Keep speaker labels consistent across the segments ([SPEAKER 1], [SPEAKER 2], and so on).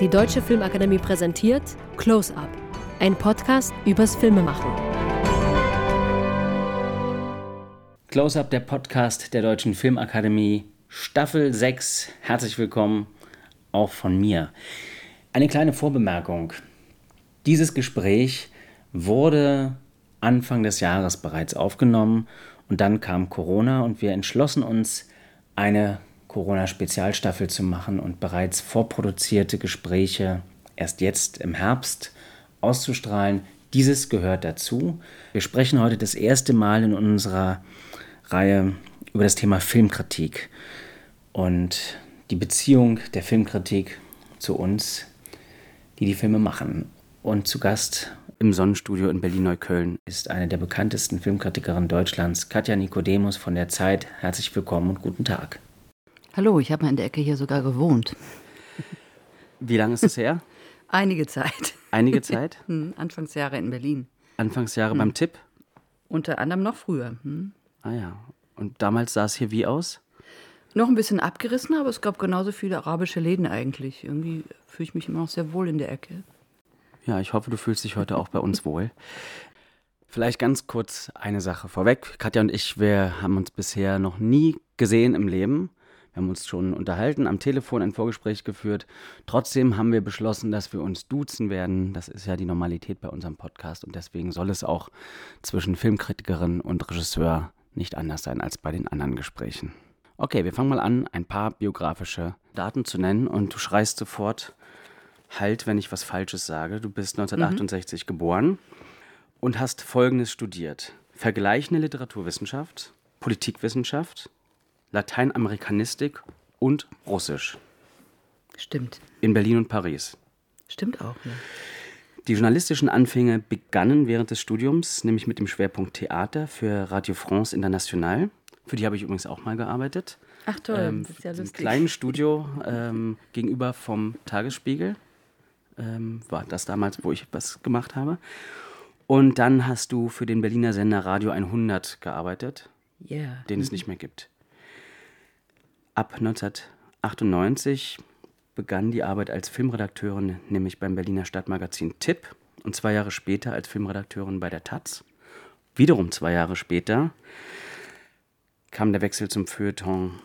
[SPEAKER 1] Die Deutsche Filmakademie präsentiert Close Up, ein Podcast übers Filmemachen.
[SPEAKER 2] Close Up, der Podcast der Deutschen Filmakademie, Staffel 6. Herzlich willkommen auch von mir. Eine kleine Vorbemerkung. Dieses Gespräch wurde Anfang des Jahres bereits aufgenommen und dann kam Corona und wir entschlossen uns, eine Corona-Spezialstaffel zu machen und bereits vorproduzierte Gespräche erst jetzt im Herbst auszustrahlen. Dieses gehört dazu. Wir sprechen heute das erste Mal in unserer Reihe über das Thema Filmkritik und die Beziehung der Filmkritik zu uns, die die Filme machen. Und zu Gast im Sonnenstudio in Berlin-Neukölln ist eine der bekanntesten Filmkritikerinnen Deutschlands, Katja Nikodemus von der Zeit. Herzlich willkommen und guten Tag.
[SPEAKER 3] Hallo, ich habe mal in der Ecke hier sogar gewohnt.
[SPEAKER 2] Wie lange ist es her?
[SPEAKER 3] Einige Zeit.
[SPEAKER 2] Einige Zeit?
[SPEAKER 3] Hm, Anfangsjahre in Berlin.
[SPEAKER 2] Anfangsjahre hm. beim Tipp?
[SPEAKER 3] Unter anderem noch früher. Hm.
[SPEAKER 2] Ah ja. Und damals sah es hier wie aus?
[SPEAKER 3] Noch ein bisschen abgerissen, aber es gab genauso viele arabische Läden eigentlich. Irgendwie fühle ich mich immer noch sehr wohl in der Ecke.
[SPEAKER 2] Ja, ich hoffe, du fühlst dich heute auch bei uns wohl. Vielleicht ganz kurz eine Sache vorweg. Katja und ich, wir haben uns bisher noch nie gesehen im Leben. Wir haben uns schon unterhalten, am Telefon ein Vorgespräch geführt. Trotzdem haben wir beschlossen, dass wir uns duzen werden. Das ist ja die Normalität bei unserem Podcast und deswegen soll es auch zwischen Filmkritikerin und Regisseur nicht anders sein als bei den anderen Gesprächen. Okay, wir fangen mal an, ein paar biografische Daten zu nennen und du schreist sofort halt, wenn ich was Falsches sage. Du bist 1968 mhm. geboren und hast Folgendes studiert. Vergleichende Literaturwissenschaft, Politikwissenschaft, Lateinamerikanistik und Russisch.
[SPEAKER 3] Stimmt.
[SPEAKER 2] In Berlin und Paris.
[SPEAKER 3] Stimmt auch, ja.
[SPEAKER 2] Die journalistischen Anfänge begannen während des Studiums, nämlich mit dem Schwerpunkt Theater für Radio France International. Für die habe ich übrigens auch mal gearbeitet.
[SPEAKER 3] Ach toll, ähm, das ist ja lustig. Im
[SPEAKER 2] kleinen Studio ähm, gegenüber vom Tagesspiegel ähm, war das damals, wo ich was gemacht habe. Und dann hast du für den Berliner Sender Radio 100 gearbeitet,
[SPEAKER 3] yeah.
[SPEAKER 2] den es nicht mehr gibt. Ab 1998 begann die Arbeit als Filmredakteurin, nämlich beim Berliner Stadtmagazin Tipp und zwei Jahre später als Filmredakteurin bei der Taz. Wiederum zwei Jahre später kam der Wechsel zum Feuilleton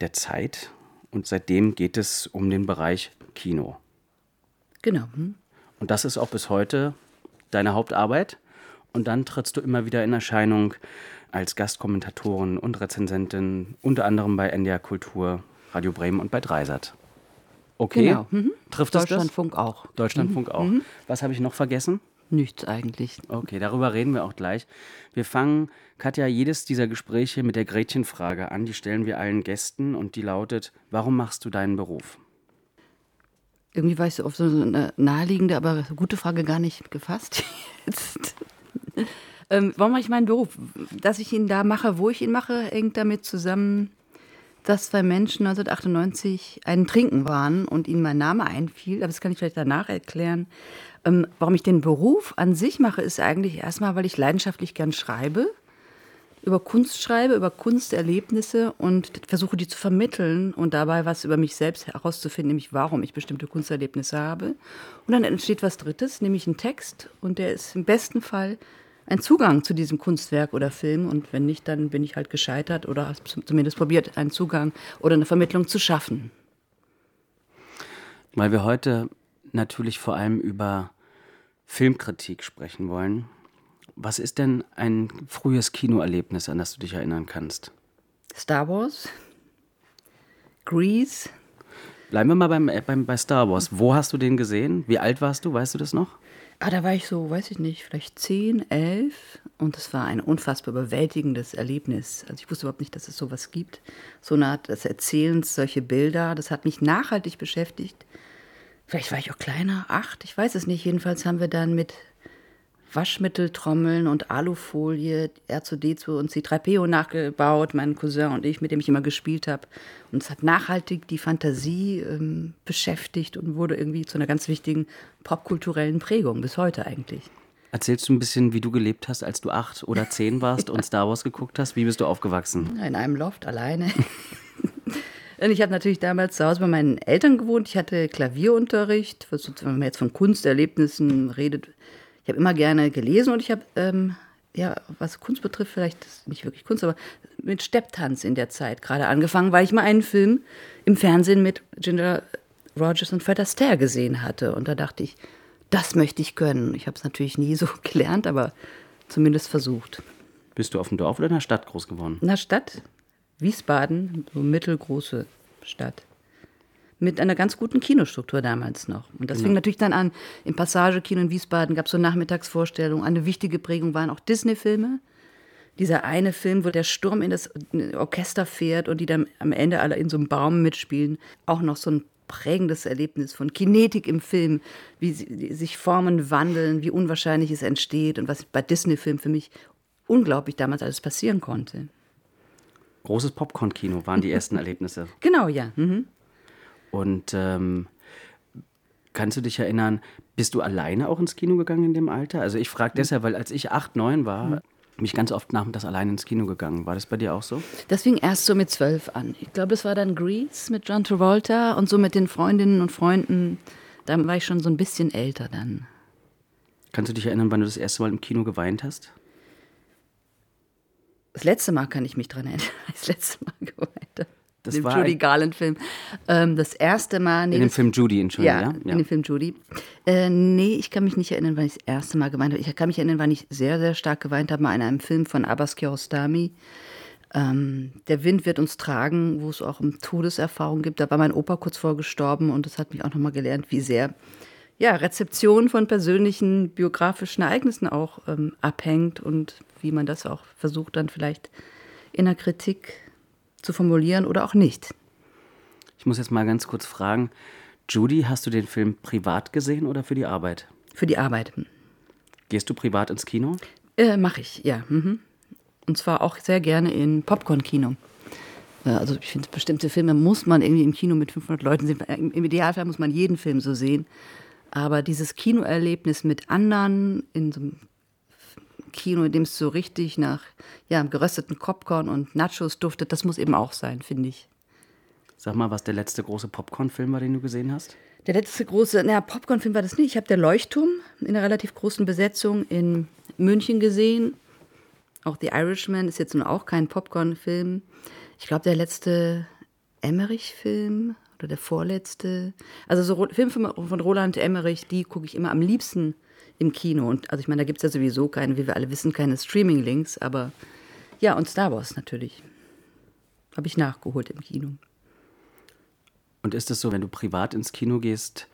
[SPEAKER 2] der Zeit und seitdem geht es um den Bereich Kino.
[SPEAKER 3] Genau. Hm.
[SPEAKER 2] Und das ist auch bis heute deine Hauptarbeit. Und dann trittst du immer wieder in Erscheinung als Gastkommentatorin und Rezensentin, unter anderem bei NDR Kultur, Radio Bremen und bei Dreisat. Okay,
[SPEAKER 3] genau. mhm.
[SPEAKER 2] trifft das
[SPEAKER 3] Deutschlandfunk
[SPEAKER 2] das?
[SPEAKER 3] auch.
[SPEAKER 2] Deutschlandfunk mhm. auch. Mhm. Was habe ich noch vergessen?
[SPEAKER 3] Nichts eigentlich.
[SPEAKER 2] Okay, darüber reden wir auch gleich. Wir fangen, Katja, jedes dieser Gespräche mit der Gretchenfrage an. Die stellen wir allen Gästen und die lautet: Warum machst du deinen Beruf?
[SPEAKER 3] Irgendwie war ich so auf so eine naheliegende, aber gute Frage gar nicht gefasst. Jetzt. Ähm, warum mache ich meinen Beruf? Dass ich ihn da mache, wo ich ihn mache, hängt damit zusammen, dass zwei Menschen 1998 einen Trinken waren und ihnen mein Name einfiel. Aber das kann ich vielleicht danach erklären. Ähm, warum ich den Beruf an sich mache, ist eigentlich erstmal, weil ich leidenschaftlich gern schreibe über Kunst schreibe, über Kunsterlebnisse und versuche die zu vermitteln und dabei was über mich selbst herauszufinden, nämlich warum ich bestimmte Kunsterlebnisse habe. Und dann entsteht was Drittes, nämlich ein Text und der ist im besten Fall ein Zugang zu diesem Kunstwerk oder Film und wenn nicht, dann bin ich halt gescheitert oder zumindest probiert, einen Zugang oder eine Vermittlung zu schaffen.
[SPEAKER 2] Weil wir heute natürlich vor allem über Filmkritik sprechen wollen. Was ist denn ein frühes Kinoerlebnis, an das du dich erinnern kannst?
[SPEAKER 3] Star Wars, Grease.
[SPEAKER 2] Bleiben wir mal beim, äh, beim, bei Star Wars. Wo hast du den gesehen? Wie alt warst du? Weißt du das noch?
[SPEAKER 3] Ah, da war ich so, weiß ich nicht, vielleicht zehn, elf. Und es war ein unfassbar überwältigendes Erlebnis. Also ich wusste überhaupt nicht, dass es sowas gibt. So eine Art des Erzählens, solche Bilder. Das hat mich nachhaltig beschäftigt. Vielleicht war ich auch kleiner, acht, ich weiß es nicht. Jedenfalls haben wir dann mit Waschmitteltrommeln und Alufolie, R2D2 und C3PO nachgebaut, mein Cousin und ich, mit dem ich immer gespielt habe. Und es hat nachhaltig die Fantasie ähm, beschäftigt und wurde irgendwie zu einer ganz wichtigen popkulturellen Prägung, bis heute eigentlich.
[SPEAKER 2] Erzählst du ein bisschen, wie du gelebt hast, als du acht oder zehn warst und Star Wars geguckt hast? Wie bist du aufgewachsen?
[SPEAKER 3] In einem Loft alleine. Und ich habe natürlich damals zu Hause bei meinen Eltern gewohnt. Ich hatte Klavierunterricht, was, wenn man jetzt von Kunsterlebnissen redet. Ich habe immer gerne gelesen und ich habe, ähm, ja, was Kunst betrifft, vielleicht nicht wirklich Kunst, aber mit Stepptanz in der Zeit gerade angefangen, weil ich mal einen Film im Fernsehen mit Ginger Rogers und Fred Astaire gesehen hatte. Und da dachte ich, das möchte ich können. Ich habe es natürlich nie so gelernt, aber zumindest versucht.
[SPEAKER 2] Bist du auf dem Dorf oder in der Stadt groß geworden?
[SPEAKER 3] In der Stadt, Wiesbaden, so mittelgroße Stadt. Mit einer ganz guten Kinostruktur damals noch. Und das fing natürlich dann an, im Passagekino in Wiesbaden gab es so Nachmittagsvorstellungen. Eine wichtige Prägung waren auch Disney-Filme. Dieser eine Film, wo der Sturm in das Orchester fährt und die dann am Ende alle in so einem Baum mitspielen. Auch noch so ein prägendes Erlebnis von Kinetik im Film, wie sich Formen wandeln, wie unwahrscheinlich es entsteht und was bei Disney-Filmen für mich unglaublich damals alles passieren konnte.
[SPEAKER 2] Großes Popcorn-Kino waren die ersten Erlebnisse.
[SPEAKER 3] Genau, ja. Mhm.
[SPEAKER 2] Und ähm, kannst du dich erinnern, bist du alleine auch ins Kino gegangen in dem Alter? Also ich frage deshalb, weil als ich acht, neun war, mhm. bin ich ganz oft nachmittags alleine ins Kino gegangen. War das bei dir auch so?
[SPEAKER 3] Das fing erst so mit zwölf an. Ich glaube, das war dann Grease mit John Travolta und so mit den Freundinnen und Freunden. Da war ich schon so ein bisschen älter dann.
[SPEAKER 2] Kannst du dich erinnern, wann du das erste Mal im Kino geweint hast?
[SPEAKER 3] Das letzte Mal kann ich mich dran erinnern, das letzte Mal geweint. Das dem Judy Garland-Film. Ähm, das erste Mal.
[SPEAKER 2] Nee, in dem Film Judy, Entschuldigung.
[SPEAKER 3] Ja, ja, in dem Film Judy. Äh, nee, ich kann mich nicht erinnern, wann ich das erste Mal geweint habe. Ich kann mich erinnern, wann ich sehr, sehr stark geweint habe, mal in einem Film von Abbas Kiarostami. Ähm, der Wind wird uns tragen, wo es auch um Todeserfahrung gibt. Da war mein Opa kurz vor gestorben und das hat mich auch nochmal gelernt, wie sehr ja, Rezeption von persönlichen biografischen Ereignissen auch ähm, abhängt und wie man das auch versucht dann vielleicht in der Kritik zu formulieren oder auch nicht.
[SPEAKER 2] Ich muss jetzt mal ganz kurz fragen, Judy, hast du den Film privat gesehen oder für die Arbeit?
[SPEAKER 3] Für die Arbeit.
[SPEAKER 2] Gehst du privat ins Kino?
[SPEAKER 3] Äh, Mache ich, ja. Mhm. Und zwar auch sehr gerne in Popcorn-Kino. Also ich finde, bestimmte Filme muss man irgendwie im Kino mit 500 Leuten sehen. Im Idealfall muss man jeden Film so sehen. Aber dieses Kinoerlebnis mit anderen in so einem Kino, in dem es so richtig nach ja, gerösteten Popcorn und Nachos duftet, das muss eben auch sein, finde ich.
[SPEAKER 2] Sag mal, was der letzte große Popcorn-Film war, den du gesehen hast?
[SPEAKER 3] Der letzte große, naja, Popcorn-Film war das nicht. Ich habe der Leuchtturm in einer relativ großen Besetzung in München gesehen. Auch The Irishman ist jetzt nun auch kein Popcorn-Film. Ich glaube, der letzte Emmerich-Film oder der vorletzte. Also so Filme von Roland Emmerich, die gucke ich immer am liebsten im Kino. Und also ich meine, da gibt es ja sowieso keine, wie wir alle wissen, keine Streaming-Links, aber ja, und Star Wars natürlich. Habe ich nachgeholt im Kino.
[SPEAKER 2] Und ist es so, wenn du privat ins Kino gehst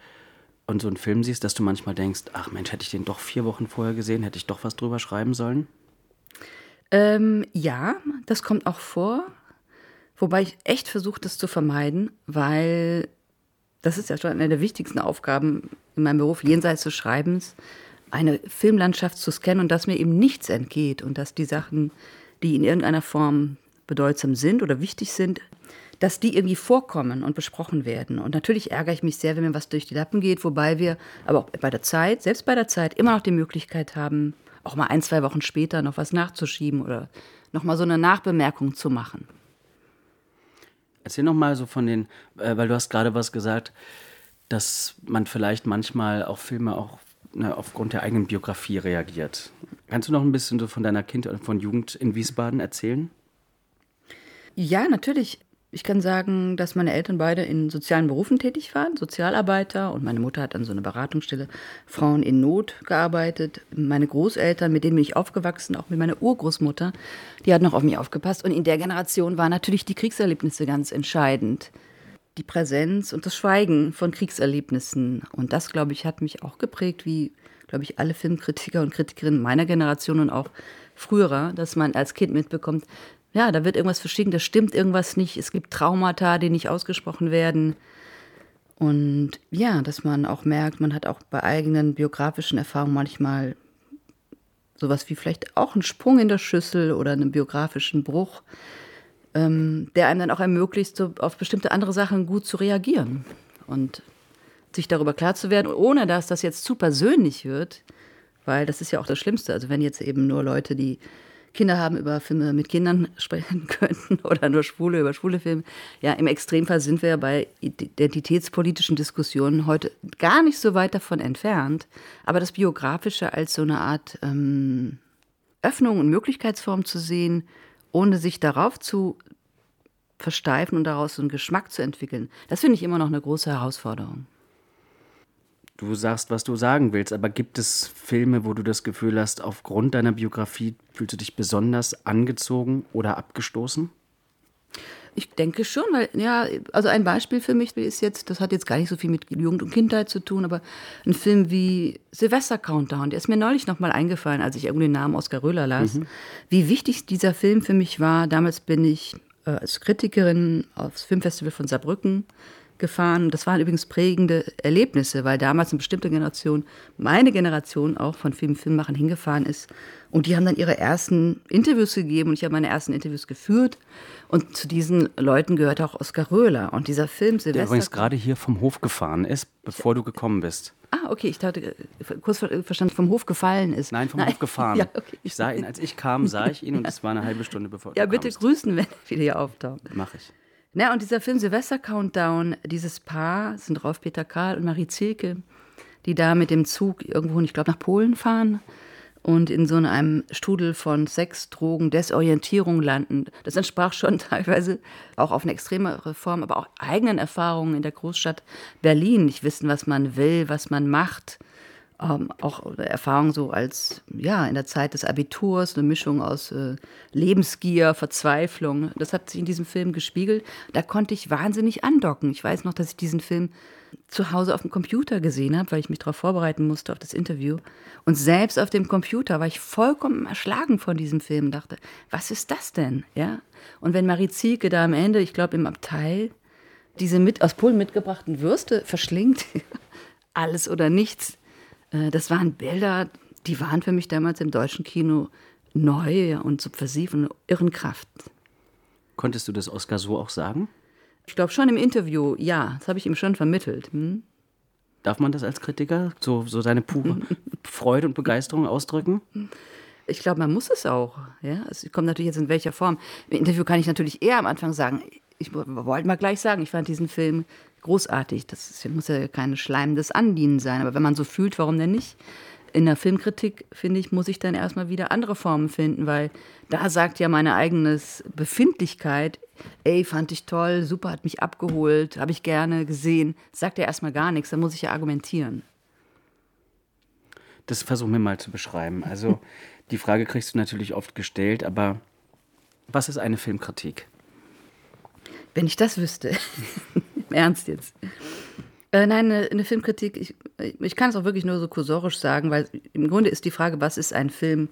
[SPEAKER 2] und so einen Film siehst, dass du manchmal denkst, ach Mensch, hätte ich den doch vier Wochen vorher gesehen, hätte ich doch was drüber schreiben sollen?
[SPEAKER 3] Ähm, ja, das kommt auch vor. Wobei ich echt versuche, das zu vermeiden, weil das ist ja schon eine der wichtigsten Aufgaben in meinem Beruf, jenseits des Schreibens, eine Filmlandschaft zu scannen und dass mir eben nichts entgeht und dass die Sachen, die in irgendeiner Form bedeutsam sind oder wichtig sind, dass die irgendwie vorkommen und besprochen werden. Und natürlich ärgere ich mich sehr, wenn mir was durch die Lappen geht, wobei wir aber auch bei der Zeit, selbst bei der Zeit, immer noch die Möglichkeit haben, auch mal ein, zwei Wochen später noch was nachzuschieben oder noch mal so eine Nachbemerkung zu machen.
[SPEAKER 2] Erzähl noch mal so von den, äh, weil du hast gerade was gesagt, dass man vielleicht manchmal auch Filme auch ne, aufgrund der eigenen Biografie reagiert. Kannst du noch ein bisschen so von deiner Kindheit und von Jugend in Wiesbaden erzählen?
[SPEAKER 3] Ja, natürlich. Ich kann sagen, dass meine Eltern beide in sozialen Berufen tätig waren, Sozialarbeiter und meine Mutter hat an so einer Beratungsstelle Frauen in Not gearbeitet. Meine Großeltern, mit denen bin ich aufgewachsen, auch mit meiner Urgroßmutter, die hat noch auf mich aufgepasst und in der Generation waren natürlich die Kriegserlebnisse ganz entscheidend die Präsenz und das Schweigen von Kriegserlebnissen. Und das, glaube ich, hat mich auch geprägt, wie, glaube ich, alle Filmkritiker und Kritikerinnen meiner Generation und auch früherer, dass man als Kind mitbekommt, ja, da wird irgendwas verschwiegen, da stimmt irgendwas nicht, es gibt Traumata, die nicht ausgesprochen werden. Und ja, dass man auch merkt, man hat auch bei eigenen biografischen Erfahrungen manchmal sowas wie vielleicht auch einen Sprung in der Schüssel oder einen biografischen Bruch ähm, der einem dann auch ermöglicht, so auf bestimmte andere Sachen gut zu reagieren und sich darüber klar zu werden, ohne dass das jetzt zu persönlich wird, weil das ist ja auch das Schlimmste. Also wenn jetzt eben nur Leute, die Kinder haben, über Filme mit Kindern sprechen könnten oder nur Schwule über schwule Filme. Ja, im Extremfall sind wir ja bei identitätspolitischen Diskussionen heute gar nicht so weit davon entfernt. Aber das Biografische als so eine Art ähm, Öffnung und Möglichkeitsform zu sehen, ohne sich darauf zu versteifen und daraus so einen Geschmack zu entwickeln, das finde ich immer noch eine große Herausforderung.
[SPEAKER 2] Du sagst, was du sagen willst, aber gibt es Filme, wo du das Gefühl hast, aufgrund deiner Biografie fühlst du dich besonders angezogen oder abgestoßen?
[SPEAKER 3] Ich denke schon, weil, ja, also ein Beispiel für mich ist jetzt, das hat jetzt gar nicht so viel mit Jugend und Kindheit zu tun, aber ein Film wie Silvester Countdown, der ist mir neulich nochmal eingefallen, als ich irgendwie den Namen Oskar Röhler las, mhm. wie wichtig dieser Film für mich war. Damals bin ich äh, als Kritikerin aufs Filmfestival von Saarbrücken gefahren. Das waren übrigens prägende Erlebnisse, weil damals eine bestimmte Generation, meine Generation auch von vielen Filmemachern hingefahren ist. Und die haben dann ihre ersten Interviews gegeben und ich habe meine ersten Interviews geführt. Und zu diesen Leuten gehört auch Oskar Röhler. Und dieser Film
[SPEAKER 2] Silvester. Der übrigens gerade hier vom Hof gefahren ist, bevor du gekommen bist.
[SPEAKER 3] Ah, okay, ich dachte, kurz verstanden, vom Hof gefallen ist.
[SPEAKER 2] Nein, vom Nein. Hof gefahren. Ja, okay. Ich sah ihn, als ich kam, sah ich ihn und es war eine halbe Stunde bevor
[SPEAKER 3] Ja, bitte kamst. grüßen, wenn er wieder hier auftaucht.
[SPEAKER 2] Mach ich.
[SPEAKER 3] Na, und dieser Film Silvester Countdown, dieses Paar sind Rolf Peter Karl und Marie Zilke, die da mit dem Zug irgendwo, ich glaube, nach Polen fahren und in so einem Strudel von Sex, Drogen, Desorientierung landen. Das entsprach schon teilweise auch auf eine extremere Form, aber auch eigenen Erfahrungen in der Großstadt Berlin. Nicht wissen, was man will, was man macht ähm, auch Erfahrung so als, ja, in der Zeit des Abiturs, eine Mischung aus äh, Lebensgier, Verzweiflung. Das hat sich in diesem Film gespiegelt. Da konnte ich wahnsinnig andocken. Ich weiß noch, dass ich diesen Film zu Hause auf dem Computer gesehen habe, weil ich mich darauf vorbereiten musste auf das Interview. Und selbst auf dem Computer war ich vollkommen erschlagen von diesem Film dachte, was ist das denn? Ja? Und wenn Marie Zielke da am Ende, ich glaube im Abteil, diese mit, aus Polen mitgebrachten Würste verschlingt, alles oder nichts, das waren Bilder, die waren für mich damals im deutschen Kino neu und subversiv und irren Kraft.
[SPEAKER 2] Konntest du das Oscar so auch sagen?
[SPEAKER 3] Ich glaube schon im Interview, ja, das habe ich ihm schon vermittelt. Hm?
[SPEAKER 2] Darf man das als Kritiker so, so seine pure Freude und Begeisterung ausdrücken?
[SPEAKER 3] Ich glaube, man muss es auch. Ja? Es kommt natürlich jetzt in welcher Form. Im Interview kann ich natürlich eher am Anfang sagen, ich wollte mal gleich sagen, ich fand diesen Film großartig. Das ist, muss ja kein schleimendes Andienen sein. Aber wenn man so fühlt, warum denn nicht? In der Filmkritik, finde ich, muss ich dann erstmal wieder andere Formen finden, weil da sagt ja meine eigene Befindlichkeit, ey, fand ich toll, super, hat mich abgeholt, habe ich gerne gesehen, sagt ja erstmal gar nichts, dann muss ich ja argumentieren.
[SPEAKER 2] Das versuchen wir mal zu beschreiben. Also, die Frage kriegst du natürlich oft gestellt, aber was ist eine Filmkritik?
[SPEAKER 3] Wenn ich das wüsste. Ernst jetzt. Äh, nein, eine, eine, Filmkritik, ich, ich kann es auch wirklich nur so kursorisch sagen, weil im Grunde ist die Frage, was ist ein Film,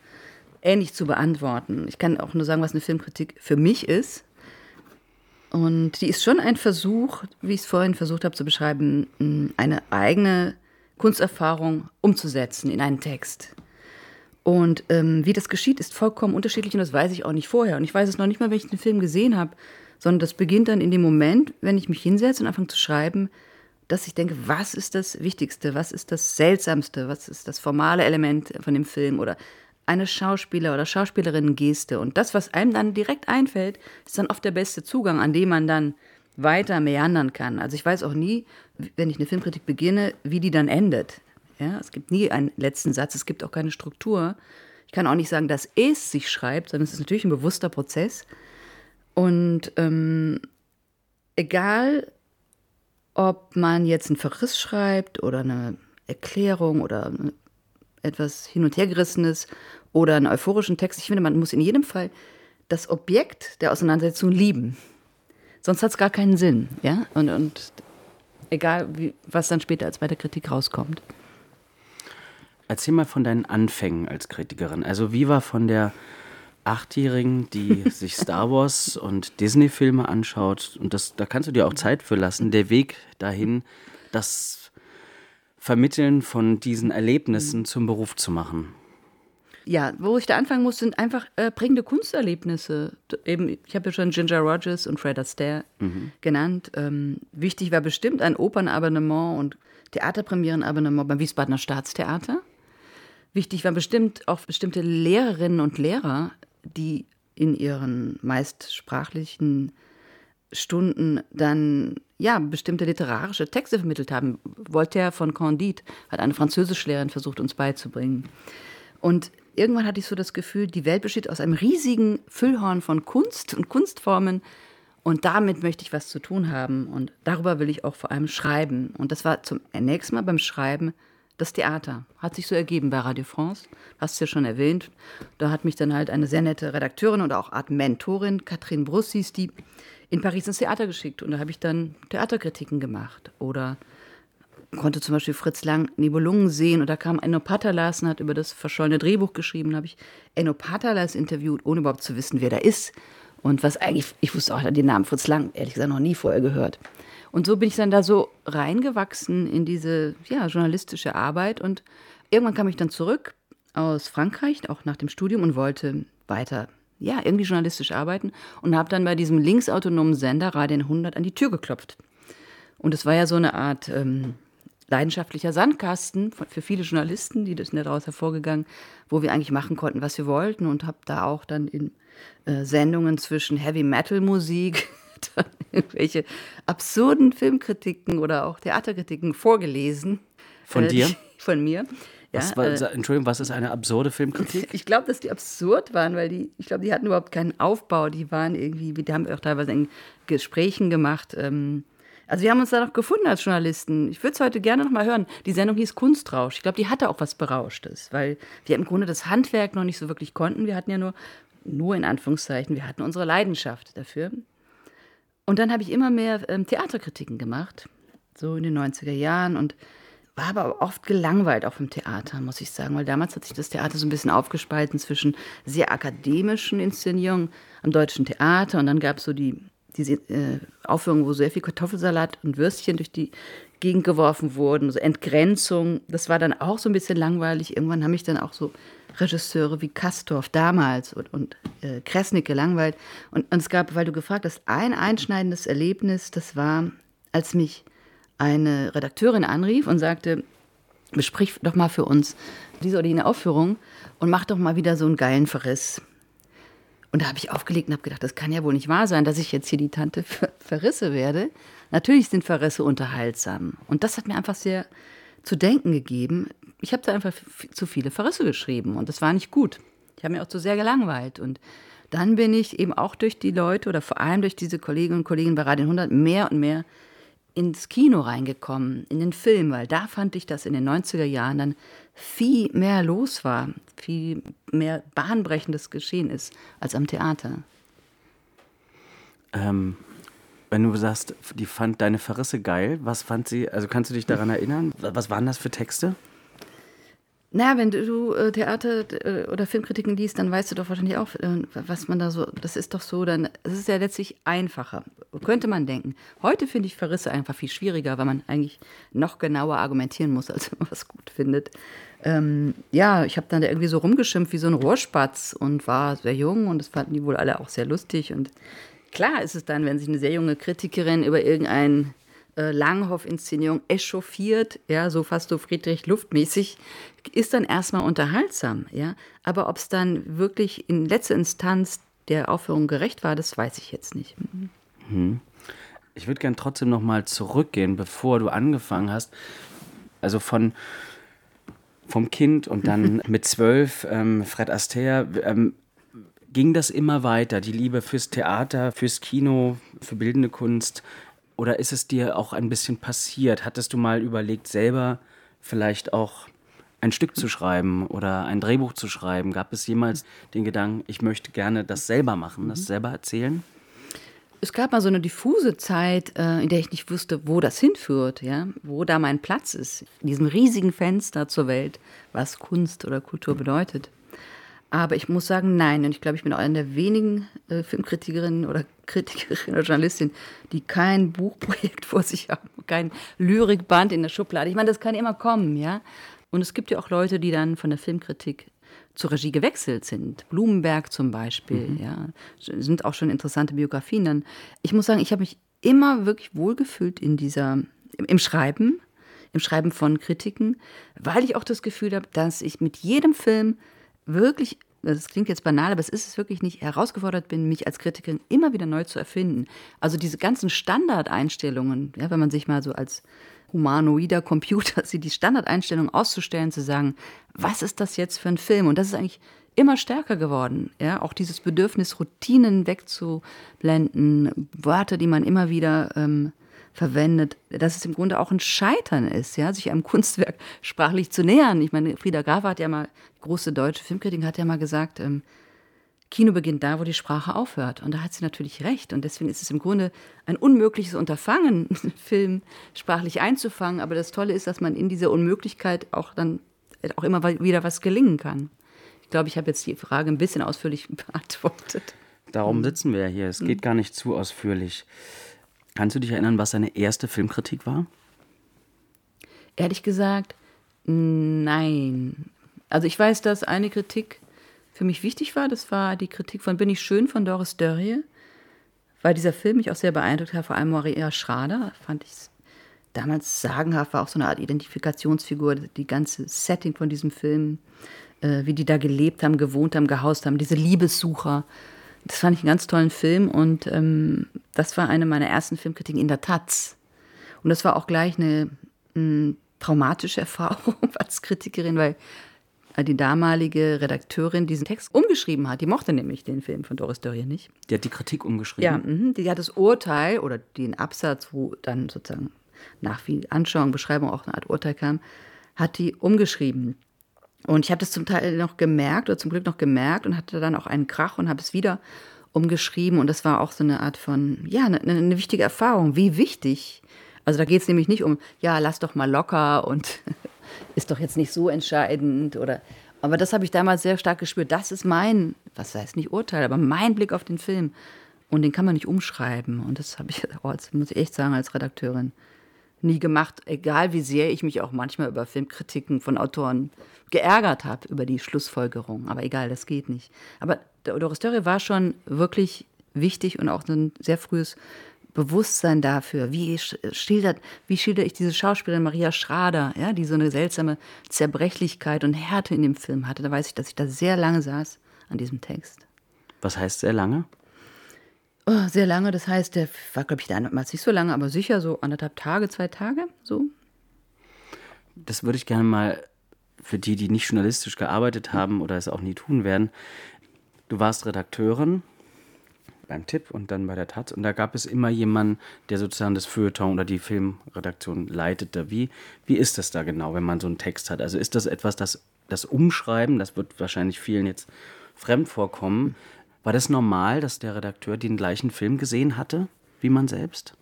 [SPEAKER 3] ähnlich zu beantworten. Ich kann auch nur sagen, was eine Filmkritik für mich ist. Und die ist schon ein Versuch, wie ich es vorhin versucht habe zu beschreiben, eine eigene Kunsterfahrung umzusetzen in einen Text. Und ähm, wie das geschieht, ist vollkommen unterschiedlich und das weiß ich auch nicht vorher. Und ich weiß es noch nicht mal, wenn ich den Film gesehen habe sondern das beginnt dann in dem Moment, wenn ich mich hinsetze und anfange zu schreiben, dass ich denke, was ist das Wichtigste, was ist das Seltsamste, was ist das formale Element von dem Film oder eine Schauspieler- oder Schauspielerinnen-Geste. Und das, was einem dann direkt einfällt, ist dann oft der beste Zugang, an dem man dann weiter meandern kann. Also ich weiß auch nie, wenn ich eine Filmkritik beginne, wie die dann endet. Ja, es gibt nie einen letzten Satz, es gibt auch keine Struktur. Ich kann auch nicht sagen, dass es sich schreibt, sondern es ist natürlich ein bewusster Prozess. Und ähm, egal, ob man jetzt einen Verriss schreibt oder eine Erklärung oder etwas hin und her gerissenes oder einen euphorischen Text, ich finde, man muss in jedem Fall das Objekt der Auseinandersetzung lieben. Sonst hat es gar keinen Sinn. Ja? Und, und egal, wie, was dann später als bei der Kritik rauskommt.
[SPEAKER 2] Erzähl mal von deinen Anfängen als Kritikerin. Also wie war von der Achtjährigen, die sich Star Wars und Disney-Filme anschaut, und das, da kannst du dir auch Zeit für lassen, der Weg dahin, das Vermitteln von diesen Erlebnissen zum Beruf zu machen.
[SPEAKER 3] Ja, wo ich da anfangen muss, sind einfach äh, prägende Kunsterlebnisse. Eben, ich habe ja schon Ginger Rogers und Fred Astaire mhm. genannt. Ähm, wichtig war bestimmt ein Opernabonnement und Theaterpremierenabonnement beim Wiesbadener Staatstheater. Wichtig waren bestimmt auch bestimmte Lehrerinnen und Lehrer, die in ihren meist sprachlichen Stunden dann ja bestimmte literarische Texte vermittelt haben. Voltaire von Candide hat eine Französischlehrerin versucht, uns beizubringen. Und irgendwann hatte ich so das Gefühl, die Welt besteht aus einem riesigen Füllhorn von Kunst und Kunstformen. Und damit möchte ich was zu tun haben. Und darüber will ich auch vor allem schreiben. Und das war zum nächsten Mal beim Schreiben das Theater. Hat sich so ergeben bei Radio France. Hast du ja schon erwähnt. Da hat mich dann halt eine sehr nette Redakteurin und auch Art Mentorin, Katrin Brussis, die in Paris ins Theater geschickt. Und da habe ich dann Theaterkritiken gemacht. Oder konnte zum Beispiel Fritz Lang Nibelungen sehen und da kam Enno Patalas und hat über das verschollene Drehbuch geschrieben. Da habe ich Enno Patalas interviewt, ohne überhaupt zu wissen, wer da ist. Und was eigentlich, ich wusste auch den Namen Fritz Lang, ehrlich gesagt, noch nie vorher gehört. Und so bin ich dann da so reingewachsen in diese ja, journalistische Arbeit. Und irgendwann kam ich dann zurück aus Frankreich, auch nach dem Studium, und wollte weiter, ja, irgendwie journalistisch arbeiten. Und habe dann bei diesem linksautonomen Sender Radio 100 an die Tür geklopft. Und es war ja so eine Art ähm, leidenschaftlicher Sandkasten für viele Journalisten, die das sind daraus hervorgegangen, wo wir eigentlich machen konnten, was wir wollten und habe da auch dann in äh, Sendungen zwischen Heavy Metal Musik, dann irgendwelche absurden Filmkritiken oder auch Theaterkritiken vorgelesen.
[SPEAKER 2] Von
[SPEAKER 3] äh,
[SPEAKER 2] dir?
[SPEAKER 3] Von mir.
[SPEAKER 2] Was
[SPEAKER 3] ja,
[SPEAKER 2] war,
[SPEAKER 3] äh,
[SPEAKER 2] Entschuldigung, was ist eine absurde Filmkritik?
[SPEAKER 3] ich glaube, dass die absurd waren, weil die, ich glaube, die hatten überhaupt keinen Aufbau. Die waren irgendwie, die haben auch teilweise in Gesprächen gemacht. Ähm, also wir haben uns da noch gefunden als Journalisten. Ich würde es heute gerne noch mal hören. Die Sendung hieß Kunstrausch. Ich glaube, die hatte auch was Berauschtes, weil wir im Grunde das Handwerk noch nicht so wirklich konnten. Wir hatten ja nur, nur in Anführungszeichen, wir hatten unsere Leidenschaft dafür. Und dann habe ich immer mehr ähm, Theaterkritiken gemacht, so in den 90er Jahren und war aber oft gelangweilt auch vom Theater, muss ich sagen, weil damals hat sich das Theater so ein bisschen aufgespalten zwischen sehr akademischen Inszenierungen am Deutschen Theater und dann gab es so die diese äh, Aufführung, wo sehr viel Kartoffelsalat und Würstchen durch die Gegend geworfen wurden, so Entgrenzung, das war dann auch so ein bisschen langweilig. Irgendwann haben mich dann auch so Regisseure wie Kastorf damals und, und äh, Kresnik gelangweilt. Und, und es gab, weil du gefragt hast, ein einschneidendes Erlebnis, das war, als mich eine Redakteurin anrief und sagte, besprich doch mal für uns diese oder jene Aufführung und mach doch mal wieder so einen geilen Verriss. Und da habe ich aufgelegt und habe gedacht, das kann ja wohl nicht wahr sein, dass ich jetzt hier die Tante für Verrisse werde. Natürlich sind Verrisse unterhaltsam. Und das hat mir einfach sehr zu denken gegeben. Ich habe da einfach zu viele Verrisse geschrieben und das war nicht gut. Ich habe mich auch zu sehr gelangweilt. Und dann bin ich eben auch durch die Leute oder vor allem durch diese Kolleginnen und Kollegen bei Radio 100 mehr und mehr ins Kino reingekommen, in den Film, weil da fand ich, dass in den 90er Jahren dann viel mehr los war, viel mehr bahnbrechendes geschehen ist als am Theater.
[SPEAKER 2] Ähm, wenn du sagst, die fand deine Verrisse geil, was fand sie, also kannst du dich daran erinnern? Was waren das für Texte?
[SPEAKER 3] Naja, wenn du äh, Theater äh, oder Filmkritiken liest, dann weißt du doch wahrscheinlich auch, äh, was man da so, das ist doch so, dann, es ist ja letztlich einfacher, könnte man denken. Heute finde ich Verrisse einfach viel schwieriger, weil man eigentlich noch genauer argumentieren muss, als wenn man was gut findet. Ähm, ja, ich habe dann da irgendwie so rumgeschimpft wie so ein Rohrspatz und war sehr jung und das fanden die wohl alle auch sehr lustig und klar ist es dann, wenn sich eine sehr junge Kritikerin über irgendein äh, Langhoff-Inszenierung echauffiert, ja, so fast so Friedrich Luftmäßig, ist dann erstmal unterhaltsam, ja. Aber ob es dann wirklich in letzter Instanz der Aufführung gerecht war, das weiß ich jetzt nicht.
[SPEAKER 2] Mhm. Ich würde gern trotzdem noch mal zurückgehen, bevor du angefangen hast. Also von vom Kind und dann mit zwölf ähm, Fred Astaire. Ähm, ging das immer weiter, die Liebe fürs Theater, fürs Kino, für bildende Kunst? Oder ist es dir auch ein bisschen passiert? Hattest du mal überlegt, selber vielleicht auch ein Stück zu schreiben oder ein Drehbuch zu schreiben? Gab es jemals den Gedanken, ich möchte gerne das selber machen, das selber erzählen?
[SPEAKER 3] Es gab mal so eine diffuse Zeit, äh, in der ich nicht wusste, wo das hinführt, ja, wo da mein Platz ist, in diesem riesigen Fenster zur Welt, was Kunst oder Kultur bedeutet. Aber ich muss sagen, nein. Und ich glaube, ich bin auch eine der wenigen äh, Filmkritikerinnen oder Kritikerinnen oder Journalistin, die kein Buchprojekt vor sich haben, kein Lyrikband in der Schublade. Ich meine, das kann immer kommen, ja. Und es gibt ja auch Leute, die dann von der Filmkritik zur Regie gewechselt sind. Blumenberg zum Beispiel, mhm. ja. Sind auch schon interessante Biografien dann. Ich muss sagen, ich habe mich immer wirklich wohlgefühlt in dieser, im, im Schreiben, im Schreiben von Kritiken, weil ich auch das Gefühl habe, dass ich mit jedem Film wirklich das klingt jetzt banal, aber es ist es wirklich nicht, herausgefordert bin, mich als Kritikerin immer wieder neu zu erfinden. Also diese ganzen Standardeinstellungen, ja, wenn man sich mal so als humanoider Computer sieht, die Standardeinstellungen auszustellen, zu sagen, was ist das jetzt für ein Film? Und das ist eigentlich immer stärker geworden. Ja, auch dieses Bedürfnis, Routinen wegzublenden, Worte, die man immer wieder ähm, verwendet, dass es im Grunde auch ein Scheitern ist, ja, sich einem Kunstwerk sprachlich zu nähern. Ich meine, Frieda Graf hat ja mal, große deutsche Filmkritik, hat ja mal gesagt, ähm, Kino beginnt da, wo die Sprache aufhört. Und da hat sie natürlich recht. Und deswegen ist es im Grunde ein unmögliches Unterfangen, Film sprachlich einzufangen. Aber das Tolle ist, dass man in dieser Unmöglichkeit auch dann auch immer wieder was gelingen kann. Ich glaube, ich habe jetzt die Frage ein bisschen ausführlich beantwortet.
[SPEAKER 2] Darum sitzen wir ja hier. Es geht gar nicht zu ausführlich. Kannst du dich erinnern, was deine erste Filmkritik war?
[SPEAKER 3] Ehrlich gesagt, nein. Also ich weiß, dass eine Kritik für mich wichtig war. Das war die Kritik von Bin ich schön von Doris Dörrie, weil dieser Film mich auch sehr beeindruckt hat, vor allem Maria Schrader, fand ich damals sagenhaft, war auch so eine Art Identifikationsfigur, die ganze Setting von diesem Film, äh, wie die da gelebt haben, gewohnt haben, gehaust haben, diese Liebessucher. Das fand ich einen ganz tollen Film und ähm, das war eine meiner ersten Filmkritiken in der Taz. Und das war auch gleich eine, eine traumatische Erfahrung als Kritikerin, weil die damalige Redakteurin diesen Text umgeschrieben hat. Die mochte nämlich den Film von Doris Dörrie nicht.
[SPEAKER 2] Die hat die Kritik umgeschrieben?
[SPEAKER 3] Ja, mh, die hat das Urteil oder den Absatz, wo dann sozusagen nach viel Anschauung, Beschreibung auch eine Art Urteil kam, hat die umgeschrieben. Und ich habe das zum Teil noch gemerkt oder zum Glück noch gemerkt und hatte dann auch einen Krach und habe es wieder umgeschrieben. Und das war auch so eine Art von, ja, eine, eine wichtige Erfahrung. Wie wichtig. Also da geht es nämlich nicht um, ja, lass doch mal locker und ist doch jetzt nicht so entscheidend oder aber das habe ich damals sehr stark gespürt. Das ist mein, was heißt nicht Urteil, aber mein Blick auf den Film. Und den kann man nicht umschreiben. Und das habe ich, oh, das muss ich echt sagen, als Redakteurin nie gemacht. Egal wie sehr ich mich auch manchmal über Filmkritiken von Autoren geärgert habe, über die Schlussfolgerung. Aber egal, das geht nicht. Aber Doris Dörre war schon wirklich wichtig und auch ein sehr frühes Bewusstsein dafür, wie schildert, wie schildere ich diese Schauspielerin Maria Schrader, ja, die so eine seltsame Zerbrechlichkeit und Härte in dem Film hatte. Da weiß ich, dass ich da sehr lange saß an diesem Text.
[SPEAKER 2] Was heißt sehr lange?
[SPEAKER 3] Oh, sehr lange, das heißt, der war, glaube ich, damals nicht so lange, aber sicher so anderthalb Tage, zwei Tage, so.
[SPEAKER 2] Das würde ich gerne mal für die, die nicht journalistisch gearbeitet haben oder es auch nie tun werden. Du warst Redakteurin beim Tipp und dann bei der Taz. Und da gab es immer jemanden, der sozusagen das Feuilleton oder die Filmredaktion leitete. Wie, wie ist das da genau, wenn man so einen Text hat? Also ist das etwas, das, das Umschreiben, das wird wahrscheinlich vielen jetzt fremd vorkommen. War das normal, dass der Redakteur den gleichen Film gesehen hatte wie man selbst?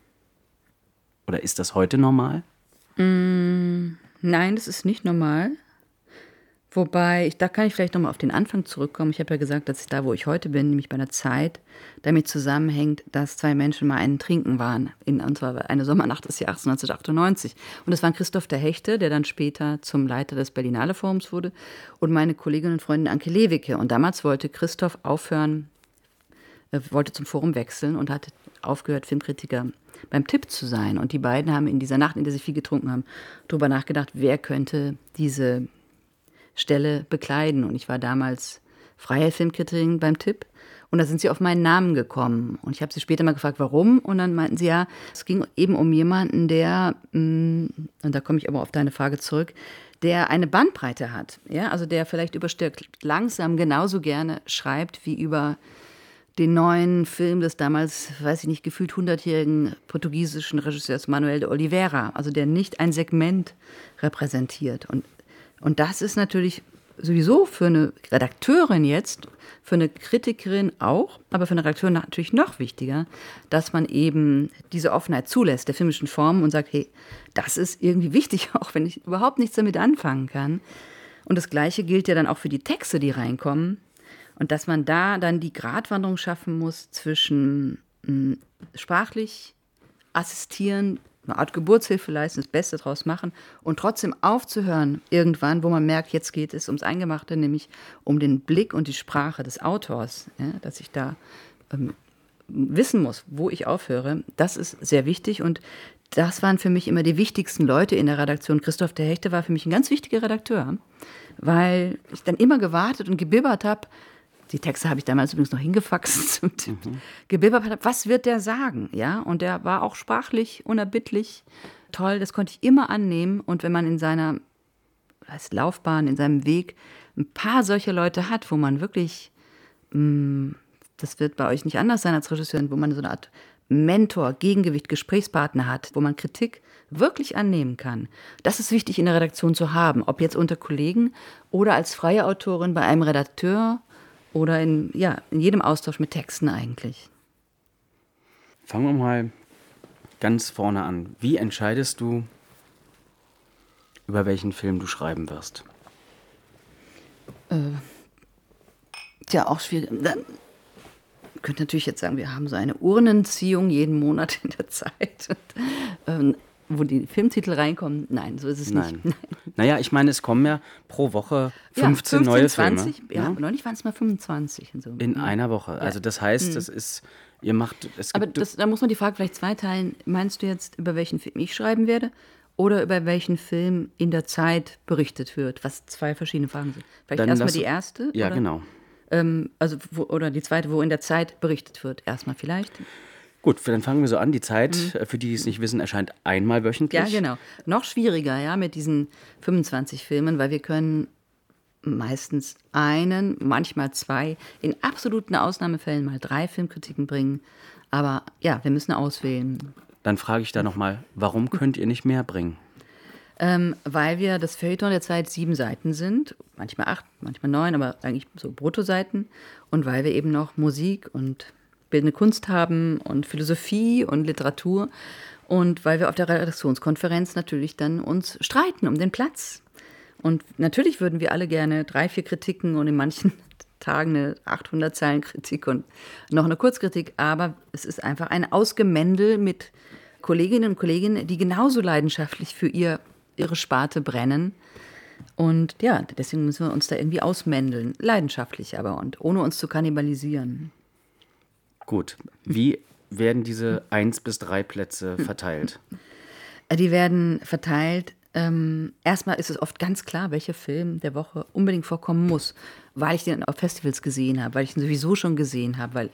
[SPEAKER 2] Oder ist das heute normal?
[SPEAKER 3] Mm, nein, das ist nicht normal. Wobei, ich, da kann ich vielleicht nochmal auf den Anfang zurückkommen. Ich habe ja gesagt, dass ich da, wo ich heute bin, nämlich bei einer Zeit, damit zusammenhängt, dass zwei Menschen mal einen Trinken waren. In, und zwar eine Sommernacht des Jahres 1998. Und das waren Christoph der Hechte, der dann später zum Leiter des Berlinale Forums wurde, und meine Kollegin und Freundin Anke Lewicke. Und damals wollte Christoph aufhören, äh, wollte zum Forum wechseln und hat aufgehört, Filmkritiker beim Tipp zu sein. Und die beiden haben in dieser Nacht, in der sie viel getrunken haben, darüber nachgedacht, wer könnte diese Stelle bekleiden. Und ich war damals freie Filmkritikerin beim Tipp. Und da sind sie auf meinen Namen gekommen. Und ich habe sie später mal gefragt, warum. Und dann meinten sie, ja, es ging eben um jemanden, der, mm, und da komme ich aber auf deine Frage zurück, der eine Bandbreite hat. Ja, also der vielleicht überstürzt langsam genauso gerne schreibt wie über den neuen Film des damals, weiß ich nicht, gefühlt 100-jährigen portugiesischen Regisseurs Manuel de Oliveira. Also der nicht ein Segment repräsentiert. Und und das ist natürlich sowieso für eine Redakteurin jetzt, für eine Kritikerin auch, aber für eine Redakteurin natürlich noch wichtiger, dass man eben diese Offenheit zulässt der filmischen Form und sagt, hey, das ist irgendwie wichtig, auch wenn ich überhaupt nichts damit anfangen kann. Und das Gleiche gilt ja dann auch für die Texte, die reinkommen. Und dass man da dann die Gratwanderung schaffen muss zwischen mh, hm, sprachlich assistieren, eine Art Geburtshilfe leisten, das Beste daraus machen und trotzdem aufzuhören irgendwann, wo man merkt, jetzt geht es ums Eingemachte, nämlich um den Blick und die Sprache des Autors, ja, dass ich da ähm, wissen muss, wo ich aufhöre. Das ist sehr wichtig und das waren für mich immer die wichtigsten Leute in der Redaktion. Christoph der Hechte war für mich ein ganz wichtiger Redakteur, weil ich dann immer gewartet und gebibbert habe. Die Texte habe ich damals übrigens noch hingefaxt und mhm. gebibbert habe, was wird der sagen? Ja, und der war auch sprachlich unerbittlich toll, das konnte ich immer annehmen. Und wenn man in seiner heißt Laufbahn, in seinem Weg ein paar solche Leute hat, wo man wirklich, mh, mm, das wird bei euch nicht anders sein als Regisseurin, wo man so eine Art Mentor, Gegengewicht, Gesprächspartner hat, wo man Kritik wirklich annehmen kann. Das ist wichtig in der Redaktion zu haben, ob jetzt unter Kollegen oder als freie Autorin bei einem Redakteur oder in, ja, in jedem Austausch mit Texten eigentlich.
[SPEAKER 2] Fangen wir mal ganz vorne an. Wie entscheidest du, über welchen Film du schreiben wirst?
[SPEAKER 3] Äh, tja, auch schwierig. Dann könnte natürlich jetzt sagen, wir haben so eine Urnenziehung jeden Monat in der Zeit, ähm, wo die Filmtitel reinkommen. Nein, so ist es
[SPEAKER 2] Nein. nicht. Naja, ich meine, es kommen ja pro Woche 15, ja, 15 neue 20,
[SPEAKER 3] Filme. Ja, ja. neulich waren es mal 25.
[SPEAKER 2] So. In einer Woche. Also das heißt, mhm. das ist, ihr macht... Es
[SPEAKER 3] Aber das, da muss man die Frage vielleicht zweiteilen. Meinst du jetzt, über welchen Film ich schreiben werde? Oder über welchen Film in der Zeit berichtet wird, was zwei verschiedene Fragen sind. Vielleicht erstmal die erste?
[SPEAKER 2] Ja,
[SPEAKER 3] oder?
[SPEAKER 2] genau.
[SPEAKER 3] Ähm, also, wo, oder die zweite, wo in der Zeit berichtet wird, erstmal vielleicht.
[SPEAKER 2] Gut, dann fangen wir so an. Die Zeit, mhm. Äh, für die, die es nicht wissen, erscheint einmal wöchentlich.
[SPEAKER 3] Ja, genau. Noch schwieriger, ja, mit diesen 25 Filmen, weil wir können meistens einen, manchmal zwei, in absoluten Ausnahmefällen mal drei Filmkritiken bringen. Aber ja, wir müssen auswählen.
[SPEAKER 2] Dann frage ich da nochmal, warum könnt ihr nicht mehr bringen?
[SPEAKER 3] Ähm, weil wir das Feuilleton der Zeit sieben Seiten sind, manchmal acht, manchmal neun, aber eigentlich so Bruttoseiten. Und weil wir eben noch Musik und bildende Kunst haben und Philosophie und Literatur. Und weil wir auf der Redaktionskonferenz natürlich dann uns streiten um den Platz. Und natürlich würden wir alle gerne drei, vier Kritiken und in manchen Tagen eine 800 Zeilen Kritik und noch eine Kurzkritik. Aber es ist einfach ein Ausgemändel mit Kolleginnen und Kollegen, die genauso leidenschaftlich für ihr ihre Sparte brennen. Und ja, deswegen müssen wir uns da irgendwie ausmändeln, leidenschaftlich aber und ohne uns zu kannibalisieren.
[SPEAKER 2] Gut, wie werden diese eins bis drei Plätze verteilt?
[SPEAKER 3] Die werden verteilt. Ähm, erstmal ist es oft ganz klar, welcher Film der Woche unbedingt vorkommen muss, weil ich den auf Festivals gesehen habe, weil ich ihn sowieso schon gesehen habe, weil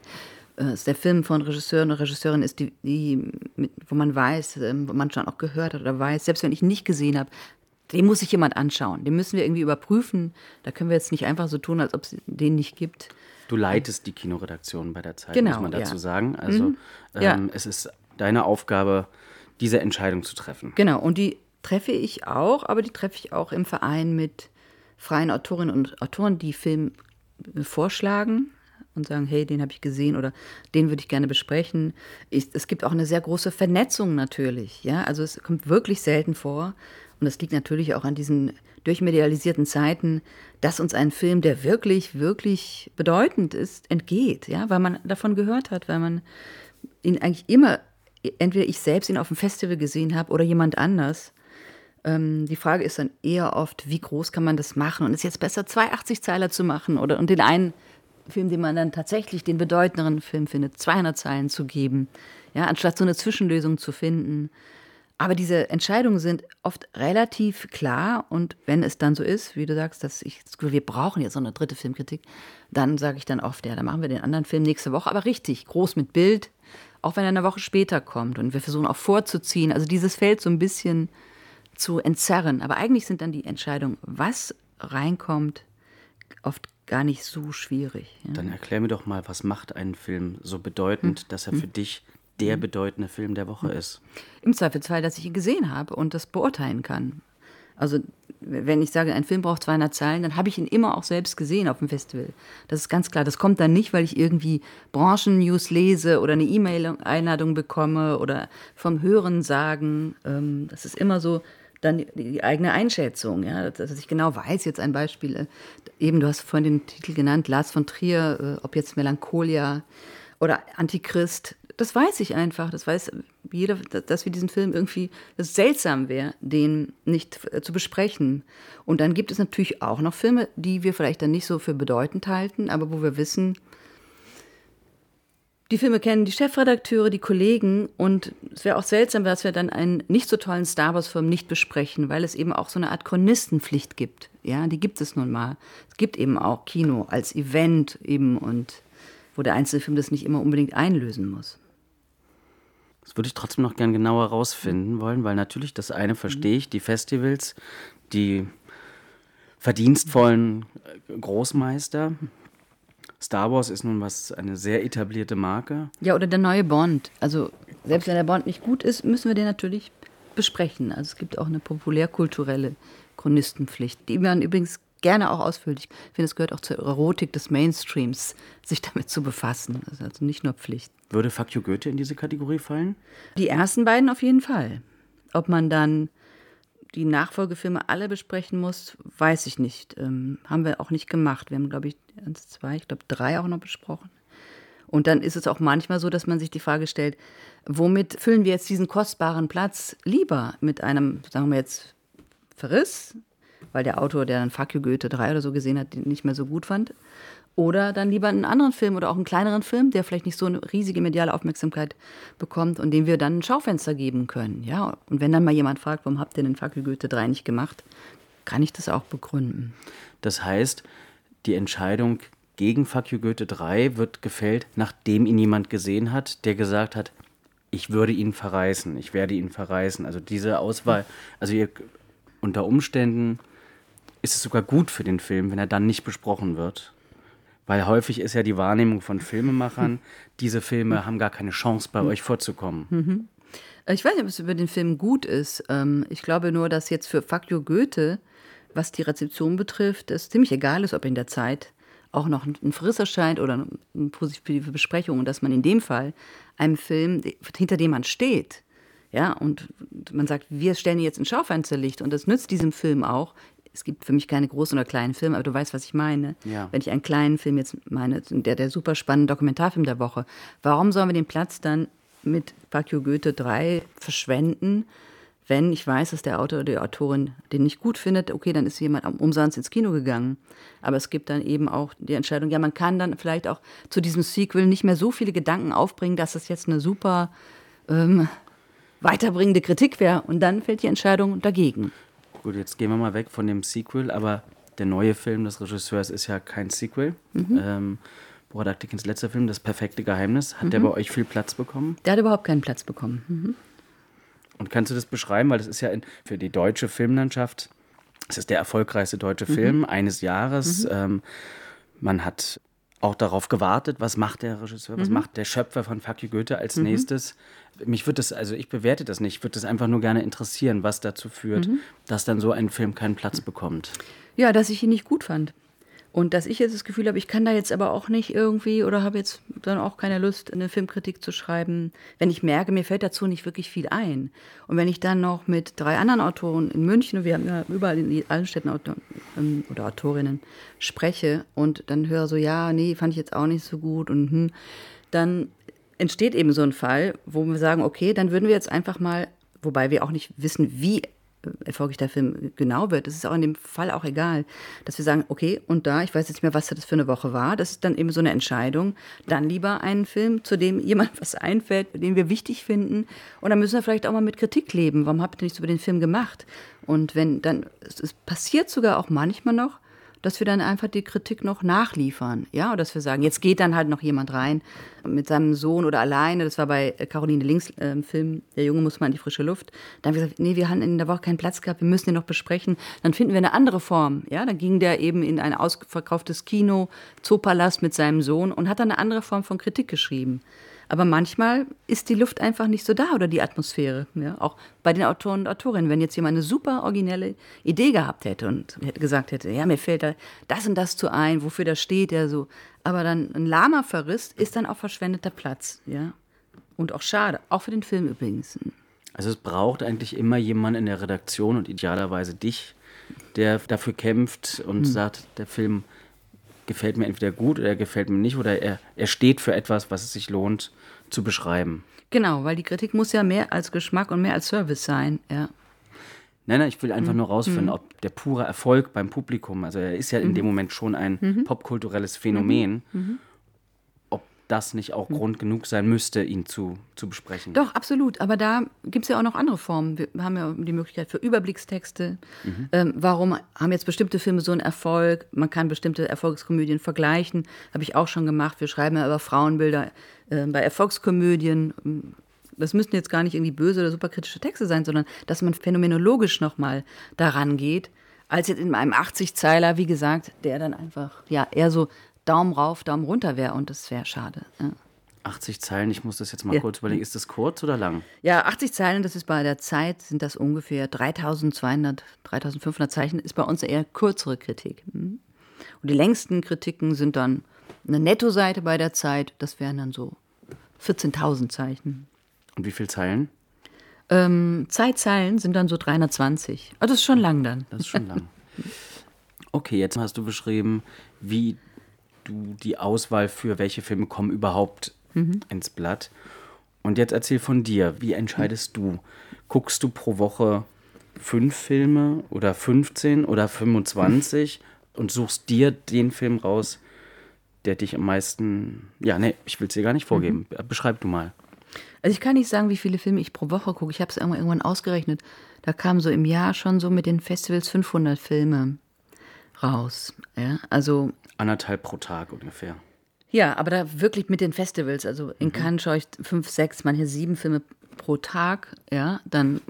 [SPEAKER 3] äh, es der Film von Regisseuren und Regisseurin ist, die, die wo man weiß, ähm, wo man schon auch gehört hat oder weiß, selbst wenn ich ihn nicht gesehen habe, den muss sich jemand anschauen. Den müssen wir irgendwie überprüfen. Da können wir jetzt nicht einfach so tun, als ob es den nicht gibt.
[SPEAKER 2] Du leitest die Kinoredaktion bei der Zeit,
[SPEAKER 3] genau,
[SPEAKER 2] muss man dazu
[SPEAKER 3] ja.
[SPEAKER 2] sagen. Also mhm. ähm, es ist deine Aufgabe, diese Entscheidung zu treffen.
[SPEAKER 3] Genau, und die treffe ich auch, aber die treffe ich auch im Verein mit freien Autorinnen und Autoren, die Film vorschlagen und sagen, hey, den habe ich gesehen oder den würde ich gerne besprechen. Ich, es gibt auch eine sehr große Vernetzung natürlich. Ja? Also es kommt wirklich selten vor. Und das liegt natürlich auch an diesen durchmedialisierten Zeiten, dass uns ein Film, der wirklich, wirklich bedeutend ist, entgeht. Ja? Weil man davon gehört hat, weil man ihn eigentlich immer, entweder ich selbst ihn auf dem Festival gesehen habe oder jemand anders. Ähm, die Frage ist dann eher oft, wie groß kann man das machen? Und ist jetzt besser, zwei 80-Zeiler zu machen oder und den einen Film, den man dann tatsächlich den bedeutenderen Film findet, 200 Zeilen zu geben, ja, anstatt so eine Zwischenlösung zu finden. Aber diese Entscheidungen sind oft relativ klar und wenn es dann so ist, wie du sagst, dass ich, wir brauchen jetzt so eine dritte Filmkritik, dann sage ich dann oft, ja, dann machen wir den anderen Film nächste Woche, aber richtig, groß mit Bild, auch wenn er eine Woche später kommt und wir versuchen auch vorzuziehen, also dieses Feld so ein bisschen zu entzerren. Aber eigentlich sind dann die Entscheidungen, was reinkommt, oft gar nicht so schwierig.
[SPEAKER 2] Ja. Dann erklär mir doch mal, was macht einen Film so bedeutend, hm. dass er hm. für dich der hm. bedeutende Film der Woche hm. ist?
[SPEAKER 3] Im Zweifelsfall, dass ich ihn gesehen habe und das beurteilen kann. Also wenn ich sage, ein Film braucht 200 Zeilen, dann habe ich ihn immer auch selbst gesehen auf dem Festival. Das ist ganz klar. Das kommt dann nicht, weil ich irgendwie Branchennews lese oder eine E-Mail-Einladung bekomme oder vom Hören sagen. Ähm, das ist immer so, dann die, die eigene Einschätzung, ja, dass ich genau weiß, jetzt ein Beispiel, äh, eben du hast vorhin den Titel genannt, Lars von Trier, äh, ob jetzt Melancholia oder Antichrist, das weiß ich einfach, das weiß jeder, dass wir diesen Film irgendwie, dass es seltsam wäre, den nicht äh, zu besprechen. Und dann gibt es natürlich auch noch Filme, die wir vielleicht dann nicht so für bedeutend halten, aber wo wir wissen, die Filme kennen die Chefredakteure, die Kollegen und es wäre auch seltsam, dass wir dann einen nicht so tollen Star Wars-Film nicht besprechen, weil es eben auch so eine Art Chronistenpflicht gibt. Ja, die gibt es nun mal. Es gibt eben auch Kino als Event eben und wo der Einzelfilm das nicht immer unbedingt einlösen muss.
[SPEAKER 2] Das würde ich trotzdem noch gern genauer rausfinden wollen, weil natürlich das eine verstehe ich, die Festivals, die verdienstvollen äh, Großmeister, Star Wars ist nun was eine sehr etablierte Marke.
[SPEAKER 3] Ja, oder der neue Bond. Also selbst wenn der Bond nicht gut ist, müssen wir den natürlich besprechen. Also es gibt auch eine populärkulturelle Chronistenpflicht, die man übrigens gerne auch ausfüllt. Ich finde, es gehört auch zur Erotik des Mainstreams, sich damit zu befassen. Das ist also nicht nur Pflicht.
[SPEAKER 2] Würde you Goethe in diese Kategorie fallen?
[SPEAKER 3] Die ersten beiden auf jeden Fall. Ob man dann die Nachfolgefilme alle besprechen muss, weiß ich nicht. Ähm, haben wir auch nicht gemacht. Wir haben, glaube ich, eins, zwei, ich glaube drei auch noch besprochen. Und dann ist es auch manchmal so, dass man sich die Frage stellt, womit füllen wir jetzt diesen kostbaren Platz lieber? Mit einem, sagen wir jetzt, Verriss, weil der Autor, der dann Fuck Goethe 3 oder so gesehen hat, den nicht mehr so gut fand. Oder dann lieber einen anderen Film oder auch einen kleineren Film, der vielleicht nicht so eine riesige mediale Aufmerksamkeit bekommt und dem wir dann ein Schaufenster geben können. Ja, und wenn dann mal jemand fragt, warum habt ihr den Fackel Goethe 3 nicht gemacht, kann ich das auch begründen.
[SPEAKER 2] Das heißt, die Entscheidung gegen Fuck Goethe 3 wird gefällt, nachdem ihn jemand gesehen hat, der gesagt hat, ich würde ihn verreißen, ich werde ihn verreißen. Also diese Auswahl, also ihr, unter Umständen ist es sogar gut für den Film, wenn er dann nicht besprochen wird. Weil häufig ist ja die Wahrnehmung von Filmemachern, diese Filme haben gar keine Chance, bei euch vorzukommen.
[SPEAKER 3] Mhm. Ich weiß nicht, ob es über den Film gut ist. Ähm, ich glaube nur, dass jetzt für you Goethe, was die Rezeption betrifft, es ziemlich egal ist, ob in der Zeit auch noch ein Friss erscheint oder eine positive Besprechung und dass man in dem Fall einem Film, hinter dem man steht, ja, und man sagt, wir stellen jetzt ein Schaufensterlicht und das nützt diesem Film auch, es gibt für mich keine großen oder kleinen Filme, aber du weißt, was ich meine. Ja. Wenn ich einen kleinen Film jetzt meine, der, der super spannende Dokumentarfilm der Woche, warum sollen wir den Platz dann mit Bakio Goethe 3 verschwenden, wenn ich weiß, dass der Autor oder die Autorin den nicht gut findet, okay, dann ist jemand umsonst ins Kino gegangen. Aber es gibt dann eben auch die Entscheidung, ja, man kann dann vielleicht auch zu diesem Sequel nicht mehr so viele Gedanken aufbringen, dass es jetzt eine super ähm, weiterbringende Kritik wäre. Und dann fällt die Entscheidung dagegen.
[SPEAKER 2] Gut, jetzt gehen wir mal weg von dem Sequel, aber der neue Film des Regisseurs ist ja kein Sequel. Mhm. Ähm, Borat Aktikins letzter Film, Das perfekte Geheimnis, hat mhm. der bei euch viel Platz bekommen?
[SPEAKER 3] Der hat überhaupt keinen Platz bekommen. Mhm.
[SPEAKER 2] Und kannst du das beschreiben? Weil das ist ja in, für die deutsche Filmlandschaft, es ist der erfolgreichste deutsche mhm. Film eines Jahres. Mhm. Ähm, man hat auch darauf gewartet, was macht der Regisseur, was mhm. macht der Schöpfer von Fuck you Goethe als mhm. nächstes. Mich würde das, also ich bewerte das nicht, ich würde das einfach nur gerne interessieren, was dazu führt, mhm. dass dann so ein Film keinen Platz bekommt.
[SPEAKER 3] Ja, dass ich ihn nicht gut fand. Und dass ich jetzt das Gefühl habe, ich kann da jetzt aber auch nicht irgendwie oder habe jetzt dann auch keine Lust, eine Filmkritik zu schreiben, wenn ich merke, mir fällt dazu nicht wirklich viel ein. Und wenn ich dann noch mit drei anderen Autoren in München, wir haben ja überall in allen Städten Autor, ähm, oder Autorinnen, spreche und dann höre so, ja, nee, fand ich jetzt auch nicht so gut und hm, dann entsteht eben so ein Fall, wo wir sagen, okay, dann würden wir jetzt einfach mal, wobei wir auch nicht wissen, wie erfolgreich der Film genau wird. Das ist auch in dem Fall auch egal, dass wir sagen, okay, und da, ich weiß jetzt nicht mehr, was das für eine Woche war, das ist dann eben so eine Entscheidung, dann lieber einen Film, zu dem jemand was einfällt, den wir wichtig finden. Und dann müssen wir vielleicht auch mal mit Kritik leben. Warum habt ihr nichts über den Film gemacht? Und wenn dann, es passiert sogar auch manchmal noch, dass wir dann einfach die Kritik noch nachliefern. Ja, oder dass wir sagen, jetzt geht dann halt noch jemand rein mit seinem Sohn oder alleine. Das war bei Caroline Links äh, Film, der Junge muss mal in die frische Luft. Dann haben wir gesagt, nee, wir haben in der Woche keinen Platz gehabt, wir müssen den noch besprechen. Dann finden wir eine andere Form. Ja, dann ging der eben in ein ausverkauftes Kino, Zoopalast mit seinem Sohn und hat dann eine andere Form von Kritik geschrieben. Aber manchmal ist die Luft einfach nicht so da oder die Atmosphäre. Ja? Auch bei den Autoren und Autorinnen. Wenn jetzt jemand eine super originelle Idee gehabt hätte und gesagt hätte, ja, mir fällt da das und das zu ein, wofür das steht, ja so. Aber dann ein lahmer Verriss ist dann auch verschwendeter Platz. Ja? Und auch schade, auch für den Film übrigens.
[SPEAKER 2] Also es braucht eigentlich immer jemanden in der Redaktion und idealerweise dich, der dafür kämpft und hm. sagt, der Film gefällt mir entweder gut oder er gefällt mir nicht oder er, er steht für etwas, was es sich lohnt zu beschreiben.
[SPEAKER 3] Genau, weil die Kritik muss ja mehr als Geschmack und mehr als Service sein, ja.
[SPEAKER 2] Nein, nein, ich will einfach mhm. nur rausfinden, mhm. ob der pure Erfolg beim Publikum, also er ist ja in mhm. dem Moment schon ein mhm. popkulturelles Phänomen, mhm. Mhm. Das nicht auch Grund genug sein müsste, ihn zu, zu besprechen.
[SPEAKER 3] Doch, absolut. Aber da gibt es ja auch noch andere Formen. Wir haben ja die Möglichkeit für Überblickstexte. Mhm. Ähm, warum haben jetzt bestimmte Filme so einen Erfolg? Man kann bestimmte Erfolgskomödien vergleichen. Habe ich auch schon gemacht. Wir schreiben ja über Frauenbilder äh, bei Erfolgskomödien. Das müssten jetzt gar nicht irgendwie böse oder superkritische Texte sein, sondern dass man phänomenologisch nochmal daran geht als jetzt in meinem 80-Zeiler, wie gesagt, der dann einfach ja eher so Daumen rauf, Daumen runter wäre und das wäre schade. Ja.
[SPEAKER 2] 80 Zeilen, ich muss das jetzt mal ja. kurz überlegen, ist das kurz oder lang?
[SPEAKER 3] Ja, 80 Zeilen, das ist bei der Zeit, sind das ungefähr 3200, 3500 Zeichen, ist bei uns eher kürzere Kritik. Hm? Und die längsten Kritiken sind dann eine Nettoseite bei der Zeit, das wären dann so 14.000 Zeichen.
[SPEAKER 2] Und wie viele Zeilen?
[SPEAKER 3] Ähm, Zeitzeilen sind dann so 320. Also das ist schon lang dann.
[SPEAKER 2] Das ist schon lang. Okay, jetzt hast du beschrieben, wie du die Auswahl für welche Filme kommen überhaupt mhm. ins Blatt. Und jetzt erzähl von dir, wie entscheidest du? Guckst du pro Woche fünf Filme oder 15 oder 25 und suchst dir den Film raus, der dich am meisten. Ja, nee, ich will es dir gar nicht vorgeben. Mhm. Beschreib du mal.
[SPEAKER 3] Also ich kann nicht sagen, wie viele Filme ich pro Woche gucke. Ich habe es irgendwann ausgerechnet. Da kamen so im Jahr schon so mit den Festivals 500 Filme raus. Ja, also
[SPEAKER 2] anderthalb pro Tag ungefähr.
[SPEAKER 3] Ja, aber da wirklich mit den Festivals. Also in mhm. Cannes schaue ich fünf, sechs, manche sieben Filme pro Tag. Ja, dann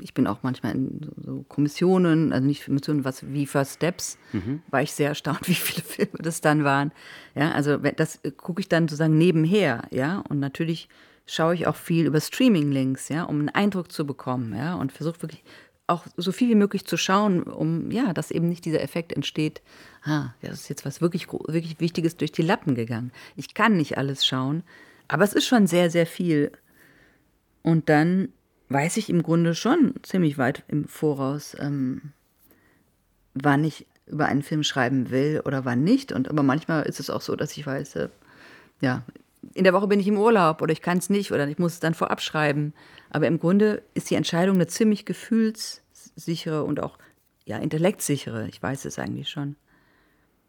[SPEAKER 3] ich bin auch manchmal in so, Kommissionen, also nicht Kommissionen, was wie First Steps, mhm. war ich sehr erstaunt, wie viele Filme das dann waren. Ja, also das gucke ich dann sozusagen nebenher, ja, und natürlich schaue ich auch viel über Streaming-Links, ja, um einen Eindruck zu bekommen, ja, und versuche wirklich auch so viel wie möglich zu schauen, um ja, dass eben nicht dieser Effekt entsteht, ah, das ist jetzt was wirklich, wirklich Wichtiges durch die Lappen gegangen. Ich kann nicht alles schauen, aber es ist schon sehr, sehr viel. Und dann weiß ich im Grunde schon ziemlich weit im Voraus, ähm, wann ich über einen Film schreiben will oder wann nicht. Und aber manchmal ist es auch so, dass ich weiß, äh, ja, in der Woche bin ich im Urlaub oder ich kann es nicht oder ich muss es dann vorab schreiben. Aber im Grunde ist die Entscheidung eine ziemlich gefühlssichere und auch ja, intellektsichere. Ich weiß es eigentlich schon.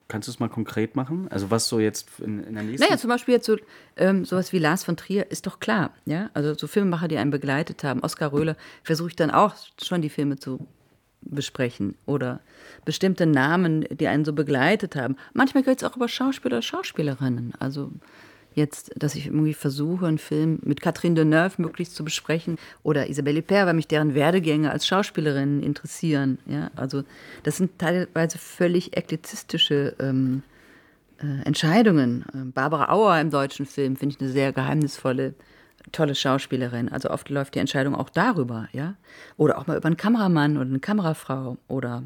[SPEAKER 2] Kannst du es mal konkret machen? Also was so jetzt in, in der nächsten...
[SPEAKER 3] Naja, zum Beispiel jetzt so ähm, sowas wie Lars von Trier ist doch klar. Ja? Also so Filmemacher, die einen begleitet haben. Oskar Röhle versuche ich dann auch schon die Filme zu besprechen oder bestimmte Namen, die einen so begleitet haben. Manchmal geht es auch über Schauspieler oder Schauspielerinnen. Also jetzt, dass ich irgendwie versuche, einen Film mit Catherine Deneuve möglichst zu besprechen oder Isabelle Huppert, weil mich deren Werdegänge als Schauspielerin interessieren. Ja, also das sind teilweise völlig eklizistische ähm, äh, Entscheidungen. Ähm, Barbara Auer im deutschen Film finde ich eine sehr geheimnisvolle, tolle Schauspielerin. Also oft läuft die Entscheidung auch darüber, ja, oder auch mal über einen Kameramann oder eine Kamerafrau oder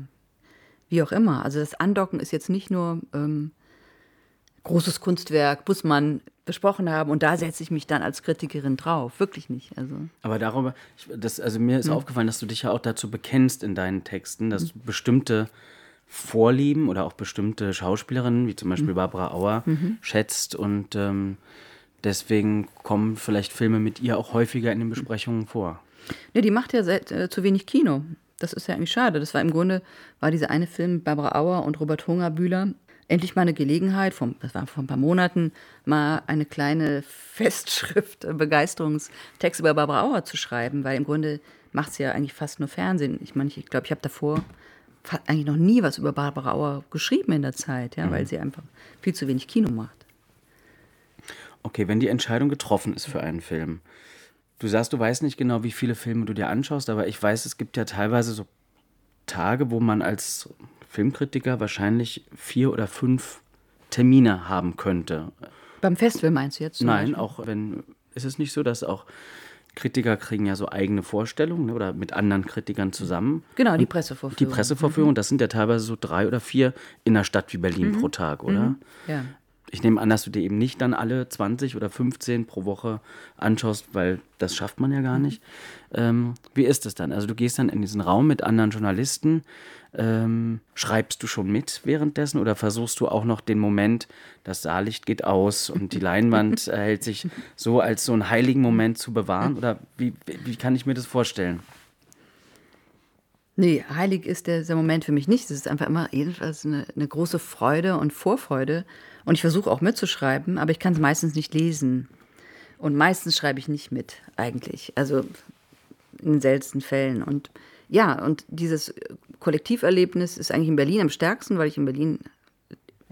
[SPEAKER 3] wie auch immer. Also das Andocken ist jetzt nicht nur ähm, großes Kunstwerk, muss man besprochen haben und da setze ich mich dann als Kritikerin drauf. Wirklich nicht. Also.
[SPEAKER 2] Aber darüber, das, also mir ist mhm. aufgefallen, dass du dich ja auch dazu bekennst in deinen Texten, dass mhm. du bestimmte Vorlieben oder auch bestimmte Schauspielerinnen, wie zum Beispiel mhm. Barbara Auer, mhm. schätzt und ähm, deswegen kommen vielleicht Filme mit ihr auch häufiger in den Besprechungen vor.
[SPEAKER 3] Ja, die macht ja seit, äh, zu wenig Kino. Das ist ja eigentlich schade. Das war im Grunde, war dieser eine Film Barbara Auer und Robert Hungerbühler endlich mal eine Gelegenheit, vom, das war vor ein paar Monaten, mal eine kleine Festschrift, Begeisterungstext über Barbara Auer zu schreiben, weil im Grunde macht sie ja eigentlich fast nur Fernsehen. Ich meine, ich glaube, ich habe davor eigentlich noch nie was über Barbara Auer geschrieben in der Zeit, ja, mhm. weil sie einfach viel zu wenig Kino macht.
[SPEAKER 2] Okay, wenn die Entscheidung getroffen ist für einen Film, du sagst, du weißt nicht genau, wie viele Filme du dir anschaust, aber ich weiß, es gibt ja teilweise so Tage, wo man als Filmkritiker wahrscheinlich vier oder fünf Termine haben könnte.
[SPEAKER 3] Beim Festival meinst du jetzt?
[SPEAKER 2] Nein, Beispiel? auch wenn, ist es nicht so, dass auch Kritiker kriegen ja so eigene Vorstellungen ne, oder mit anderen Kritikern zusammen.
[SPEAKER 3] Genau, die Pressevorführung.
[SPEAKER 2] Die Pressevorführung, mhm. das sind ja teilweise so drei oder vier in einer Stadt wie Berlin mhm. pro Tag, oder? Mhm.
[SPEAKER 3] Ja
[SPEAKER 2] ich nehme an, dass du dir eben nicht dann alle 20 oder 15 pro Woche anschaust, weil das schafft man ja gar nicht. Ähm, wie ist es dann? Also du gehst dann in diesen Raum mit anderen Journalisten. Ähm, schreibst du schon mit währenddessen oder versuchst du auch noch den Moment, das Saallicht geht aus und die Leinwand erhält sich so als so einen heiligen Moment zu bewahren? Oder wie, wie kann ich mir das vorstellen?
[SPEAKER 3] Nee, heilig ist der, der Moment für mich nicht. Es ist einfach immer jedenfalls eine, eine große Freude und Vorfreude. Und ich versuche auch mitzuschreiben, aber ich kann es meistens nicht lesen. Und meistens schreibe ich nicht mit, eigentlich. Also in den seltensten Fällen. Und ja, und dieses Kollektiverlebnis ist eigentlich in Berlin am stärksten, weil ich in Berlin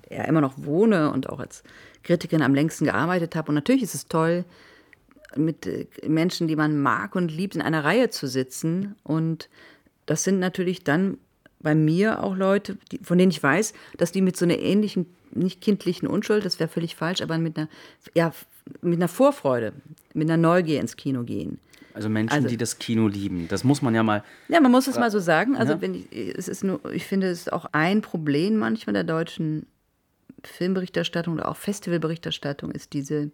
[SPEAKER 3] ja immer noch wohne und auch als Kritikerin am längsten gearbeitet habe. Und natürlich ist es toll, mit äh, Menschen, die man mag und liebt, in einer Reihe zu sitzen. Und das sind natürlich dann bei mir auch Leute, die, von denen ich weiß, dass die mit so einer ähnlichen, nicht kindlichen Unschuld, das wäre völlig falsch, aber mit einer, ja, mit einer Vorfreude, mit einer Neugier ins Kino gehen.
[SPEAKER 2] Also Menschen, also, die das Kino lieben. Das muss man ja mal.
[SPEAKER 3] Ja, man muss es mal so sagen. Also ja. wenn ich, es ist nur, ich finde, es ist auch ein Problem manchmal der deutschen Filmberichterstattung oder auch Festivalberichterstattung ist diese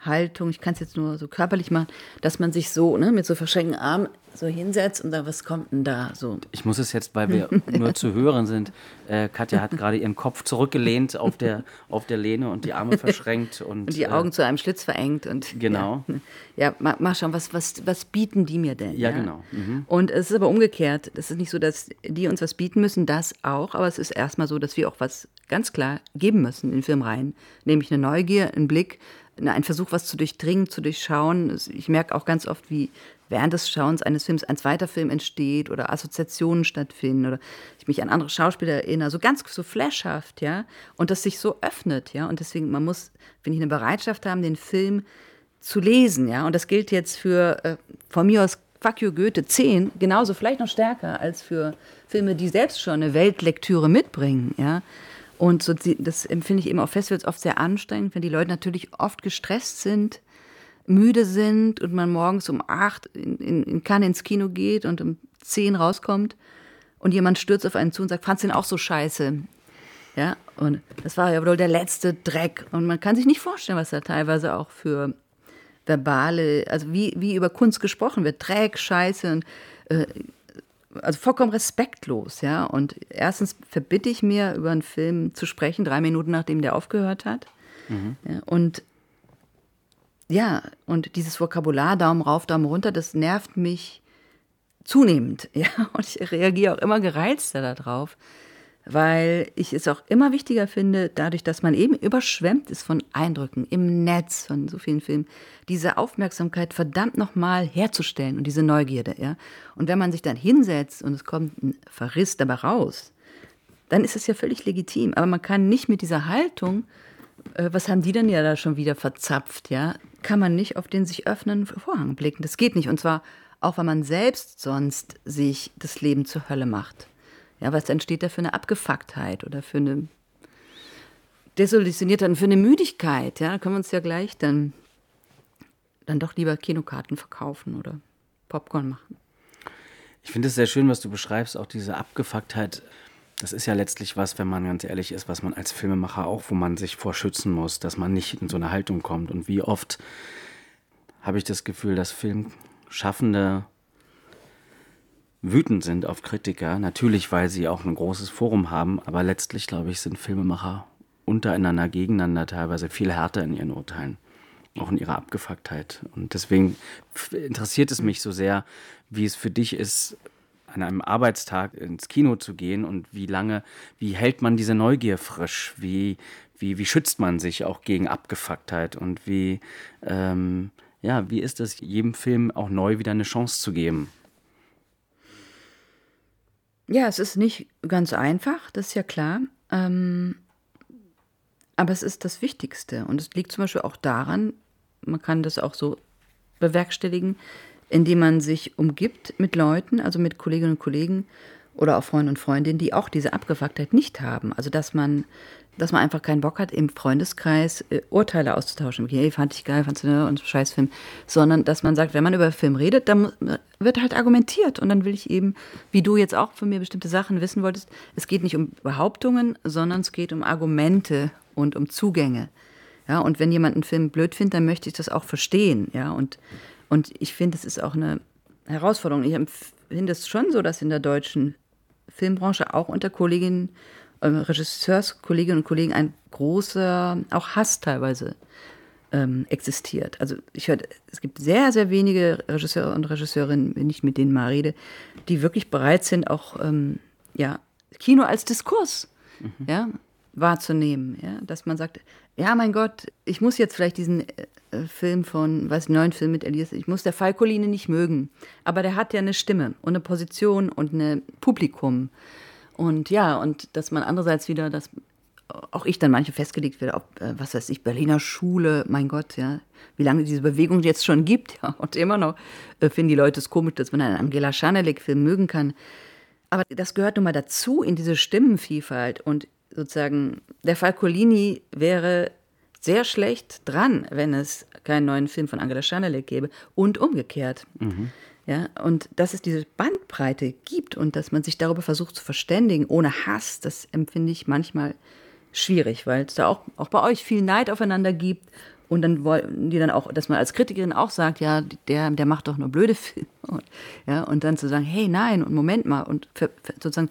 [SPEAKER 3] Haltung, ich kann es jetzt nur so körperlich machen, dass man sich so ne, mit so verschränkten Armen so hinsetzt und dann, was kommt denn da so?
[SPEAKER 2] Ich muss es jetzt, weil wir nur zu hören sind. Äh, Katja hat gerade ihren Kopf zurückgelehnt auf der, auf der Lehne und die Arme verschränkt. Und,
[SPEAKER 3] und die Augen äh, zu einem Schlitz verengt. Und,
[SPEAKER 2] genau.
[SPEAKER 3] Ja, ja mach, mach schon, was, was, was bieten die mir denn?
[SPEAKER 2] Ja, ja? genau.
[SPEAKER 3] Mhm. Und es ist aber umgekehrt. Es ist nicht so, dass die uns was bieten müssen, das auch, aber es ist erstmal so, dass wir auch was ganz klar geben müssen in den Film rein. Nämlich eine Neugier, einen Blick, ein Versuch, was zu durchdringen, zu durchschauen. Ich merke auch ganz oft, wie während des Schauens eines Films ein zweiter Film entsteht oder Assoziationen stattfinden oder ich mich an andere Schauspieler erinnere, so ganz so flashhaft, ja, und das sich so öffnet, ja, und deswegen, man muss, finde ich, eine Bereitschaft haben, den Film zu lesen, ja, und das gilt jetzt für, äh, von mir aus, Fuck you Goethe 10, genauso, vielleicht noch stärker als für Filme, die selbst schon eine Weltlektüre mitbringen, ja, und so, das empfinde ich eben auf Festivals oft sehr anstrengend, wenn die Leute natürlich oft gestresst sind, müde sind und man morgens um acht in, in, in Cannes ins Kino geht und um zehn rauskommt und jemand stürzt auf einen zu und sagt, fandst du den auch so scheiße? Ja, und das war ja wohl der letzte Dreck. Und man kann sich nicht vorstellen, was da teilweise auch für verbale, also wie, wie über Kunst gesprochen wird. Dreck, Scheiße und äh, also vollkommen respektlos, ja. Und erstens verbitte ich mir, über einen Film zu sprechen, drei Minuten nachdem der aufgehört hat. Mhm. Ja, und ja, und dieses Vokabular, Daumen rauf, Daumen runter, das nervt mich zunehmend, ja. Und ich reagiere auch immer gereizter darauf weil ich es auch immer wichtiger finde, dadurch, dass man eben überschwemmt ist von Eindrücken im Netz, von so vielen Filmen, diese Aufmerksamkeit verdammt nochmal herzustellen und diese Neugierde. Ja? Und wenn man sich dann hinsetzt und es kommt ein Verriss dabei raus, dann ist es ja völlig legitim. Aber man kann nicht mit dieser Haltung, äh, was haben die denn ja da schon wieder verzapft, ja, kann man nicht auf den sich öffnenden Vorhang blicken. Das geht nicht. Und zwar auch, weil man selbst sonst sich das Leben zur Hölle macht. Ja, was entsteht da für eine Abgefucktheit oder für eine desolutioniert dann für eine Müdigkeit, ja, da können wir uns ja gleich dann, dann doch lieber Kinokarten verkaufen oder Popcorn machen.
[SPEAKER 2] Ich finde es sehr schön, was du beschreibst, auch diese Abgefucktheit. Das ist ja letztlich was, wenn man ganz ehrlich ist, was man als Filmemacher auch, wo man sich vorschützen muss, dass man nicht in so eine Haltung kommt. Und wie oft habe ich das Gefühl, dass Filmschaffende wütend sind auf Kritiker, natürlich, weil sie auch ein großes Forum haben, aber letztlich, glaube ich, sind Filmemacher untereinander, gegeneinander teilweise viel härter in ihren Urteilen, auch in ihrer Abgefucktheit. Und deswegen interessiert es mich so sehr, wie es für dich ist, an einem Arbeitstag ins Kino zu gehen und wie lange, wie hält man diese Neugier frisch, wie, wie, wie schützt man sich auch gegen Abgefucktheit und wie, ähm, ja, wie ist es, jedem Film auch neu wieder eine Chance zu geben?
[SPEAKER 3] Ja, es ist nicht ganz einfach, das ist ja klar. Ähm, aber es ist das Wichtigste. Und es liegt zum Beispiel auch daran, man kann das auch so bewerkstelligen, indem man sich umgibt mit Leuten, also mit Kolleginnen und Kollegen oder auch Freunden und Freundinnen, die auch diese Abgefucktheit nicht haben. Also dass man dass man einfach keinen Bock hat, im Freundeskreis äh, Urteile auszutauschen. Okay, fand ich geil, fandst du ne, und Scheißfilm. Sondern, dass man sagt, wenn man über Film redet, dann wird halt argumentiert. Und dann will ich eben, wie du jetzt auch von mir bestimmte Sachen wissen wolltest, es geht nicht um Behauptungen, sondern es geht um Argumente und um Zugänge. Ja, und wenn jemand einen Film blöd findet, dann möchte ich das auch verstehen. Ja, und, und ich finde, es ist auch eine Herausforderung. Ich finde es schon so, dass in der deutschen Filmbranche auch unter Kolleginnen Regisseurskolleginnen und Kollegen ein großer, auch Hass teilweise ähm, existiert. Also ich höre, es gibt sehr, sehr wenige Regisseure und Regisseurinnen, wenn ich mit denen mal rede, die wirklich bereit sind, auch ähm, ja, Kino als Diskurs mhm. ja, wahrzunehmen. Ja? Dass man sagt, ja, mein Gott, ich muss jetzt vielleicht diesen äh, Film von, was neuen Film mit Elias, ich muss der Falkoline nicht mögen, aber der hat ja eine Stimme und eine Position und ein Publikum. Und ja, und dass man andererseits wieder das auch ich dann manche festgelegt werde, ob, äh, was weiß ich, Berliner Schule, mein Gott, ja, wie lange diese Bewegung jetzt schon gibt, ja, und immer noch äh, finden die Leute es komisch, dass man einen Angela Schanelek-Film mögen kann. Aber das gehört nun mal dazu in diese Stimmenvielfalt und sozusagen der Falcolini wäre sehr schlecht dran, wenn es keinen neuen Film von Angela Schanelek gäbe und umgekehrt. Mhm. Ja, und dass es diese Bandbreite gibt und dass man sich darüber versucht zu verständigen, ohne Hass, das empfinde ich manchmal schwierig, weil es da auch, auch bei euch viel Neid aufeinander gibt. Und dann wollen die dann auch, dass man als Kritikerin auch sagt, ja, der, der macht doch nur blöde Filme. Und, ja, und dann zu sagen, hey, nein, und Moment mal, und für, für sozusagen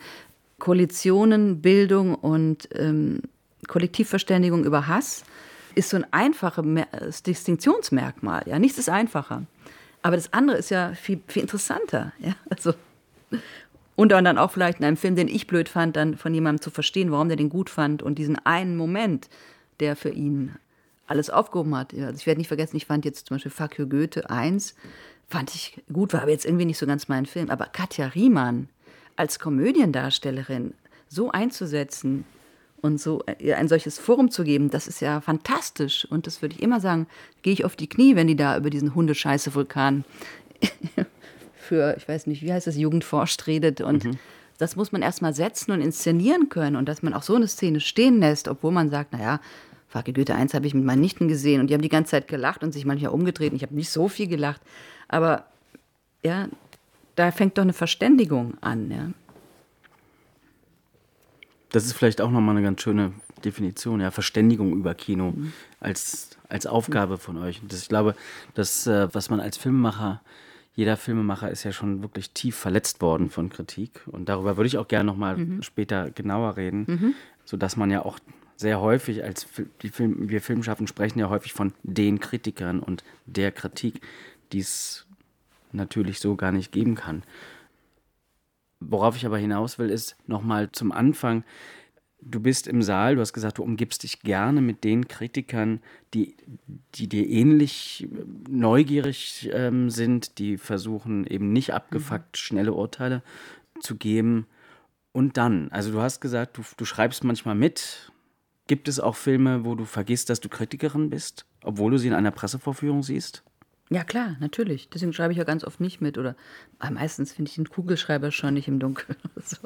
[SPEAKER 3] Koalitionen, Bildung und ähm, Kollektivverständigung über Hass ist so ein einfaches Distinktionsmerkmal. Ja, nichts ist einfacher. Aber das andere ist ja viel, viel interessanter. Ja, also. Und dann auch vielleicht in einem Film, den ich blöd fand, dann von jemandem zu verstehen, warum der den gut fand und diesen einen Moment, der für ihn alles aufgehoben hat. Also ich werde nicht vergessen, ich fand jetzt zum Beispiel Fuck Goethe 1, fand ich gut, war aber jetzt irgendwie nicht so ganz mein Film. Aber Katja Riemann als Komödiendarstellerin so einzusetzen und so äh, ein solches Forum zu geben, das ist ja fantastisch. Und das würde ich immer sagen, gehe ich auf die Knie, wenn die da über diesen Hundescheiße-Vulkan für, ich weiß nicht, wie heißt das, Jugend forscht redet. Und mhm. das muss man erstmal setzen und inszenieren können. Und dass man auch so eine Szene stehen lässt, obwohl man sagt, naja, Frage Goethe 1 habe ich mit meinen Nichten gesehen und die haben die ganze Zeit gelacht und sich manchmal umgedreht. Und ich habe nicht so viel gelacht. Aber ja, da fängt doch eine Verständigung an. Ja.
[SPEAKER 2] Das ist vielleicht auch nochmal eine ganz schöne Definition, ja, Verständigung über Kino mhm. als, als Aufgabe von euch. Das, ich glaube, das, äh, was man als Filmemacher jeder Filmemacher ist ja schon wirklich tief verletzt worden von Kritik. Und darüber würde ich auch gerne nochmal mhm. später genauer reden, mhm. sodass man ja auch sehr häufig als die Film, wir Filmschaffen sprechen ja häufig von den Kritikern und der Kritik, die es natürlich so gar nicht geben kann. Worauf ich aber hinaus will, ist nochmal zum Anfang, Du bist im Saal, du hast gesagt, du umgibst dich gerne mit den Kritikern, die, die dir ähnlich neugierig ähm, sind, die versuchen eben nicht abgefuckt mhm. schnelle Urteile zu geben. Und dann, also du hast gesagt, du, du schreibst manchmal mit. Gibt es auch Filme, wo du vergisst, dass du Kritikerin bist, obwohl du sie in einer Pressevorführung siehst?
[SPEAKER 3] Ja, klar, natürlich. Deswegen schreibe ich ja ganz oft nicht mit. Oder meistens finde ich den Kugelschreiber schon nicht im Dunkeln. so.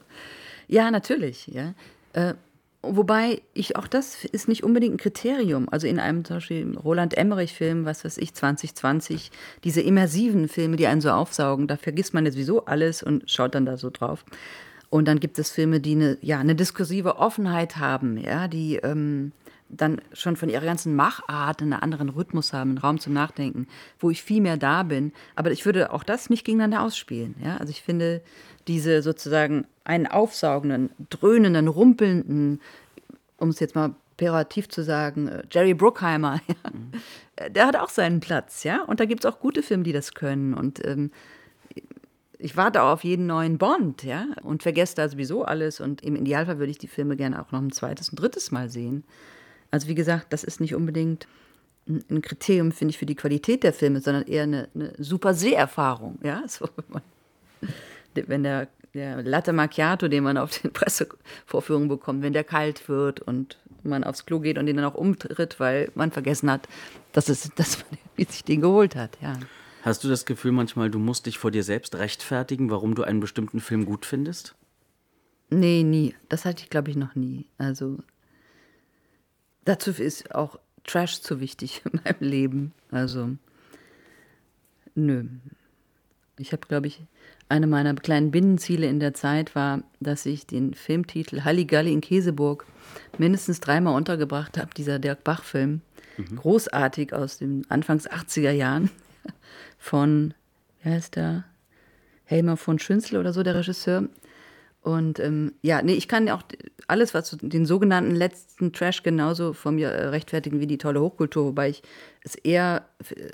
[SPEAKER 3] Ja, natürlich. Ja. Äh, wobei ich auch das ist nicht unbedingt ein Kriterium. Also in einem zum Beispiel Roland Emmerich-Film, was weiß ich, 2020, diese immersiven Filme, die einen so aufsaugen, da vergisst man ja sowieso alles und schaut dann da so drauf. Und dann gibt es Filme, die eine, ja, eine diskursive Offenheit haben, ja, die ähm, dann schon von ihrer ganzen Machart einen anderen Rhythmus haben, einen Raum zum Nachdenken, wo ich viel mehr da bin. Aber ich würde auch das nicht gegeneinander ausspielen. Ja? Also ich finde, diese sozusagen einen aufsaugenden, dröhnenden, rumpelnden, um es jetzt mal perativ zu sagen, äh, Jerry Bruckheimer, ja, mhm. der hat auch seinen Platz, ja. Und da gibt es auch gute Filme, die das können. Und ähm, ich warte auch auf jeden neuen Bond, ja, und vergesse da sowieso alles. Und im Idealfall würde ich die Filme gerne auch noch ein zweites und drittes Mal sehen. Also wie gesagt, das ist nicht unbedingt ein Kriterium, finde ich, für die Qualität der Filme, sondern eher eine, eine super Seherfahrung, ja. So, wenn der, der Latte Macchiato, den man auf den Pressevorführungen bekommt, wenn der kalt wird und man aufs Klo geht und den dann auch umtritt, weil man vergessen hat, dass, es, dass man sich den geholt hat. Ja.
[SPEAKER 2] Hast du das Gefühl manchmal, du musst dich vor dir selbst rechtfertigen, warum du einen bestimmten Film gut findest?
[SPEAKER 3] Nee, nie. Das hatte ich, glaube ich, noch nie. Also dazu ist auch Trash zu wichtig in meinem Leben. Also, nö. Ich habe, glaube ich, eine meiner kleinen Binnenziele in der Zeit war, dass ich den Filmtitel Halligalli in Käseburg mindestens dreimal untergebracht habe, dieser Dirk Bach-Film. Mhm. Großartig aus den Anfangs 80er Jahren von, wie heißt der? Helmer von Schünzel oder so, der Regisseur. Und ähm, ja, nee, ich kann auch alles, was den sogenannten letzten Trash genauso von mir äh, rechtfertigen wie die tolle Hochkultur, wobei ich es eher äh,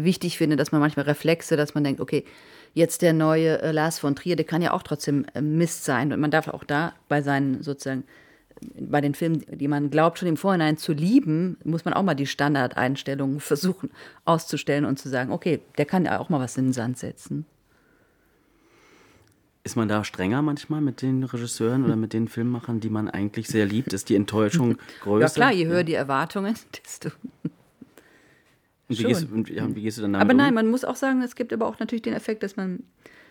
[SPEAKER 3] wichtig finde, dass man manchmal Reflexe, dass man denkt, okay, jetzt der neue äh, Lars von Trier, der kann ja auch trotzdem Mist sein. Und man darf auch da bei seinen sozusagen, bei den Filmen, die man glaubt, schon im Vorhinein zu lieben, muss man auch mal die Standardeinstellungen versuchen auszustellen und zu sagen, okay, der kann ja auch mal was in den Sand setzen.
[SPEAKER 2] Ist man da strenger manchmal mit den Regisseuren oder mit den Filmemachern, die man eigentlich sehr liebt? Ist die Enttäuschung größer?
[SPEAKER 3] Ja klar, je höher die Erwartungen, desto.
[SPEAKER 2] Und wie, gehst, und, wie gehst du dann damit
[SPEAKER 3] Aber nein,
[SPEAKER 2] um?
[SPEAKER 3] man muss auch sagen, es gibt aber auch natürlich den Effekt, dass man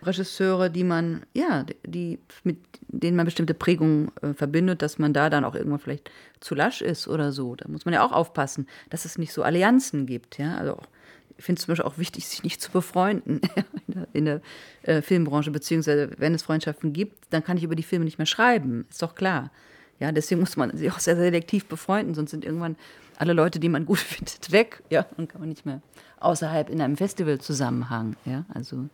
[SPEAKER 3] Regisseure, die man, ja, die, mit denen man bestimmte Prägungen äh, verbindet, dass man da dann auch irgendwann vielleicht zu lasch ist oder so. Da muss man ja auch aufpassen, dass es nicht so Allianzen gibt, ja. Also auch, ich finde es zum Beispiel auch wichtig, sich nicht zu befreunden in der, in der äh, Filmbranche, beziehungsweise wenn es Freundschaften gibt, dann kann ich über die Filme nicht mehr schreiben, ist doch klar. Ja, deswegen muss man sich auch sehr selektiv befreunden, sonst sind irgendwann alle Leute, die man gut findet, weg, ja, und kann man nicht mehr außerhalb in einem Festivalzusammenhang, ja, also.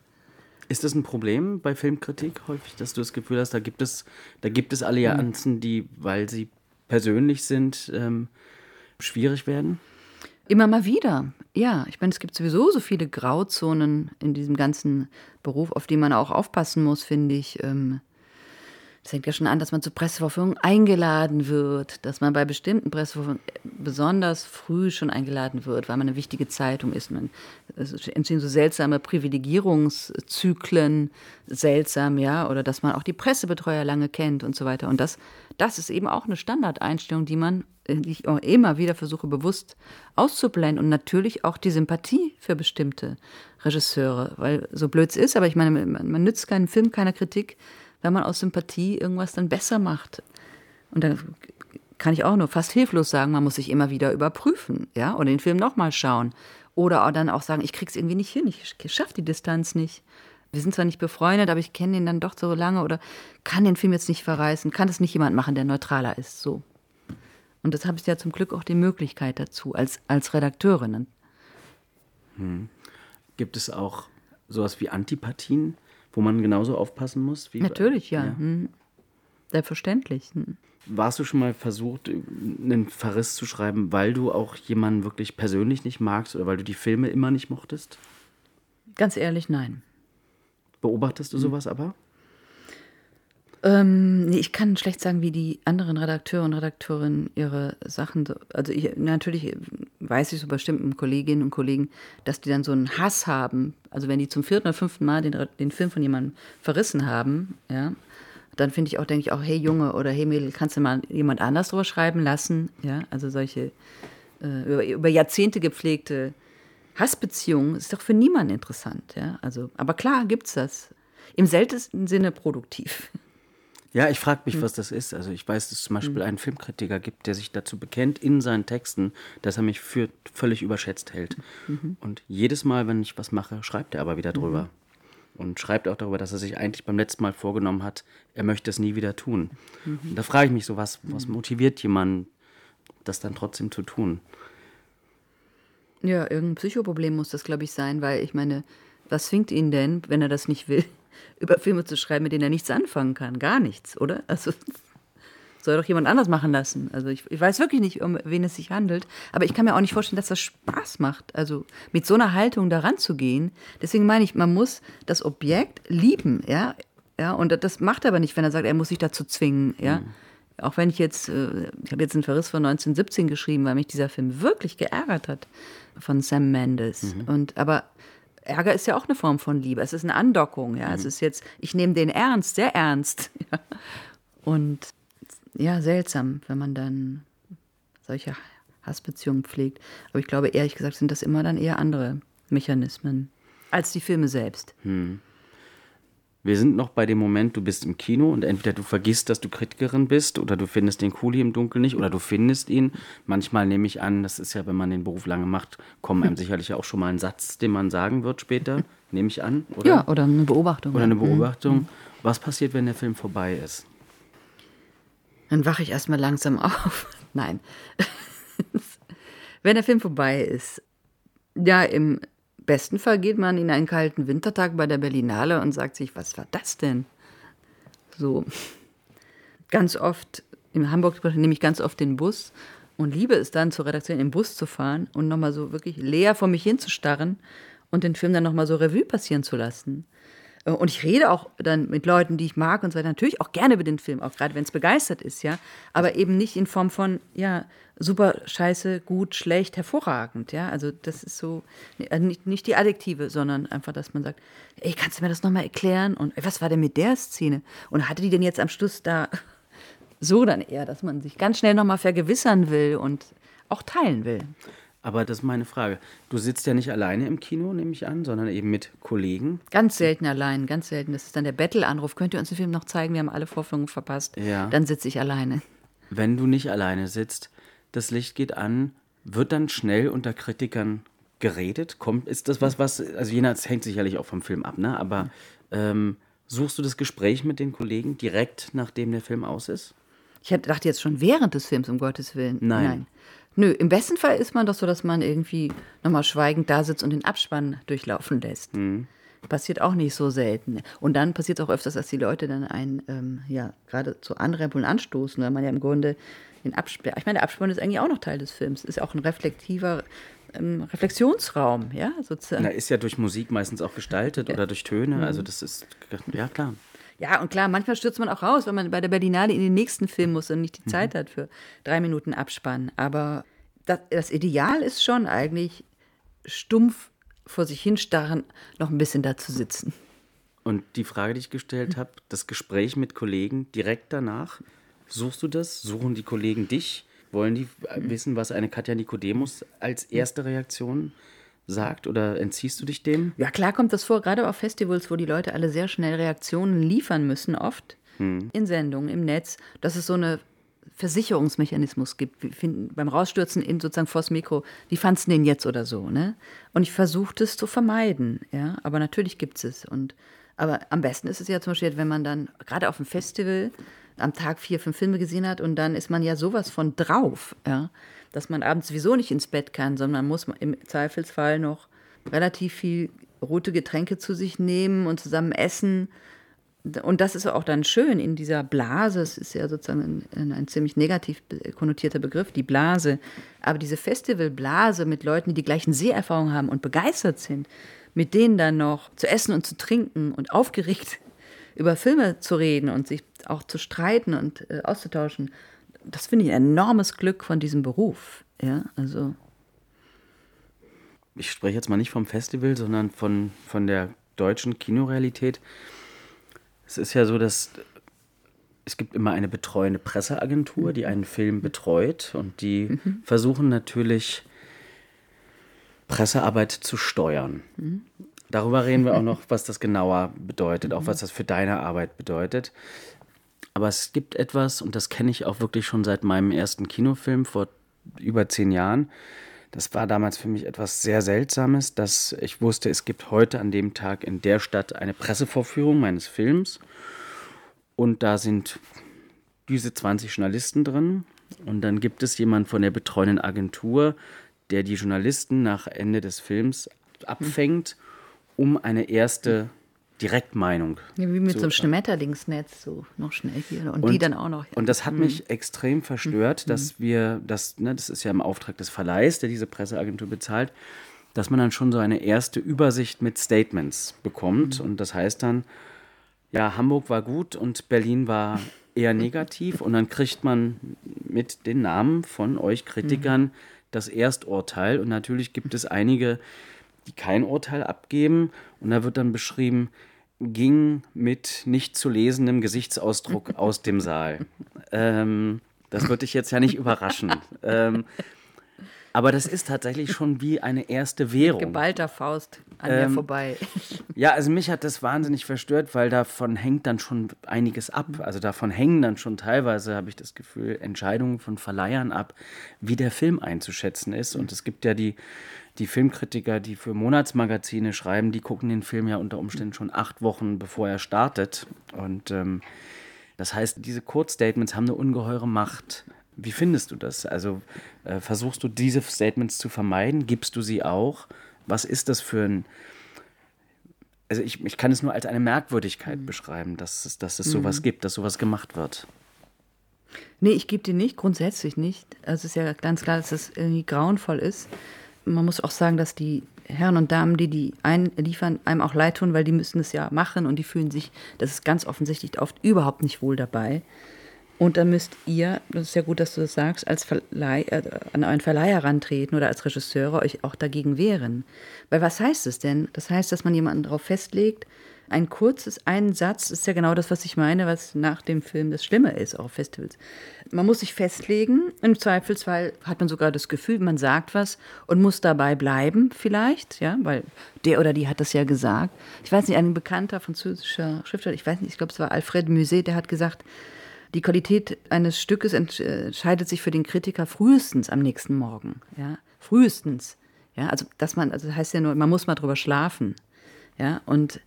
[SPEAKER 2] Ist das ein Problem bei Filmkritik häufig, dass du das Gefühl hast, da gibt es, da gibt es Allianzen, die, weil sie persönlich sind, ähm, schwierig werden?
[SPEAKER 3] Immer mal wieder, ja. Ich meine, es gibt sowieso so viele Grauzonen in diesem ganzen Beruf, auf die man auch aufpassen muss, finde ich. Ähm, es fängt ja schon an, dass man zur Presseverführung eingeladen wird, dass man bei bestimmten Presseverführungen besonders früh schon eingeladen wird, weil man eine wichtige Zeitung ist. Man, es entstehen so seltsame Privilegierungszyklen, seltsam, ja, oder dass man auch die Pressebetreuer lange kennt und so weiter. Und das, das ist eben auch eine Standardeinstellung, die man, die ich auch immer wieder versuche bewusst auszublenden und natürlich auch die Sympathie für bestimmte Regisseure, weil so blöd es ist, aber ich meine, man, nützt keinen Film, keiner Kritik, wenn man aus Sympathie irgendwas dann besser macht. Und dann kann ich auch nur fast hilflos sagen, man muss sich immer wieder überprüfen, ja, oder den Film nochmal schauen. Oder dann auch sagen, ich krieg's irgendwie nicht hin, ich schaffe die Distanz nicht. Wir sind zwar nicht befreundet, aber ich kenne ihn dann doch so lange oder kann den Film jetzt nicht verreißen, kann es nicht jemand machen, der neutraler ist, so. Und das habe ich ja zum Glück auch die Möglichkeit dazu, als, als Redakteurin.
[SPEAKER 2] Hm. Gibt es auch sowas wie Antipathien? wo man genauso aufpassen muss? Wie
[SPEAKER 3] Natürlich, ja. ja. Hm. Selbstverständlich. Hm.
[SPEAKER 2] Warst du schon mal versucht, einen Verriss zu schreiben, weil du auch jemanden wirklich persönlich nicht magst oder weil du die Filme immer nicht mochtest?
[SPEAKER 3] Ganz ehrlich, nein.
[SPEAKER 2] Beobachtest du sowas aber?
[SPEAKER 3] Ähm, nee, ich kann schlecht sagen, wie die anderen Redakteure und Redakteurinnen ihre Sachen. So, also ich, natürlich weiß ich so bestimmten Kolleginnen und Kollegen, dass die dann so einen Hass haben. Also wenn die zum vierten oder fünften Mal den, den Film von jemandem verrissen haben, ja, dann finde ich auch, denke ich auch, hey Junge oder hey Mädel, kannst du mal jemand anders drüber schreiben lassen? Ja, also solche äh, über, über Jahrzehnte gepflegte Hassbeziehungen ist doch für niemanden interessant, ja. Also, aber klar gibt's das. Im seltensten Sinne produktiv.
[SPEAKER 2] Ja, ich frage mich, hm. was das ist. Also ich weiß, dass es zum Beispiel hm. einen Filmkritiker gibt, der sich dazu bekennt in seinen Texten, dass er mich für völlig überschätzt hält. Mhm. Und jedes Mal, wenn ich was mache, schreibt er aber wieder drüber. Mhm. Und schreibt auch darüber, dass er sich eigentlich beim letzten Mal vorgenommen hat, er möchte es nie wieder tun. Mhm. Und da frage ich mich so, was, was motiviert jemanden, das dann trotzdem zu tun?
[SPEAKER 3] Ja, irgendein Psychoproblem muss das, glaube ich, sein, weil ich meine, was zwingt ihn denn, wenn er das nicht will? über Filme zu schreiben, mit denen er nichts anfangen kann. Gar nichts, oder? Also soll doch jemand anders machen lassen. Also ich, ich, weiß wirklich nicht, um wen es sich handelt, aber ich kann mir auch nicht vorstellen, dass das Spaß macht. Also mit so einer Haltung daran zu gehen. Deswegen meine ich, man muss das Objekt lieben, ja. Ja, und das macht er aber nicht, wenn er sagt, er muss sich dazu zwingen, ja. Mhm. Auch wenn ich jetzt, äh, ich habe jetzt einen Verriss von 1917 geschrieben, weil mich dieser Film wirklich geärgert hat von Sam Mendes. Mhm. Und aber Ärger ist ja auch eine Form von Liebe. Es ist eine Andockung. Ja? Mhm. Es ist jetzt, ich nehme den ernst, sehr ernst. Ja? Und ja, seltsam, wenn man dann solche Hassbeziehungen pflegt. Aber ich glaube, ehrlich gesagt, sind das immer dann eher andere Mechanismen als die Filme selbst.
[SPEAKER 2] Hm. Wir sind noch bei dem Moment, du bist im Kino und entweder du vergisst, dass du Kritikerin bist oder du findest den Kuli im Dunkeln nicht oder du findest ihn. Manchmal nehme ich an, das ist ja, wenn man den Beruf lange macht, kommt einem sicherlich auch schon mal ein Satz, den man sagen wird später, nehme ich an.
[SPEAKER 3] Oder? Ja, oder eine Beobachtung.
[SPEAKER 2] Oder eine. Beobachtung. Mhm. Was passiert, wenn der Film vorbei ist?
[SPEAKER 3] Dann wache ich erstmal langsam auf. Nein. wenn der Film vorbei ist, ja, im besten Fall geht man in einen kalten Wintertag bei der Berlinale und sagt sich, was war das denn? so ganz oft, in Hamburg nehme ich ganz oft den Bus und liebe es dann zur Redaktion im Bus zu fahren und nochmal so wirklich leer vor mich hinzustarren und den Film dann nochmal so Revue passieren zu lassen. Äh, und ich rede auch dann mit Leuten, die ich mag und so weiter, natürlich auch gerne über den Film, auch gerade wenn es begeistert ist, ja. Aber eben nicht in Form von, ja, super, scheiße, gut, schlecht, hervorragend, ja. Also das ist so, äh, nicht, nicht die Adjektive, sondern einfach, dass man sagt, ey, kannst du mir das nochmal erklären? Und was war denn mit der Szene? Und hatte die denn jetzt am Schluss da so dann eher, dass man sich ganz schnell nochmal vergewissern will und auch teilen will.
[SPEAKER 2] Aber das ist meine Frage. Du sitzt ja nicht alleine im Kino, nehme ich an, sondern eben mit Kollegen.
[SPEAKER 3] Ganz selten allein, ganz selten. Das ist dann der Bettelanruf. Könnt ihr uns den Film noch zeigen? Wir haben alle Vorführungen verpasst.
[SPEAKER 2] Ja.
[SPEAKER 3] Dann sitze ich alleine.
[SPEAKER 2] Wenn du nicht alleine sitzt, das Licht geht an, wird dann schnell unter Kritikern geredet? Kommt, ist das was, was, also jener hängt sicherlich auch vom Film ab, ne? Aber ähm, suchst du das Gespräch mit den Kollegen direkt nachdem der Film aus ist?
[SPEAKER 3] Ich dachte jetzt schon während des Films, um Gottes Willen.
[SPEAKER 2] Nein. Nein.
[SPEAKER 3] Nö, im besten Fall ist man doch so, dass man irgendwie nochmal schweigend da sitzt und den Abspann durchlaufen lässt. Mhm. Passiert auch nicht so selten. Und dann passiert es auch öfters, dass die Leute dann einen, ähm, ja, gerade zu Anrempeln anstoßen, weil man ja im Grunde den Abspann, ich meine, der Abspann ist eigentlich auch noch Teil des Films, ist auch ein reflektiver ähm, Reflexionsraum, ja, sozusagen.
[SPEAKER 2] Na, ist ja durch Musik meistens auch gestaltet ja. oder durch Töne, also mhm. das ist, ja klar.
[SPEAKER 3] Ja, und klar, manchmal stürzt man auch raus, wenn man bei der Berlinale in den nächsten Film muss und nicht die mhm. Zeit hat für drei Minuten Abspann. Aber das, das Ideal ist schon eigentlich stumpf vor sich hinstarren, noch ein bisschen da zu sitzen.
[SPEAKER 2] Und die Frage, die ich gestellt habe, das Gespräch mit Kollegen direkt danach, suchst du das? Suchen die Kollegen dich? Wollen die wissen, was eine Katja Nikodemus als erste Reaktion sagt oder entziehst du dich dem?
[SPEAKER 3] Ja, klar kommt das vor, gerade auf Festivals, wo die Leute alle sehr schnell Reaktionen liefern müssen, oft hm. in Sendungen, im Netz, dass es so eine Versicherungsmechanismus gibt, finden, beim Rausstürzen in sozusagen vors Mikro, wie fandst du den jetzt oder so, ne? Und ich versuche das zu vermeiden, ja, aber natürlich gibt es es. Und aber am besten ist es ja zum Beispiel, wenn man dann gerade auf dem Festival am Tag vier, fünf Filme gesehen hat und dann ist man ja sowas von drauf, ja dass man abends sowieso nicht ins Bett kann, sondern muss im Zweifelsfall noch relativ viel rote Getränke zu sich nehmen und zusammen essen. Und das ist auch dann schön in dieser Blase. Es ist ja sozusagen ein, ein, ziemlich negativ konnotierter Begriff, die Blase. Aber diese Festivalblase mit Leuten, die die gleichen Seherfahrungen haben und begeistert sind, mit denen dann noch zu essen und zu trinken und aufgeregt über Filme zu reden und sich auch zu streiten und äh, auszutauschen das finde ich ein enormes Glück von diesem Beruf. Ja, also.
[SPEAKER 2] Ich spreche jetzt mal nicht vom Festival, sondern von, von der deutschen Kinorealität. Es ist ja so, dass es gibt immer eine betreuende Presseagentur, die einen Film betreut und die mhm. versuchen natürlich Pressearbeit zu steuern. Mhm. Darüber reden wir auch noch, was das genauer bedeutet, auch was das für deine Arbeit bedeutet. Aber es gibt etwas, und das kenne ich auch wirklich schon seit meinem ersten Kinofilm vor über zehn Jahren. Das war damals für mich etwas sehr Seltsames, dass ich wusste, es gibt heute an dem Tag in der Stadt eine Pressevorführung meines Films. Und da sind diese 20 Journalisten drin. Und dann gibt es jemanden von der betreuenden Agentur, der die Journalisten nach Ende des Films abfängt, um eine erste Direktmeinung.
[SPEAKER 3] Ja, wie mit so, einem Schmetterlingsnetz, so noch schnell hier. Und, und die dann auch noch.
[SPEAKER 2] Und das hat mhm. mich extrem verstört, mhm. dass wir, das, ne, das ist ja im Auftrag des Verleihs, der diese Presseagentur bezahlt, dass man dann schon so eine erste Übersicht mit Statements bekommt. Mhm. Und das heißt dann, ja, Hamburg war gut und Berlin war eher negativ. Und dann kriegt man mit den Namen von euch Kritikern mhm. das Ersturteil. Und natürlich gibt es einige, die kein Urteil abgeben. Und da wird dann beschrieben, ging mit nicht zu lesendem Gesichtsausdruck aus dem Saal. Ähm, das würde dich jetzt ja nicht überraschen. Ähm, aber das ist tatsächlich schon wie eine erste Währung.
[SPEAKER 3] Geballter Faust an ähm, mir vorbei.
[SPEAKER 2] Ja, also mich hat das wahnsinnig verstört, weil davon hängt dann schon einiges ab. Also davon hängen dann schon teilweise, habe ich das Gefühl, Entscheidungen von Verleihern ab, wie der Film einzuschätzen ist. Und es gibt ja die, die Filmkritiker, die für Monatsmagazine schreiben, die gucken den Film ja unter Umständen schon acht Wochen, bevor er startet. Und ähm, das heißt, diese Kurzstatements haben eine ungeheure Macht. Wie findest du das? Also äh, versuchst du diese Statements zu vermeiden? Gibst du sie auch? Was ist das für ein also ich, ich kann es nur als eine Merkwürdigkeit mhm. beschreiben, dass es, dass es sowas mhm. gibt, dass sowas gemacht wird.
[SPEAKER 3] Nee, ich gebe die nicht, grundsätzlich nicht. Also es ist ja ganz klar, dass es irgendwie grauenvoll ist. Man muss auch sagen, dass die Herren und Damen, die die einliefern, einem auch leid tun, weil die müssen es ja machen und die fühlen sich, das ist ganz offensichtlich oft überhaupt nicht wohl dabei. Und dann müsst ihr, das ist ja gut, dass du das sagst, als Verleih, äh, an einen Verleih herantreten oder als Regisseure euch auch dagegen wehren. Weil was heißt es denn? Das heißt, dass man jemanden darauf festlegt, ein kurzes, ein Satz ist ja genau das, was ich meine, was nach dem Film das Schlimme ist, auch auf Festivals. Man muss sich festlegen, im Zweifelsfall hat man sogar das Gefühl, man sagt was und muss dabei bleiben, vielleicht, ja, weil der oder die hat das ja gesagt. Ich weiß nicht, ein bekannter französischer Schriftsteller, ich weiß nicht, ich glaube, es war Alfred Musset, der hat gesagt, die Qualität eines Stückes entscheidet sich für den Kritiker frühestens am nächsten Morgen. Ja? Frühestens. Ja? Also, dass man, also das heißt ja nur, man muss mal drüber schlafen. Ja? Und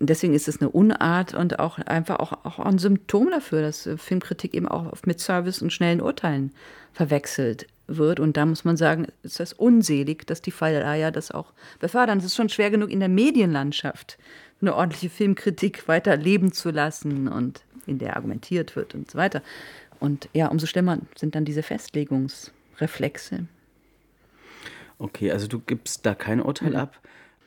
[SPEAKER 3] deswegen ist es eine Unart und auch einfach auch, auch ein Symptom dafür, dass Filmkritik eben auch mit Service und schnellen Urteilen verwechselt wird. Und da muss man sagen, ist das unselig, dass die Verleiher das auch befördern. Es ist schon schwer genug in der Medienlandschaft eine ordentliche Filmkritik weiter leben zu lassen und in der argumentiert wird und so weiter. Und ja, umso schlimmer sind dann diese Festlegungsreflexe.
[SPEAKER 2] Okay, also du gibst da kein Urteil mhm. ab.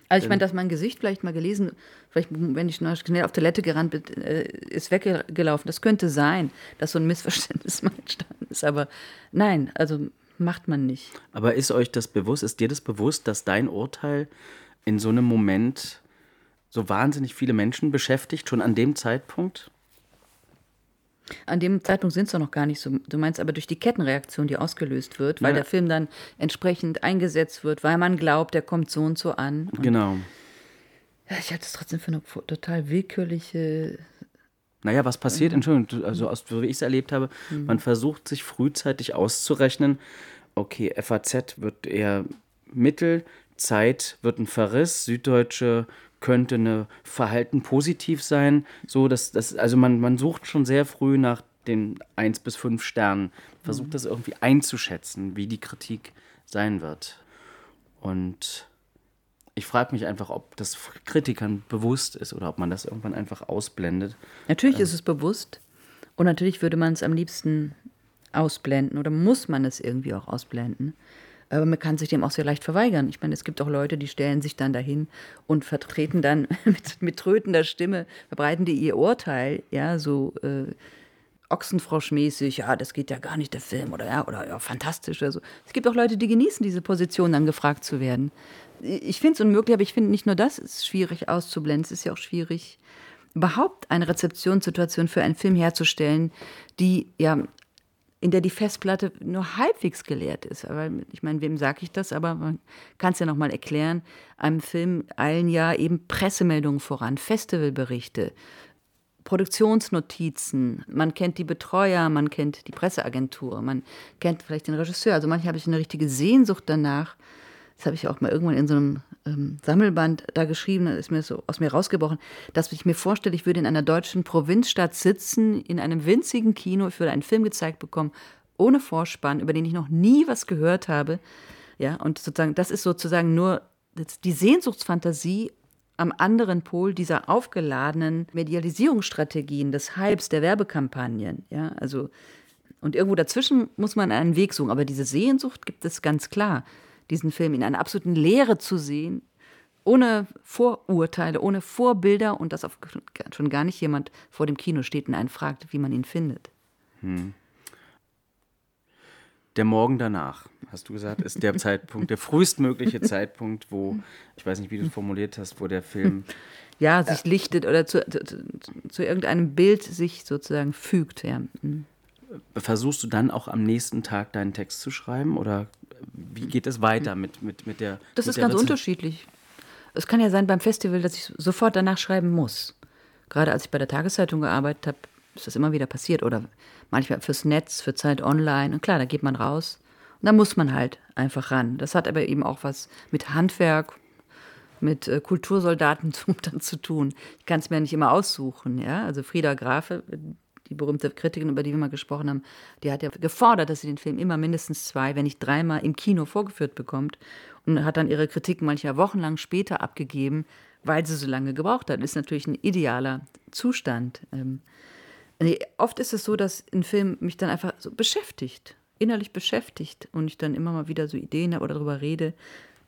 [SPEAKER 3] Also ich meine, dass mein Gesicht vielleicht mal gelesen, vielleicht wenn ich schnell auf Toilette gerannt bin, äh, ist weggelaufen. Das könnte sein, dass so ein Missverständnis mal entstanden ist. Aber nein, also macht man nicht.
[SPEAKER 2] Aber ist euch das bewusst, ist dir das bewusst, dass dein Urteil in so einem Moment so wahnsinnig viele Menschen beschäftigt, schon an dem Zeitpunkt?
[SPEAKER 3] An dem Zeitpunkt sind es doch noch gar nicht so. Du meinst aber durch die Kettenreaktion, die ausgelöst wird, weil ja. der Film dann entsprechend eingesetzt wird, weil man glaubt, der kommt so und so an. Und
[SPEAKER 2] genau.
[SPEAKER 3] ich halte es trotzdem für eine total willkürliche.
[SPEAKER 2] Naja, was passiert, Entschuldigung, also aus, wie ich es erlebt habe, mhm. man versucht sich frühzeitig auszurechnen, okay, FAZ wird eher Mittel, Zeit wird ein Verriss, Süddeutsche könnte eine Verhalten positiv sein. So, dass, dass, also man, man sucht schon sehr früh nach den 1 bis 5 Sternen, versucht mhm. das irgendwie einzuschätzen, wie die Kritik sein wird. Und ich frage mich einfach, ob das Kritikern bewusst ist oder ob man das irgendwann einfach ausblendet.
[SPEAKER 3] Natürlich ähm. ist es bewusst. Und natürlich würde man es am liebsten ausblenden oder muss man es irgendwie auch ausblenden. Aber man kann sich dem auch sehr leicht verweigern. Ich meine, es gibt auch Leute, die stellen sich dann dahin und vertreten dann mit, mit trötender Stimme, verbreiten die ihr Urteil, ja, so äh, Ochsenfroschmäßig, ja, das geht ja gar nicht, der Film, oder ja, oder ja, fantastisch oder so. Es gibt auch Leute, die genießen diese Position, dann gefragt zu werden. Ich finde es unmöglich, aber ich finde nicht nur das ist schwierig auszublenden, es ist ja auch schwierig, überhaupt eine Rezeptionssituation für einen Film herzustellen, die ja in der die Festplatte nur halbwegs geleert ist. Aber ich meine, wem sage ich das? Aber man kann es ja noch mal erklären. Einem Film eilen ja eben Pressemeldungen voran, Festivalberichte, Produktionsnotizen. Man kennt die Betreuer, man kennt die Presseagentur, man kennt vielleicht den Regisseur. Also manchmal habe ich eine richtige Sehnsucht danach, das habe ich auch mal irgendwann in so einem ähm, Sammelband da geschrieben, da ist mir so aus mir rausgebrochen, dass ich mir vorstelle, ich würde in einer deutschen Provinzstadt sitzen, in einem winzigen Kino, ich würde einen Film gezeigt bekommen, ohne Vorspann, über den ich noch nie was gehört habe. Ja, und sozusagen, das ist sozusagen nur die Sehnsuchtsfantasie am anderen Pol dieser aufgeladenen Medialisierungsstrategien, des Hypes, der Werbekampagnen. Ja, also, und irgendwo dazwischen muss man einen Weg suchen. Aber diese Sehnsucht gibt es ganz klar diesen Film in einer absoluten Leere zu sehen, ohne Vorurteile, ohne Vorbilder und dass auf, schon gar nicht jemand vor dem Kino steht und einen fragt, wie man ihn findet. Hm.
[SPEAKER 2] Der Morgen danach, hast du gesagt, ist der Zeitpunkt, der frühestmögliche Zeitpunkt, wo, ich weiß nicht, wie du es formuliert hast, wo der Film.
[SPEAKER 3] Ja, sich lichtet oder zu, zu, zu irgendeinem Bild sich sozusagen fügt. Ja. Hm.
[SPEAKER 2] Versuchst du dann auch am nächsten Tag deinen Text zu schreiben oder wie geht es weiter mit, mit, mit der.
[SPEAKER 3] Das
[SPEAKER 2] mit
[SPEAKER 3] ist ganz Rezept unterschiedlich. Es kann ja sein beim Festival, dass ich sofort danach schreiben muss. Gerade als ich bei der Tageszeitung gearbeitet habe, ist das immer wieder passiert. Oder manchmal fürs Netz, für Zeit online. Und klar, da geht man raus. Und da muss man halt einfach ran. Das hat aber eben auch was mit Handwerk, mit äh, Kultursoldatentum dann zu tun. Ich kann es mir nicht immer aussuchen. Ja? Also Frieda Grafe, die berühmte Kritikerin, über die wir mal gesprochen haben, die hat ja gefordert, dass sie den Film immer mindestens zwei, wenn nicht dreimal im Kino vorgeführt bekommt und hat dann ihre Kritiken mancher wochenlang später abgegeben, weil sie so lange gebraucht hat. Das ist natürlich ein idealer Zustand. Ähm, oft ist es so, dass ein Film mich dann einfach so beschäftigt, innerlich beschäftigt und ich dann immer mal wieder so Ideen habe oder darüber rede.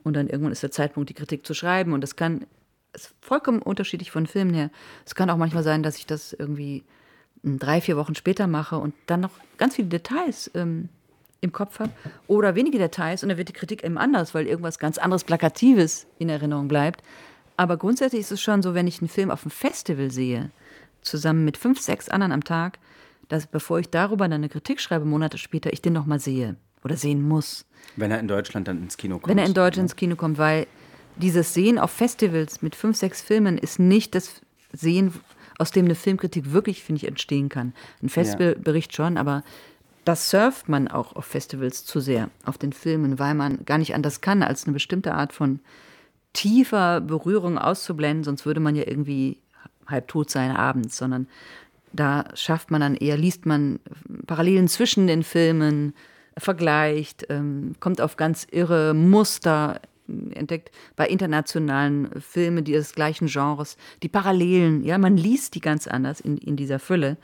[SPEAKER 3] Und dann irgendwann ist der Zeitpunkt, die Kritik zu schreiben. Und das kann, ist vollkommen unterschiedlich von Filmen her. Es kann auch manchmal sein, dass ich das irgendwie drei, vier Wochen später mache und dann noch ganz viele Details ähm, im Kopf habe oder wenige Details und dann wird die Kritik eben anders, weil irgendwas ganz anderes Plakatives in Erinnerung bleibt. Aber grundsätzlich ist es schon so, wenn ich einen Film auf dem Festival sehe, zusammen mit fünf, sechs anderen am Tag, dass bevor ich darüber dann eine Kritik schreibe, Monate später, ich den nochmal sehe oder sehen muss.
[SPEAKER 2] Wenn er in Deutschland dann ins Kino kommt.
[SPEAKER 3] Wenn er in Deutschland ins Kino kommt, weil dieses Sehen auf Festivals mit fünf, sechs Filmen ist nicht das Sehen, aus dem eine Filmkritik wirklich, finde ich, entstehen kann. Ein Festivalbericht schon, aber das surft man auch auf Festivals zu sehr, auf den Filmen, weil man gar nicht anders kann, als eine bestimmte Art von tiefer Berührung auszublenden, sonst würde man ja irgendwie halb tot sein abends, sondern da schafft man dann eher, liest man Parallelen zwischen den Filmen, vergleicht, ähm, kommt auf ganz irre Muster, entdeckt bei internationalen Filmen die des gleichen Genres, die Parallelen, ja, man liest die ganz anders in, in dieser Fülle.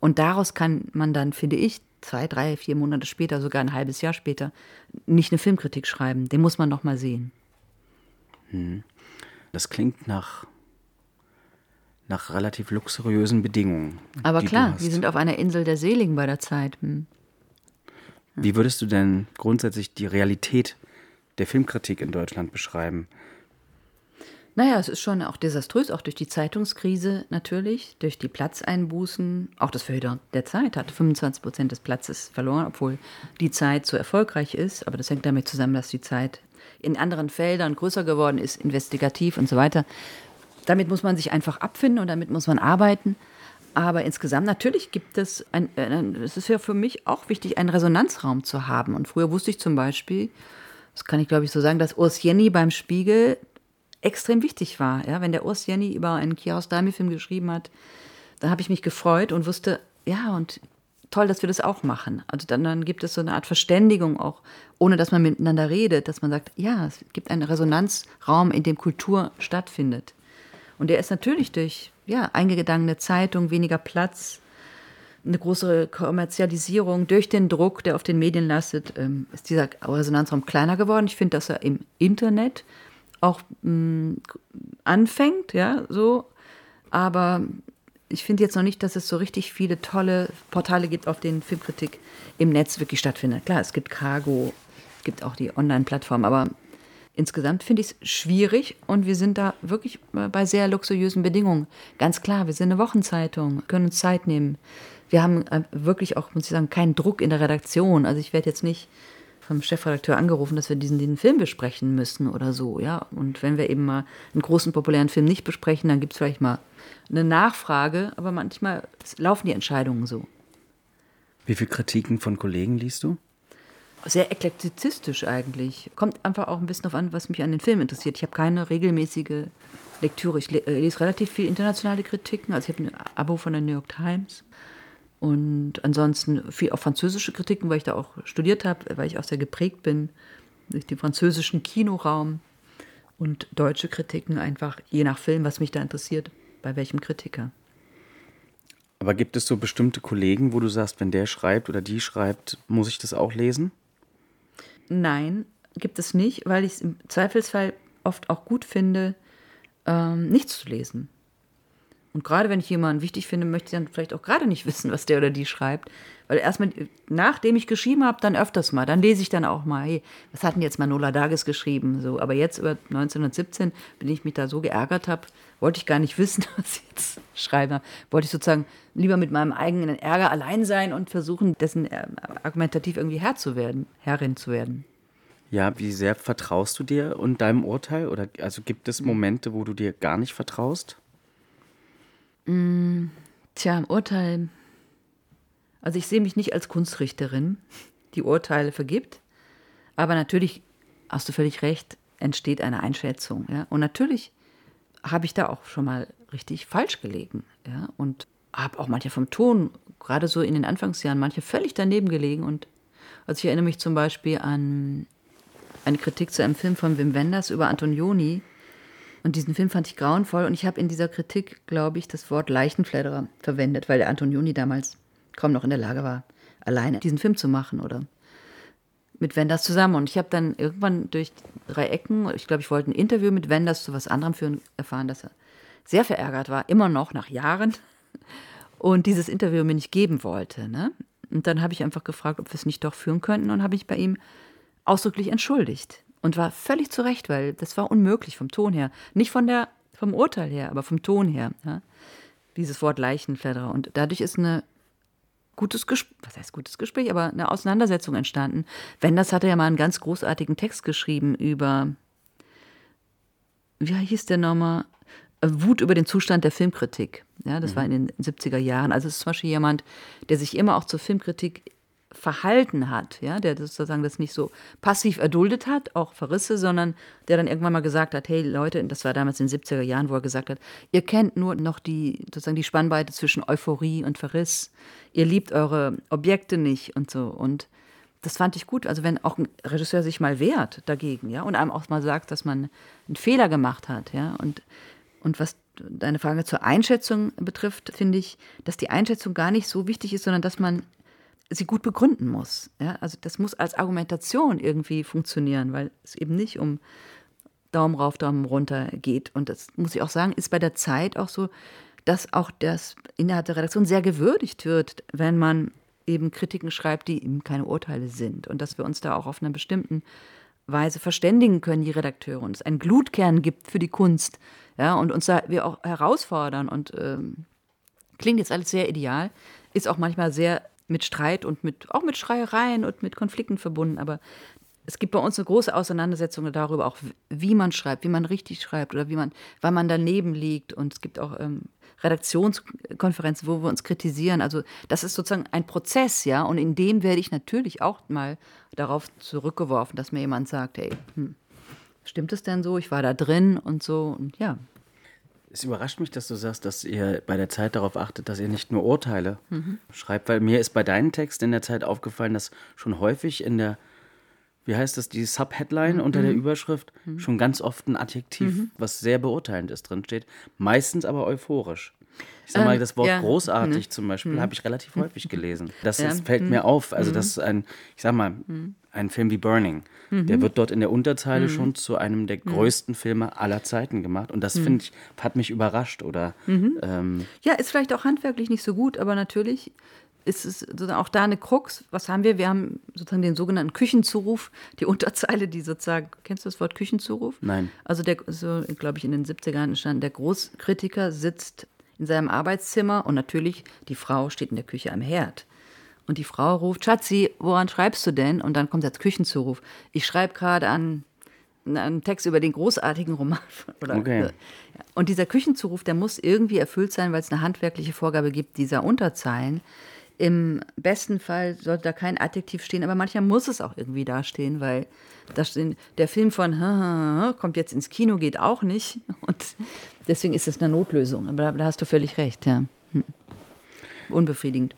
[SPEAKER 3] Und daraus kann man dann, finde ich, zwei, drei, vier Monate später, sogar ein halbes Jahr später, nicht eine Filmkritik schreiben. Den muss man noch mal sehen.
[SPEAKER 2] Hm. Das klingt nach, nach relativ luxuriösen Bedingungen.
[SPEAKER 3] Aber klar, wir sind auf einer Insel der Seligen bei der Zeit. Hm.
[SPEAKER 2] Wie würdest du denn grundsätzlich die Realität der Filmkritik in Deutschland beschreiben?
[SPEAKER 3] Naja, es ist schon auch desaströs, auch durch die Zeitungskrise natürlich, durch die Platzeinbußen. Auch das Verhöder der Zeit hat 25 Prozent des Platzes verloren, obwohl die Zeit so erfolgreich ist. Aber das hängt damit zusammen, dass die Zeit in anderen Feldern größer geworden ist, investigativ und so weiter. Damit muss man sich einfach abfinden und damit muss man arbeiten. Aber insgesamt natürlich gibt es, ein, äh, es ist ja für mich auch wichtig, einen Resonanzraum zu haben. Und früher wusste ich zum Beispiel, das kann ich glaube ich so sagen, dass Urs Jenny beim Spiegel extrem wichtig war. Ja, wenn der Urs Jenny über einen Kiarostami-Film geschrieben hat, dann habe ich mich gefreut und wusste, ja, und toll, dass wir das auch machen. Also dann, dann gibt es so eine Art Verständigung auch, ohne dass man miteinander redet, dass man sagt, ja, es gibt einen Resonanzraum, in dem Kultur stattfindet. Und der ist natürlich durch ja, eingegangene Zeitung, weniger Platz, eine größere Kommerzialisierung durch den Druck, der auf den Medien lastet, ähm, ist dieser Resonanzraum kleiner geworden. Ich finde, dass er im Internet auch mh, mm, anfängt, ja, so. Aber ich finde jetzt noch nicht, dass es so richtig viele tolle Portale gibt, auf denen Filmkritik im Netz wirklich stattfindet. Klar, es gibt Cargo, es gibt auch die Online-Plattform, aber insgesamt finde ich es schwierig und wir sind da wirklich bei sehr luxuriösen Bedingungen. Ganz klar, wir sind eine Wochenzeitung, können uns Zeit nehmen. Wir haben äh, wirklich auch, muss ich sagen, keinen Druck in der Redaktion. Also ich werde jetzt nicht vom Chefredakteur angerufen, dass wir diesen, diesen Film besprechen müssen oder so, ja. Und wenn wir eben mal einen großen populären Film nicht besprechen, dann gibt es vielleicht mal eine Nachfrage, aber manchmal laufen die Entscheidungen so.
[SPEAKER 2] Wie viele Kritiken von Kollegen liest du?
[SPEAKER 3] Sehr eklektizistisch eigentlich. Kommt einfach auch ein bisschen darauf an, was mich an den Film interessiert. Ich habe keine regelmäßige Lektüre. Ich äh, lese relativ viel internationale Kritiken. Also ich habe ein Abo von der New York Times. Und ansonsten viel auch französische Kritiken, weil ich da auch studiert habe, weil ich auch sehr geprägt bin durch den französischen Kinoraum. Und deutsche Kritiken einfach, je nach Film, was mich da interessiert, bei welchem Kritiker.
[SPEAKER 2] Aber gibt es so bestimmte Kollegen, wo du sagst, wenn der schreibt oder die schreibt, muss ich das auch lesen?
[SPEAKER 3] Nein, gibt es nicht, weil ich es im Zweifelsfall oft auch gut finde, ähm, nichts zu lesen. Und gerade wenn ich jemanden wichtig finde, möchte ich dann vielleicht auch gerade nicht wissen, was der oder die schreibt. Weil erstmal, nachdem ich geschrieben habe, dann öfters mal. Dann lese ich dann auch mal, hey, was hat denn jetzt Manola Dages geschrieben? So, aber jetzt über 1917, wenn ich mich da so geärgert habe, wollte ich gar nicht wissen, was ich jetzt schreibe. Wollte ich sozusagen lieber mit meinem eigenen Ärger allein sein und versuchen, dessen äh, argumentativ irgendwie Herr zu werden, Herrin zu werden.
[SPEAKER 2] Ja, wie sehr vertraust du dir und deinem Urteil? Oder also gibt es Momente, wo du dir gar nicht vertraust?
[SPEAKER 3] Mm, tja, im Urteil. Also ich sehe mich nicht als Kunstrichterin, die Urteile vergibt. Aber natürlich, hast du völlig recht, entsteht eine Einschätzung. Ja? Und natürlich habe ich da auch schon mal richtig falsch gelegen. Ja? Und habe auch manche vom Ton, gerade so in den Anfangsjahren, manche völlig daneben gelegen. Und also ich erinnere mich zum Beispiel an eine Kritik zu einem Film von Wim Wenders über Antonioni, Und diesen Film fand ich grauenvoll und ich habe in dieser Kritik, glaube ich, das Wort Leichenfledderer verwendet, weil der Antonioni damals kaum noch in der Lage war, alleine diesen Film zu machen oder mit Wenders zusammen. Und ich habe dann irgendwann durch drei Ecken, ich glaube, ich wollte ein Interview mit Wenders zu was anderem führen, erfahren, dass er sehr verärgert war, immer noch nach Jahren, und dieses Interview mir nicht geben wollte. Ne? Und dann habe ich einfach gefragt, ob wir es nicht doch führen könnten und habe mich bei ihm ausdrücklich entschuldigt. Und war völlig zu Recht, weil das war unmöglich vom Ton her. Nicht von der, vom Urteil her, aber vom Ton her. Ja? Dieses Wort Leichenfledderer. Und dadurch ist eine gutes Gespräch, was heißt gutes Gespräch, aber eine Auseinandersetzung entstanden. Wenders hatte ja mal einen ganz großartigen Text geschrieben über, wie hieß der nochmal? Äh, Wut über den Zustand der Filmkritik. Ja, das mhm. war in den 70er Jahren. Also es ist zum Beispiel jemand, der sich immer auch zur Filmkritik verhalten hat, ja, der sozusagen das nicht so passiv erduldet hat, auch Verrisse, sondern der dann irgendwann mal gesagt hat, hey Leute, das war damals in den 70er Jahren, wo er gesagt hat, ihr kennt nur noch die, sozusagen die Spannweite zwischen Euphorie und Verriss. Ihr liebt eure Objekte nicht und so. Und das fand ich gut. Also wenn auch ein Regisseur sich mal wehrt dagegen, ja, und einem auch mal sagt, dass man einen Fehler gemacht hat, ja, und und was deine Frage zur Einschätzung betrifft, finde ich, dass die Einschätzung gar nicht so wichtig ist, sondern dass man sie gut begründen muss. Ja? Also das muss als Argumentation irgendwie funktionieren, weil es eben nicht um Daumen rauf, Daumen runter geht. Und das muss ich auch sagen, ist bei der Zeit auch so, dass auch das innerhalb der Redaktion sehr gewürdigt wird, wenn man eben Kritiken schreibt, die eben keine Urteile sind. Und dass wir uns da auch auf einer bestimmten Weise verständigen können, die Redakteure, und es einen Glutkern gibt für die Kunst, ja, und uns da wir auch herausfordern und ähm, klingt jetzt alles sehr ideal, ist auch manchmal sehr mit Streit und mit auch mit Schreiereien und mit Konflikten verbunden, aber es gibt bei uns eine große Auseinandersetzung darüber, auch wie man schreibt, wie man richtig schreibt oder wie man, weil man daneben liegt. Und es gibt auch ähm, Redaktionskonferenzen, wo wir uns kritisieren. Also das ist sozusagen ein Prozess, ja. Und in dem werde ich natürlich auch mal darauf zurückgeworfen, dass mir jemand sagt, hey, hm, stimmt es denn so? Ich war da drin und so. Und ja.
[SPEAKER 2] Es überrascht mich, dass du sagst, dass ihr bei der Zeit darauf achtet, dass ihr nicht nur Urteile mhm. schreibt, weil mir ist bei deinen Texten in der Zeit aufgefallen, dass schon häufig in der wie heißt das, die Subheadline mhm. unter der mhm. Überschrift mhm. schon ganz oft ein Adjektiv, mhm. was sehr beurteilend ist, drin steht. Meistens aber euphorisch. Ich sag mal, ähm, das Wort ja. großartig mhm. zum Beispiel habe ich relativ häufig gelesen. Das ja. ist, fällt mir auf. Also, das ist ein, ich sag mal, ein Film wie Burning. Der wird dort in der Unterzeile schon zu einem der größten Filme aller Zeiten gemacht. Und das, finde ich, hat mich überrascht. Oder, ähm,
[SPEAKER 3] ja, ist vielleicht auch handwerklich nicht so gut, aber natürlich ist es sozusagen auch da eine Krux. Was haben wir? Wir haben sozusagen den sogenannten Küchenzuruf, die Unterzeile, die sozusagen, kennst du das Wort Küchenzuruf?
[SPEAKER 2] Nein.
[SPEAKER 3] Also der, so, glaube ich, in den 70ern stand, der Großkritiker sitzt in seinem Arbeitszimmer und natürlich die Frau steht in der Küche am Herd. Und die Frau ruft, Schatzi, woran schreibst du denn? Und dann kommt der Küchenzuruf. Ich schreibe gerade an einen Text über den großartigen Roman. Oder, okay. Und dieser Küchenzuruf, der muss irgendwie erfüllt sein, weil es eine handwerkliche Vorgabe gibt, dieser Unterzeilen im besten Fall sollte da kein Adjektiv stehen, aber manchmal muss es auch irgendwie dastehen, weil da stehen, der Film von kommt jetzt ins Kino, geht auch nicht. Und deswegen ist es eine Notlösung. Aber da, da hast du völlig recht, ja. Hm. Unbefriedigend.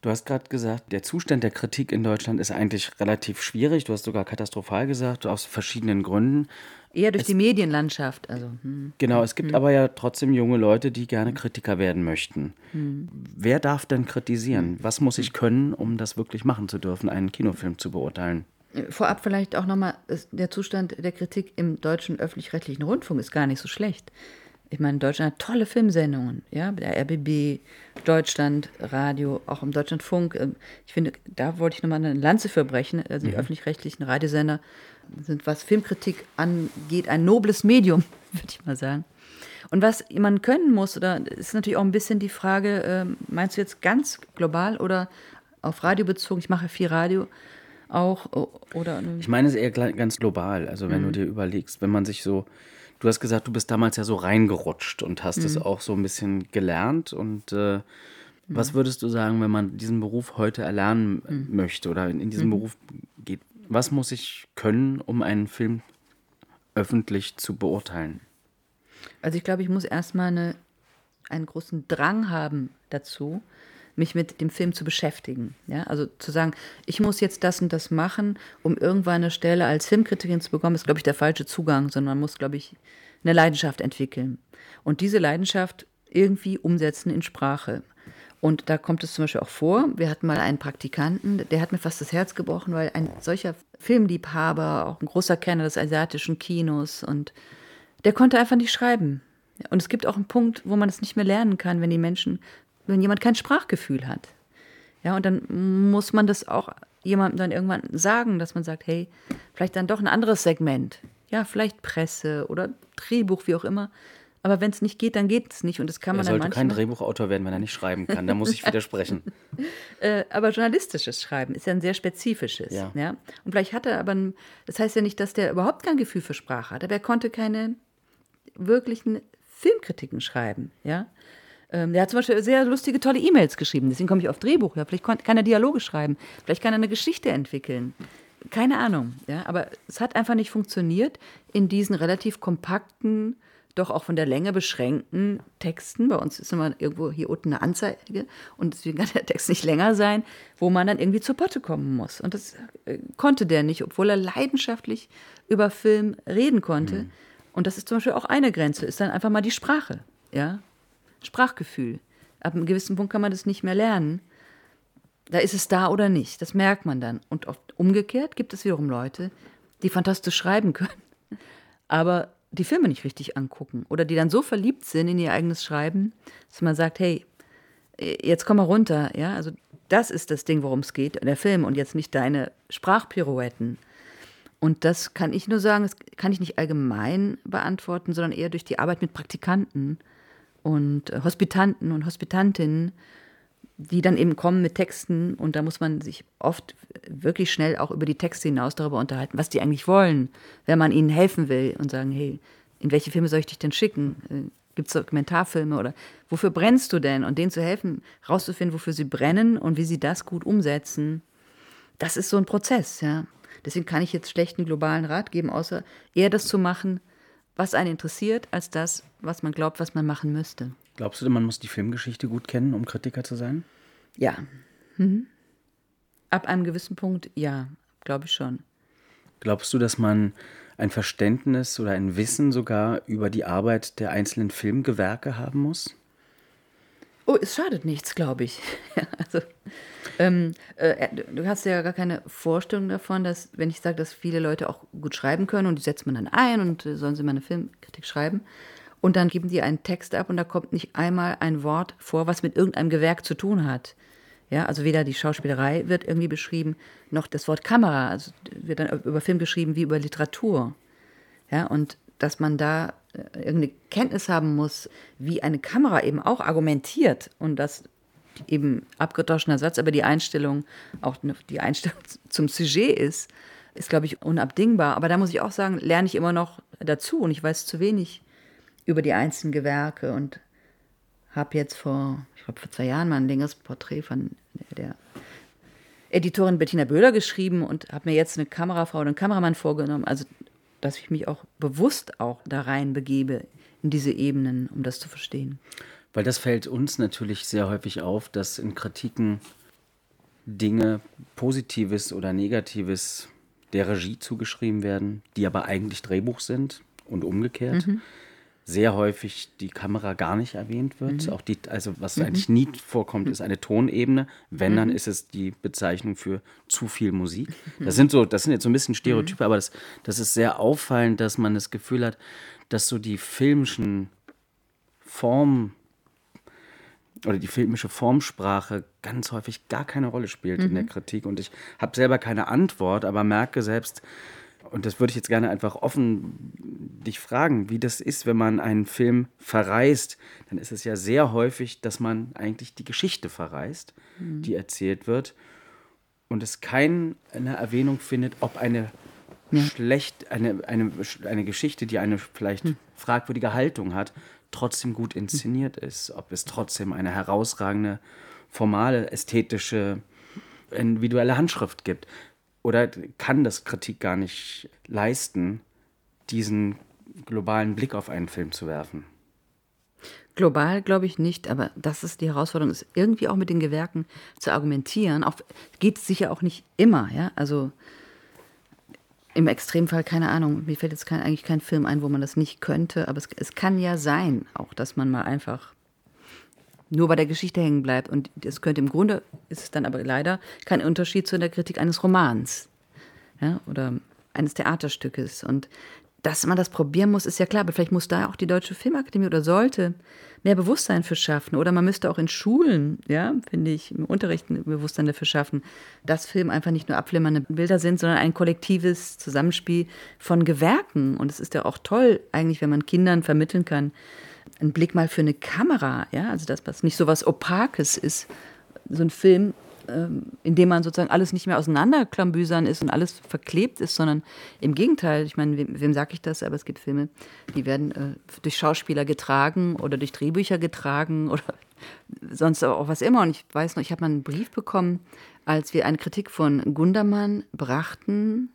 [SPEAKER 2] Du hast gerade gesagt, der Zustand der Kritik in Deutschland ist eigentlich relativ schwierig. Du hast sogar katastrophal gesagt, aus verschiedenen Gründen.
[SPEAKER 3] Eher durch es, die Medienlandschaft. Also,
[SPEAKER 2] hm. Genau, es gibt hm. aber ja trotzdem junge Leute, die gerne Kritiker werden möchten. Hm. Wer darf denn kritisieren? Was muss ich können, um das wirklich machen zu dürfen, einen Kinofilm zu beurteilen?
[SPEAKER 3] Vorab vielleicht auch nochmal, der Zustand der Kritik im deutschen öffentlich-rechtlichen Rundfunk ist gar nicht so schlecht. Ich meine, Deutschland hat tolle Filmsendungen, ja, der RBB, Deutschland, Radio, auch im Deutschlandfunk. Ähm, ich finde, da wollte ich nochmal eine Lanze verbrechen. Also die mhm. öffentlich-rechtlichen Radiosender sind, was Filmkritik angeht, ein nobles Medium, würde ich mal sagen. Und was man können muss, oder ist natürlich auch ein bisschen die Frage, äh, meinst du jetzt ganz global oder auf Radio bezogen? Ich mache viel Radio auch, oder?
[SPEAKER 2] Ich meine es eher ganz global. Also wenn mhm. du dir überlegst, wenn man sich so Du hast gesagt, du bist damals ja so reingerutscht und hast mhm. es auch so ein bisschen gelernt. Und äh, mhm. was würdest du sagen, wenn man diesen Beruf heute erlernen mhm. möchte oder in, in diesen mhm. Beruf geht? Was muss ich können, um einen Film öffentlich zu beurteilen?
[SPEAKER 3] Also ich glaube, ich muss erstmal eine, einen großen Drang haben dazu, mich mit dem Film zu beschäftigen. Ja? Also zu sagen, ich muss jetzt das und das machen, um irgendwann eine Stelle als Filmkritikerin zu bekommen, ist, glaube ich, der falsche Zugang, sondern man muss, glaube ich, eine Leidenschaft entwickeln und diese Leidenschaft irgendwie umsetzen in Sprache. Und da kommt es zum Beispiel auch vor, wir hatten mal einen Praktikanten, der hat mir fast das Herz gebrochen, weil ein solcher Filmliebhaber, auch ein großer Kenner des asiatischen Kinos und der konnte einfach nicht schreiben. Und es gibt auch einen Punkt, wo man es nicht mehr lernen kann, wenn die Menschen, wenn jemand kein Sprachgefühl hat. Ja, und dann muss man das auch jemandem dann irgendwann sagen, dass man sagt, hey, vielleicht dann doch ein anderes Segment. Ja, vielleicht Presse oder Drehbuch, wie auch immer. Aber wenn es nicht geht, dann geht es nicht. Und das kann man
[SPEAKER 2] er
[SPEAKER 3] dann
[SPEAKER 2] sollte kein Drehbuchautor werden, wenn er nicht schreiben kann. Da muss ich widersprechen.
[SPEAKER 3] äh, aber journalistisches Schreiben ist ja ein sehr spezifisches. Ja. ja. Und vielleicht hat er aber, ein, das heißt ja nicht, dass der überhaupt kein Gefühl für Sprache hat, aber er konnte keine wirklichen Filmkritiken schreiben. Ja. Ähm, der hat zum Beispiel sehr lustige, tolle E-Mails geschrieben. Deswegen komme ich auf Drehbuch. Ja. Vielleicht kann er Dialoge schreiben. Vielleicht kann er eine Geschichte entwickeln. Keine Ahnung. Ja. Aber es hat einfach nicht funktioniert in diesen relativ kompakten, doch auch von der Länge beschränkten Texten. Bei uns ist immer irgendwo hier unten eine Anzeige und deswegen kann der Text nicht länger sein, wo man dann irgendwie zur Potte kommen muss. Und das äh, konnte der nicht, obwohl er leidenschaftlich über Film reden konnte. Mhm. Und das ist zum Beispiel auch eine Grenze, ist dann einfach mal die Sprache. Ja? Sprachgefühl. Ab einem gewissen Punkt kann man das nicht mehr lernen. Da ist es da oder nicht. Das merkt man dann. Und oft umgekehrt gibt es wiederum Leute, die fantastisch schreiben können, aber die Filme nicht richtig angucken. Oder die dann so verliebt sind in ihr eigenes Schreiben, dass man sagt, hey, jetzt komm mal runter. Ja, also das ist das Ding, worum es geht, der Film und jetzt nicht deine Sprachpirouetten. Und das kann ich nur sagen, das kann ich nicht allgemein beantworten, sondern eher durch die Arbeit mit Praktikanten und äh, Hospitanten und Hospitantinnen, die dann eben kommen mit Texten und da muss man sich oft wirklich schnell auch über die Texte hinaus darüber unterhalten, was die eigentlich wollen, wenn man ihnen helfen will und sagen, hey, in welche Filme soll ich dich denn schicken? Äh, Gibt es Dokumentarfilme oder wofür brennst du denn? Und denen zu helfen, rauszufinden, wofür sie brennen und wie sie das gut umsetzen. Das ist so ein Prozess, ja. Deswegen kann ich jetzt schlechten globalen Rat geben, außer eher das zu machen, was einen interessiert, als das, was man glaubt, was man machen müsste.
[SPEAKER 2] Glaubst du denn, man muss die Filmgeschichte gut kennen, um Kritiker zu sein?
[SPEAKER 3] Ja. Mhm. Ab einem gewissen Punkt, ja, glaube ich schon.
[SPEAKER 2] Glaubst du, dass man ein Verständnis oder ein Wissen sogar über die Arbeit der einzelnen Filmgewerke haben muss?
[SPEAKER 3] Oh, es schadet nichts, glaube ich. also, ähm, äh, du hast ja gar keine Vorstellung davon, dass, wenn ich sage, dass viele Leute auch gut schreiben können und die setzt man dann ein und äh, sollen sie mal eine Filmkritik schreiben. Und dann geben die einen Text ab und da kommt nicht einmal ein Wort vor, was mit irgendeinem Gewerk zu tun hat. Ja, also weder die Schauspielerei wird irgendwie beschrieben, noch das Wort Kamera. Also wird dann über Film geschrieben wie über Literatur. Ja, und dass man da äh, irgendeine Kenntnis haben muss, wie eine Kamera eben auch argumentiert und das eben abgedroschener Satz, aber die Einstellung, auch die Einstellung zum Sujet ist, ist, glaube ich, unabdingbar. Aber da muss ich auch sagen, lerne ich immer noch dazu und ich weiß zu wenig über die einzelnen Gewerke und habe jetzt vor, ich glaube, vor zwei Jahren mal ein längeres Porträt von der Editorin Bettina Böhler geschrieben und habe mir jetzt eine Kamerafrau und einen Kameramann vorgenommen. Also, dass ich mich auch bewusst auch da rein begebe in diese Ebenen, um das zu verstehen.
[SPEAKER 2] Weil das fällt uns natürlich sehr häufig auf, dass in Kritiken Dinge Positives oder Negatives der Regie zugeschrieben werden, die aber eigentlich Drehbuch sind und umgekehrt. Mhm sehr häufig die Kamera gar nicht erwähnt wird. Mhm. Auch die, also was mhm. eigentlich nie vorkommt, ist eine Tonebene. Wenn, mhm. dann ist es die Bezeichnung für zu viel Musik. Das sind so, das sind jetzt so ein bisschen Stereotype, mhm. aber das, das ist sehr auffallend, dass man das Gefühl hat, dass so die filmischen Formen oder die filmische Formsprache ganz häufig gar keine Rolle spielt in der mhm. Kritik. Und ich habe selber keine Antwort, aber merke selbst, und das würde ich jetzt gerne einfach offen dich fragen, wie das ist, wenn man einen Film verreist, dann ist es ja sehr häufig, dass man eigentlich die Geschichte verreist, mhm. die erzählt wird und es keine Erwähnung findet, ob eine ja. schlecht, eine, eine, eine Geschichte, die eine vielleicht mhm. fragwürdige Haltung hat, trotzdem gut inszeniert mhm. ist, ob es trotzdem eine herausragende, formale, ästhetische, individuelle Handschrift gibt. Oder kann das Kritik gar nicht leisten, diesen globalen Blick auf einen Film zu werfen?
[SPEAKER 3] Global glaube ich nicht, aber das ist die Herausforderung, ist irgendwie auch mit den Gewerken zu argumentieren. Auch, geht es sicher auch nicht immer, ja. Also Im Extremfall, keine Ahnung, mir fällt jetzt kein, eigentlich kein Film ein, wo man das nicht könnte, aber es, es kann ja sein, auch, dass man mal einfach nur bei der Geschichte hängen bleibt. Und es könnte im Grunde, ist es dann aber leider kein Unterschied zu der Kritik eines Romans ja, oder eines Theaterstückes. Und dass man das probieren muss, ist ja klar, aber vielleicht muss da auch die Deutsche Filmakademie oder sollte mehr Bewusstsein für schaffen. Oder man müsste auch in Schulen, ja, finde ich, im Unterricht ein Bewusstsein dafür schaffen, dass Film einfach nicht nur abflimmernde Bilder sind, sondern ein kollektives Zusammenspiel von Gewerken. Und es ist ja auch toll, eigentlich, wenn man Kindern vermitteln kann, einen Blick mal für eine Kamera, ja, also das, was nicht so was Opakes ist, so ein Film, ähm, in dem man sozusagen alles nicht mehr auseinanderklambüsern ist und alles verklebt ist, sondern im Gegenteil, ich meine, wem, wem sage ich das, aber es gibt Filme, die werden äh, durch Schauspieler getragen oder durch Drehbücher getragen oder sonst auch was immer. Und ich weiß noch, ich habe mal einen Brief bekommen, als wir eine Kritik von Gundermann brachten.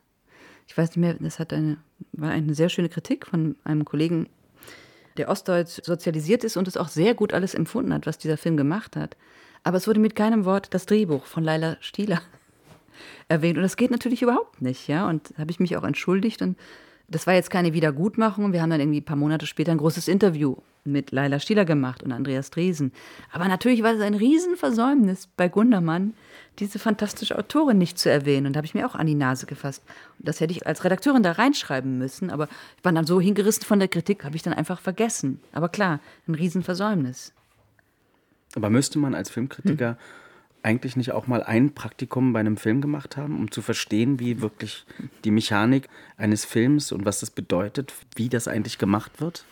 [SPEAKER 3] Ich weiß nicht mehr, das hat eine, war eine sehr schöne Kritik von einem Kollegen der Ostdeutsch sozialisiert ist und es auch sehr gut alles empfunden hat, was dieser Film gemacht hat. Aber es wurde mit keinem Wort das Drehbuch von Laila Stieler erwähnt. Und das geht natürlich überhaupt nicht, ja. Und habe ich mich auch entschuldigt. Und das war jetzt keine Wiedergutmachung. Wir haben dann irgendwie ein paar Monate später ein großes Interview mit Laila Stieler gemacht und Andreas Dresen. Aber natürlich war es ein Riesenversäumnis bei Gundermann, diese fantastische Autorin nicht zu erwähnen. Und da habe ich mir auch an die Nase gefasst. Und das hätte ich als Redakteurin da reinschreiben müssen. Aber ich war dann so hingerissen von der Kritik, habe ich dann einfach vergessen. Aber klar, ein Riesenversäumnis.
[SPEAKER 2] Aber müsste man als Filmkritiker hm. Eigentlich nicht auch mal ein Praktikum bei einem Film gemacht haben, um zu verstehen, wie wirklich die Mechanik eines Films und was das bedeutet, wie das eigentlich gemacht wird?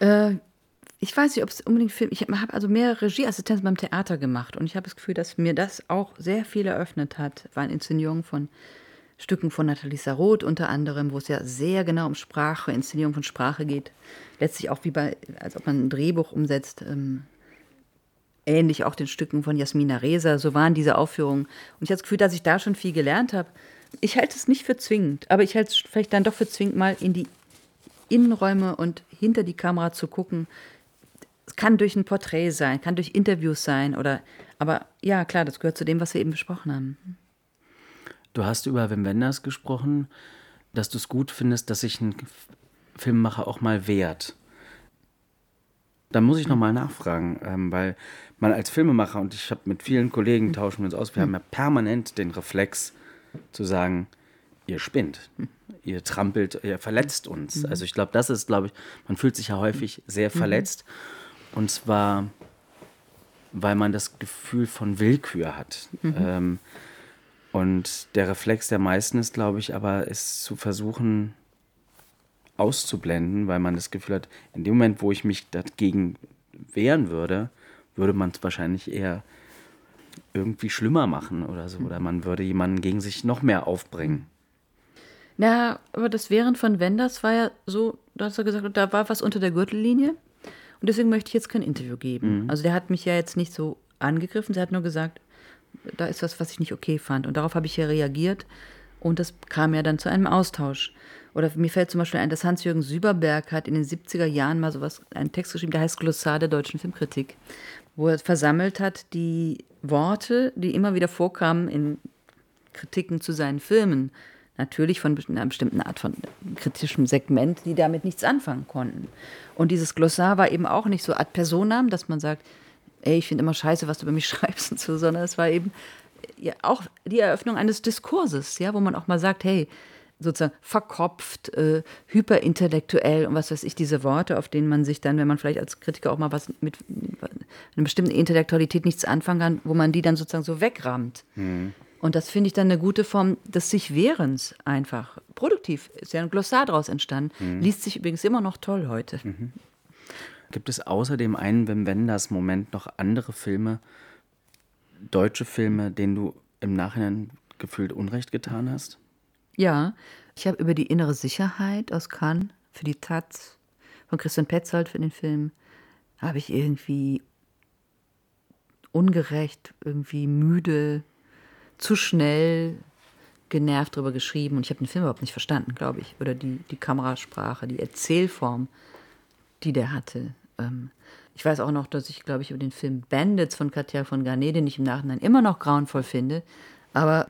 [SPEAKER 3] Äh, ich weiß nicht, ob es unbedingt Film. Ich habe also mehrere Regieassistenzen beim Theater gemacht und ich habe das Gefühl, dass mir das auch sehr viel eröffnet hat. Waren Inszenierungen von Stücken von Nathalie Sarot unter anderem, wo es ja sehr genau um Sprache, Inszenierung von Sprache geht. Letztlich auch wie bei, als ob man ein Drehbuch umsetzt. Ähm, ähnlich auch den Stücken von Jasmina Reza. So waren diese Aufführungen. Und ich habe das Gefühl, dass ich da schon viel gelernt habe. Ich halte es nicht für zwingend, aber ich halte es vielleicht dann doch für zwingend, mal in die Innenräume und hinter die Kamera zu gucken, es kann durch ein Porträt sein, kann durch Interviews sein oder, aber ja, klar, das gehört zu dem, was wir eben besprochen haben.
[SPEAKER 2] Du hast über Wim Wenders gesprochen, dass du es gut findest, dass sich ein Filmemacher auch mal wehrt. Da muss ich nochmal nachfragen, ähm, weil man als Filmemacher, und ich habe mit vielen Kollegen tauschen wir uns aus, wir haben ja permanent den Reflex zu sagen, ihr spinnt, ihr trampelt, ihr verletzt uns. Also ich glaube, das ist, glaube ich, man fühlt sich ja häufig sehr verletzt. Und zwar, weil man das Gefühl von Willkür hat. Mhm. Ähm, und der Reflex der meisten ist, glaube ich, aber ist zu versuchen auszublenden, weil man das Gefühl hat, in dem Moment, wo ich mich dagegen wehren würde, würde man es wahrscheinlich eher irgendwie schlimmer machen oder so. Oder man würde jemanden gegen sich noch mehr aufbringen.
[SPEAKER 3] Na, aber das Wehren von Wenders war ja so, da hast du gesagt, da war was unter der Gürtellinie. Und deswegen möchte ich jetzt kein Interview geben. Mhm. Also der hat mich ja jetzt nicht so angegriffen, er hat nur gesagt, da ist was, was ich nicht okay fand. Und darauf habe ich ja reagiert. Und das kam ja dann zu einem Austausch. Oder mir fällt zum Beispiel ein, dass Hans-Jürgen Süberberg hat in den 70er Jahren mal sowas, einen Text geschrieben, der heißt Glossar der deutschen Filmkritik, wo er versammelt hat die Worte, die immer wieder vorkamen in Kritiken zu seinen Filmen natürlich von einer bestimmten Art von kritischem Segment, die damit nichts anfangen konnten. Und dieses Glossar war eben auch nicht so ad personam, dass man sagt, ey, ich finde immer scheiße, was du über mich schreibst und so, sondern es war eben ja, auch die Eröffnung eines Diskurses, ja, wo man auch mal sagt, hey, sozusagen verkopft, äh, hyperintellektuell und was weiß ich, diese Worte, auf denen man sich dann, wenn man vielleicht als Kritiker auch mal was mit einer bestimmten Intellektualität nichts anfangen kann, wo man die dann sozusagen so wegrammt. Mhm. Und das finde ich dann eine gute Form des sich Wehrens einfach. Produktiv ist ja ein Glossar daraus entstanden. Mhm. Liest sich übrigens immer noch toll heute. Mhm.
[SPEAKER 2] Gibt es außerdem einen Wim Wenders Moment noch andere Filme, deutsche Filme, denen du im Nachhinein gefühlt Unrecht getan hast?
[SPEAKER 3] Ja, ich habe über die innere Sicherheit aus Cannes für die Taz von Christian Petzold für den Film habe ich irgendwie ungerecht, irgendwie müde, zu schnell genervt darüber geschrieben und ich habe den Film überhaupt nicht verstanden, glaube ich. Oder die, die Kamerasprache, die Erzählform, die der hatte. Ähm, ich weiß auch noch, dass ich, glaube ich, über den Film Bandits von Katja von Garnet, den ich im Nachhinein immer noch grauenvoll finde, aber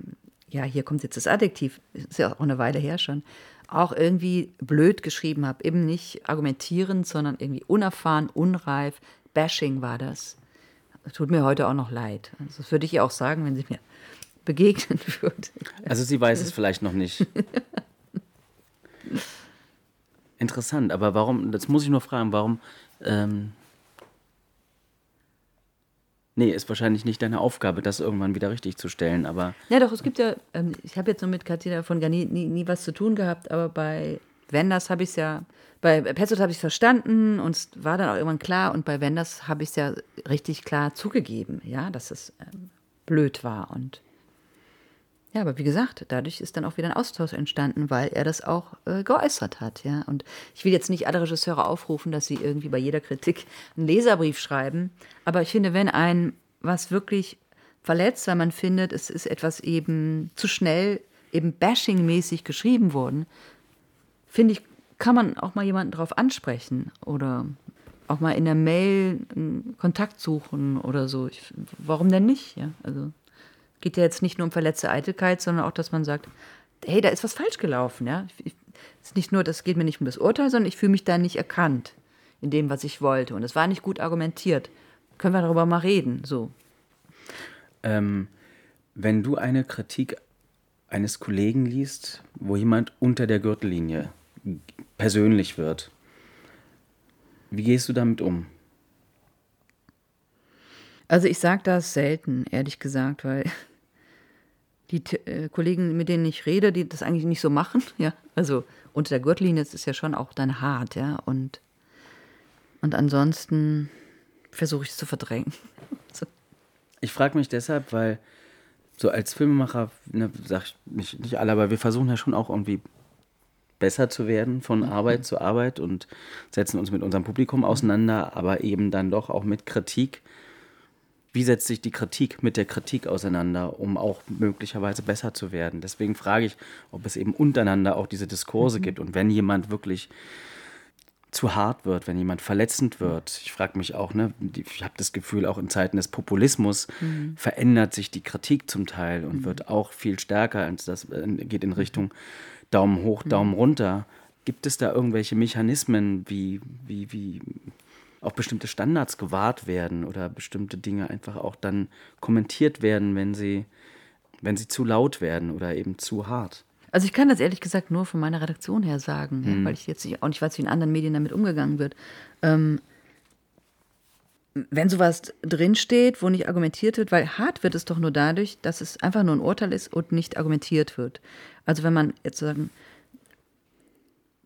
[SPEAKER 3] ja, hier kommt jetzt das Adjektiv, ist ja auch eine Weile her schon, auch irgendwie blöd geschrieben habe. Eben nicht argumentierend, sondern irgendwie unerfahren, unreif. Bashing war das. Tut mir heute auch noch leid. Also das würde ich ihr auch sagen, wenn sie mir begegnen würde.
[SPEAKER 2] Also sie weiß es vielleicht noch nicht. Interessant, aber warum, das muss ich nur fragen, warum ähm, Nee, ist wahrscheinlich nicht deine Aufgabe, das irgendwann wieder richtig zu stellen, aber.
[SPEAKER 3] Ja, doch, es gibt ja, ähm, ich habe jetzt nur mit Katina von gar nie, nie, nie, was zu tun gehabt, aber bei Wenders habe ich es ja, bei Petzold habe ich es verstanden und es war dann auch irgendwann klar und bei Wenders habe ich es ja richtig klar zugegeben, ja, dass es ähm, blöd war und. Ja, aber wie gesagt, dadurch ist dann auch wieder ein Austausch entstanden, weil er das auch äh, geäußert hat, ja. Und ich will jetzt nicht alle Regisseure aufrufen, dass sie irgendwie bei jeder Kritik einen Leserbrief schreiben, aber ich finde, wenn ein was wirklich verletzt, weil man findet, es ist etwas eben zu schnell, eben bashingmäßig geschrieben worden, finde ich, kann man auch mal jemanden darauf ansprechen oder auch mal in der Mail Kontakt suchen oder so. Ich, warum denn nicht? Ja, also geht ja jetzt nicht nur um verletzte Eitelkeit, sondern auch, dass man sagt, hey, da ist was falsch gelaufen. Ja? Ich, ist nicht nur, das geht mir nicht um das Urteil, sondern ich fühle mich da nicht erkannt in dem, was ich wollte. Und es war nicht gut argumentiert. Können wir darüber mal reden? So.
[SPEAKER 2] Ähm, wenn du eine Kritik eines Kollegen liest, wo jemand unter der Gürtellinie persönlich wird, wie gehst du damit um?
[SPEAKER 3] Also ich sage das selten, ehrlich gesagt, weil die äh, Kollegen, mit denen ich rede, die das eigentlich nicht so machen, ja. Also unter der Gürtellinie ist es ja schon auch dann hart, ja. Und, und ansonsten versuche ich es zu verdrängen. so.
[SPEAKER 2] Ich frage mich deshalb, weil so als Filmemacher, ne, sag ich nicht, nicht alle, aber wir versuchen ja schon auch irgendwie besser zu werden von mhm. Arbeit zu Arbeit und setzen uns mit unserem Publikum auseinander, aber eben dann doch auch mit Kritik wie setzt sich die Kritik mit der Kritik auseinander, um auch möglicherweise besser zu werden. Deswegen frage ich, ob es eben untereinander auch diese Diskurse mhm. gibt. Und wenn jemand wirklich zu hart wird, wenn jemand verletzend wird. Ich frage mich auch, ne, ich habe das Gefühl, auch in Zeiten des Populismus mhm. verändert sich die Kritik zum Teil und mhm. wird auch viel stärker, als das äh, geht in Richtung Daumen hoch, mhm. Daumen runter. Gibt es da irgendwelche Mechanismen, wie, wie, wie auch bestimmte Standards gewahrt werden oder bestimmte Dinge einfach auch dann kommentiert werden, wenn sie, wenn sie zu laut werden oder eben zu hart.
[SPEAKER 3] Also ich kann das ehrlich gesagt nur von meiner Redaktion her sagen, hm. weil ich jetzt auch nicht weiß, wie in anderen Medien damit umgegangen wird. Ähm, wenn sowas drinsteht, wo nicht argumentiert wird, weil hart wird es doch nur dadurch, dass es einfach nur ein Urteil ist und nicht argumentiert wird. Also wenn man jetzt sagen,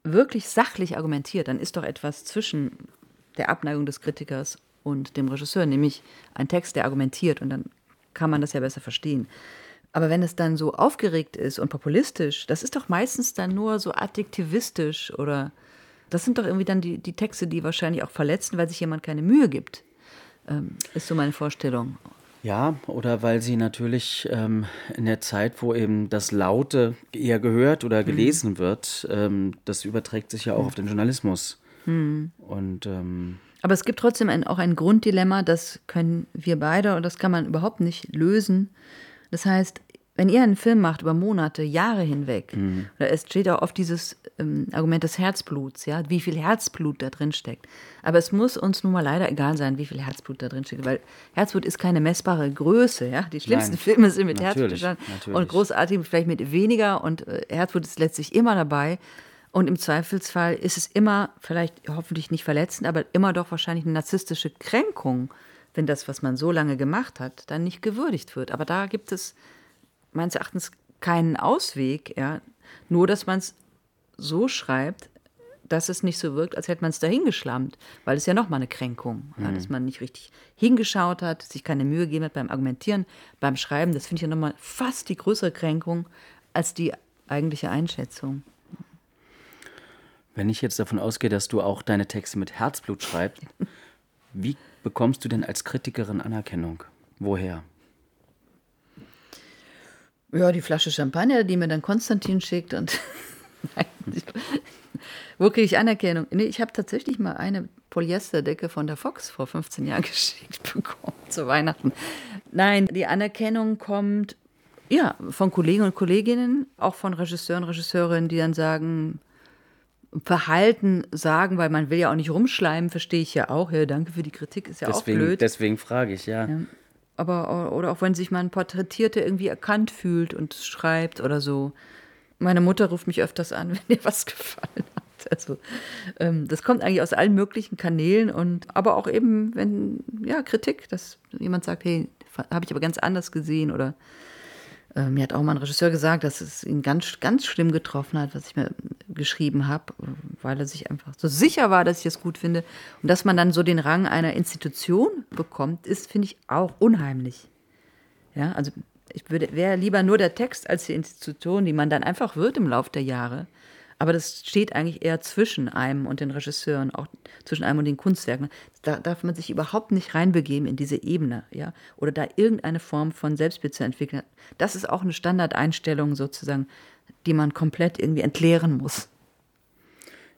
[SPEAKER 3] wirklich sachlich argumentiert, dann ist doch etwas zwischen der Abneigung des Kritikers und dem Regisseur, nämlich ein Text, der argumentiert und dann kann man das ja besser verstehen. Aber wenn es dann so aufgeregt ist und populistisch, das ist doch meistens dann nur so adjektivistisch oder das sind doch irgendwie dann die, die Texte, die wahrscheinlich auch verletzen, weil sich jemand keine Mühe gibt. Ähm, ist so meine Vorstellung.
[SPEAKER 2] Ja, oder weil sie natürlich ähm, in der Zeit, wo eben das Laute eher gehört oder mhm. gelesen mhm. wird, ähm, das überträgt sich ja auch mhm. auf den Journalismus. Hm. Und ähm,
[SPEAKER 3] aber es gibt trotzdem ein, auch ein Grunddilemma, das können wir beide und das kann man überhaupt nicht lösen. Das heißt, wenn ihr einen Film macht über Monate, Jahre hinweg, mhm. es steht auch oft dieses ähm, Argument des Herzbluts, ja, wie viel Herzblut da drin steckt. Aber es muss uns nun mal leider egal sein, wie viel Herzblut da drin steckt, weil Herzblut ist keine messbare Größe, ja. Die schlimmsten Nein, Filme sind mit Herzblut und großartig vielleicht mit weniger und äh, Herzblut ist letztlich immer dabei. Und im Zweifelsfall ist es immer, vielleicht hoffentlich nicht verletzend, aber immer doch wahrscheinlich eine narzisstische Kränkung, wenn das, was man so lange gemacht hat, dann nicht gewürdigt wird. Aber da gibt es meines Erachtens keinen Ausweg, ja. Nur, dass man es so schreibt, dass es nicht so wirkt, als hätte man es dahingeschlammt, weil es ja nochmal eine Kränkung, mhm. ja, dass man nicht richtig hingeschaut hat, sich keine Mühe gegeben hat beim Argumentieren, beim Schreiben. Das finde ich ja nochmal fast die größere Kränkung als die eigentliche Einschätzung.
[SPEAKER 2] Wenn ich jetzt davon ausgehe, dass du auch deine Texte mit Herzblut schreibst, wie bekommst du denn als Kritikerin Anerkennung? Woher?
[SPEAKER 3] Ja, die Flasche Champagner, die mir dann Konstantin schickt und wo kriege ich Anerkennung? Nee, ich habe tatsächlich mal eine Polyesterdecke von der Fox vor 15 Jahren geschickt bekommen zu Weihnachten. Nein, die Anerkennung kommt Ja, von Kollegen und Kolleginnen, auch von Regisseuren, Regisseurinnen, die dann sagen, Verhalten sagen, weil man will ja auch nicht rumschleimen, verstehe ich ja auch. Ja, danke für die Kritik, ist ja
[SPEAKER 2] deswegen,
[SPEAKER 3] auch blöd.
[SPEAKER 2] Deswegen frage ich, ja. ja.
[SPEAKER 3] Aber, oder auch wenn sich mein Porträtierter irgendwie erkannt fühlt und schreibt oder so. Meine Mutter ruft mich öfters an, wenn ihr was gefallen hat. Also, ähm, das kommt eigentlich aus allen möglichen Kanälen und aber auch eben, wenn, ja, Kritik, dass jemand sagt, hey, habe ich aber ganz anders gesehen oder äh, mir hat auch mal ein Regisseur gesagt, dass es ihn ganz, ganz schlimm getroffen hat, was ich mir geschrieben habe, weil er sich einfach so sicher war, dass ich es gut finde. Und dass man dann so den Rang einer Institution bekommt, ist, finde ich, auch unheimlich. Ja, also ich wäre lieber nur der Text als die Institution, die man dann einfach wird im Laufe der Jahre. Aber das steht eigentlich eher zwischen einem und den Regisseuren, auch zwischen einem und den Kunstwerken. Da darf man sich überhaupt nicht reinbegeben in diese Ebene, ja, oder da irgendeine Form von Selbstbild zu entwickeln. Das ist auch eine Standardeinstellung sozusagen, die man komplett irgendwie entleeren muss.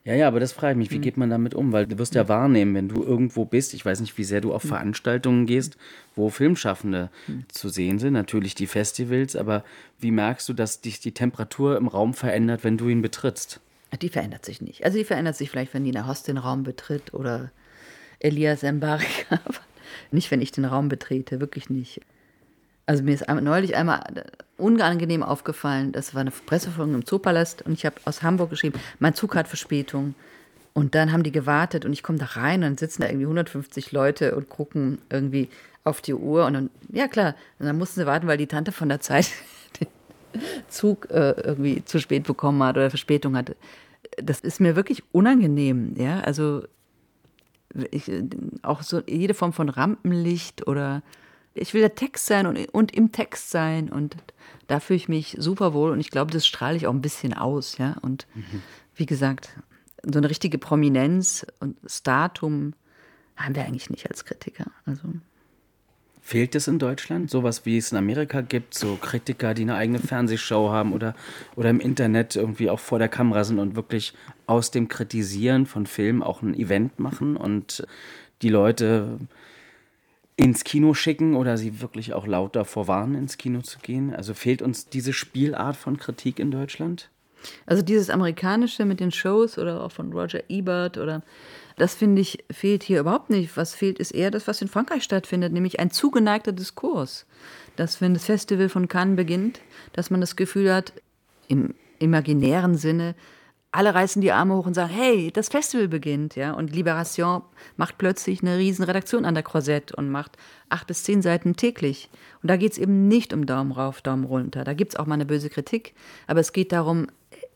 [SPEAKER 2] Ja, ja, aber das frage ich mich, wie hm. geht man damit um? Weil du wirst ja wahrnehmen, wenn du irgendwo bist, ich weiß nicht, wie sehr du auf hm. Veranstaltungen gehst, wo Filmschaffende hm. zu sehen sind, natürlich die Festivals, aber wie merkst du, dass dich die Temperatur im Raum verändert, wenn du ihn betrittst?
[SPEAKER 3] Die verändert sich nicht. Also die verändert sich vielleicht, wenn Nina Host den Raum betritt oder Elias Mbarek, aber nicht, wenn ich den Raum betrete, wirklich nicht. Also mir ist neulich einmal unangenehm aufgefallen, das war eine Pressefolge im Zoopalast und ich habe aus Hamburg geschrieben, mein Zug hat Verspätung. Und dann haben die gewartet und ich komme da rein und dann sitzen da irgendwie 150 Leute und gucken irgendwie auf die Uhr und dann, ja klar, und dann mussten sie warten, weil die Tante von der Zeit den Zug äh, irgendwie zu spät bekommen hat oder Verspätung hatte. Das ist mir wirklich unangenehm, ja, also ich, auch so jede Form von Rampenlicht oder ich will der Text sein und, und im Text sein und da fühle ich mich super wohl und ich glaube, das strahle ich auch ein bisschen aus, ja. Und mhm. wie gesagt, so eine richtige Prominenz und Statum haben wir eigentlich nicht als Kritiker. Also.
[SPEAKER 2] Fehlt es in Deutschland? Sowas wie es in Amerika gibt, so Kritiker, die eine eigene Fernsehshow haben oder, oder im Internet irgendwie auch vor der Kamera sind und wirklich aus dem Kritisieren von Filmen auch ein Event machen und die Leute ins Kino schicken oder sie wirklich auch laut davor warnen, ins Kino zu gehen? Also fehlt uns diese Spielart von Kritik in Deutschland?
[SPEAKER 3] Also dieses amerikanische mit den Shows oder auch von Roger Ebert oder das finde ich fehlt hier überhaupt nicht. Was fehlt ist eher das, was in Frankreich stattfindet, nämlich ein zugeneigter Diskurs. Dass wenn das Festival von Cannes beginnt, dass man das Gefühl hat, im imaginären Sinne, alle reißen die Arme hoch und sagen, hey, das Festival beginnt, ja. Und Liberation macht plötzlich eine riesen Redaktion an der Korsett und macht acht bis zehn Seiten täglich. Und da geht es eben nicht um Daumen rauf, Daumen runter. Da gibt es auch mal eine böse Kritik, aber es geht darum,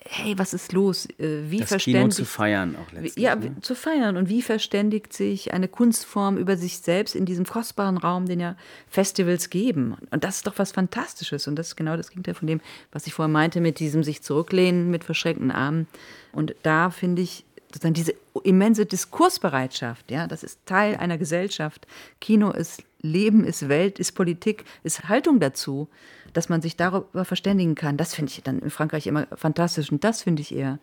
[SPEAKER 3] hey, was ist los?
[SPEAKER 2] Äh, wie das verständigt Kino zu feiern auch letztlich.
[SPEAKER 3] Ja, ne? zu feiern. Und wie verständigt sich eine Kunstform über sich selbst in diesem kostbaren Raum, den ja Festivals geben? Und das ist doch was Fantastisches. Und das ist genau das Gegenteil von dem, was ich vorher meinte, mit diesem sich zurücklehnen mit verschränkten Armen. Und da finde ich, sozusagen diese immense Diskursbereitschaft, ja, das ist Teil einer Gesellschaft. Kino ist Leben, ist Welt, ist Politik, ist Haltung dazu dass man sich darüber verständigen kann. Das finde ich dann in Frankreich immer fantastisch. Und das finde ich eher,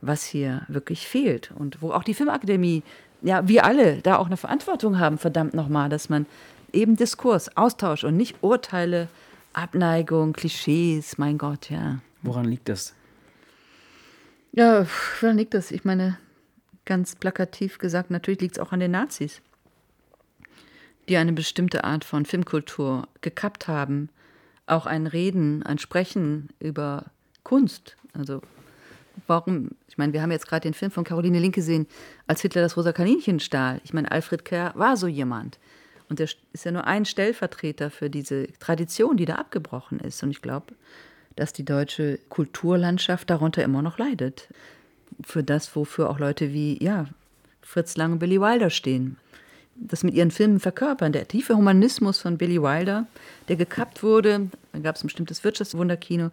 [SPEAKER 3] was hier wirklich fehlt. Und wo auch die Filmakademie, ja, wir alle da auch eine Verantwortung haben, verdammt nochmal, dass man eben Diskurs, Austausch und nicht Urteile, Abneigung, Klischees, mein Gott, ja.
[SPEAKER 2] Woran liegt das?
[SPEAKER 3] Ja, woran liegt das? Ich meine, ganz plakativ gesagt, natürlich liegt es auch an den Nazis, die eine bestimmte Art von Filmkultur gekappt haben auch ein Reden, ein Sprechen über Kunst. Also warum, ich meine, wir haben jetzt gerade den Film von Caroline Link gesehen, als Hitler das rosa Kaninchen stahl. Ich meine, Alfred Kerr war so jemand. Und er ist ja nur ein Stellvertreter für diese Tradition, die da abgebrochen ist. Und ich glaube, dass die deutsche Kulturlandschaft darunter immer noch leidet. Für das, wofür auch Leute wie, ja, Fritz Lang und Billy Wilder stehen das mit ihren Filmen verkörpern. Der tiefe Humanismus von Billy Wilder, der gekappt wurde. Dann gab es ein bestimmtes Wirtschaftswunderkino.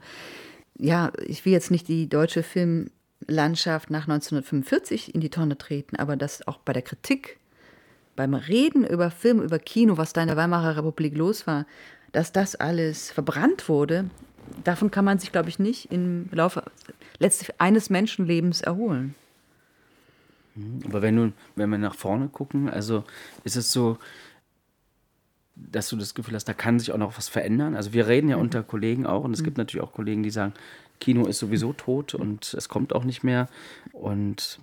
[SPEAKER 3] Ja, ich will jetzt nicht die deutsche Filmlandschaft nach 1945 in die Tonne treten, aber dass auch bei der Kritik, beim Reden über Film, über Kino, was da in der Weimarer Republik los war, dass das alles verbrannt wurde, davon kann man sich, glaube ich, nicht im Laufe letztlich eines Menschenlebens erholen.
[SPEAKER 2] Mhm. Aber wenn, du, wenn wir nach vorne gucken, also ist es so, dass du das Gefühl hast, da kann sich auch noch was verändern? Also wir reden ja
[SPEAKER 3] Mhm.
[SPEAKER 2] unter Kollegen auch und es gibt natürlich auch Kollegen, die sagen, Kino ist sowieso tot und es kommt auch nicht mehr. Und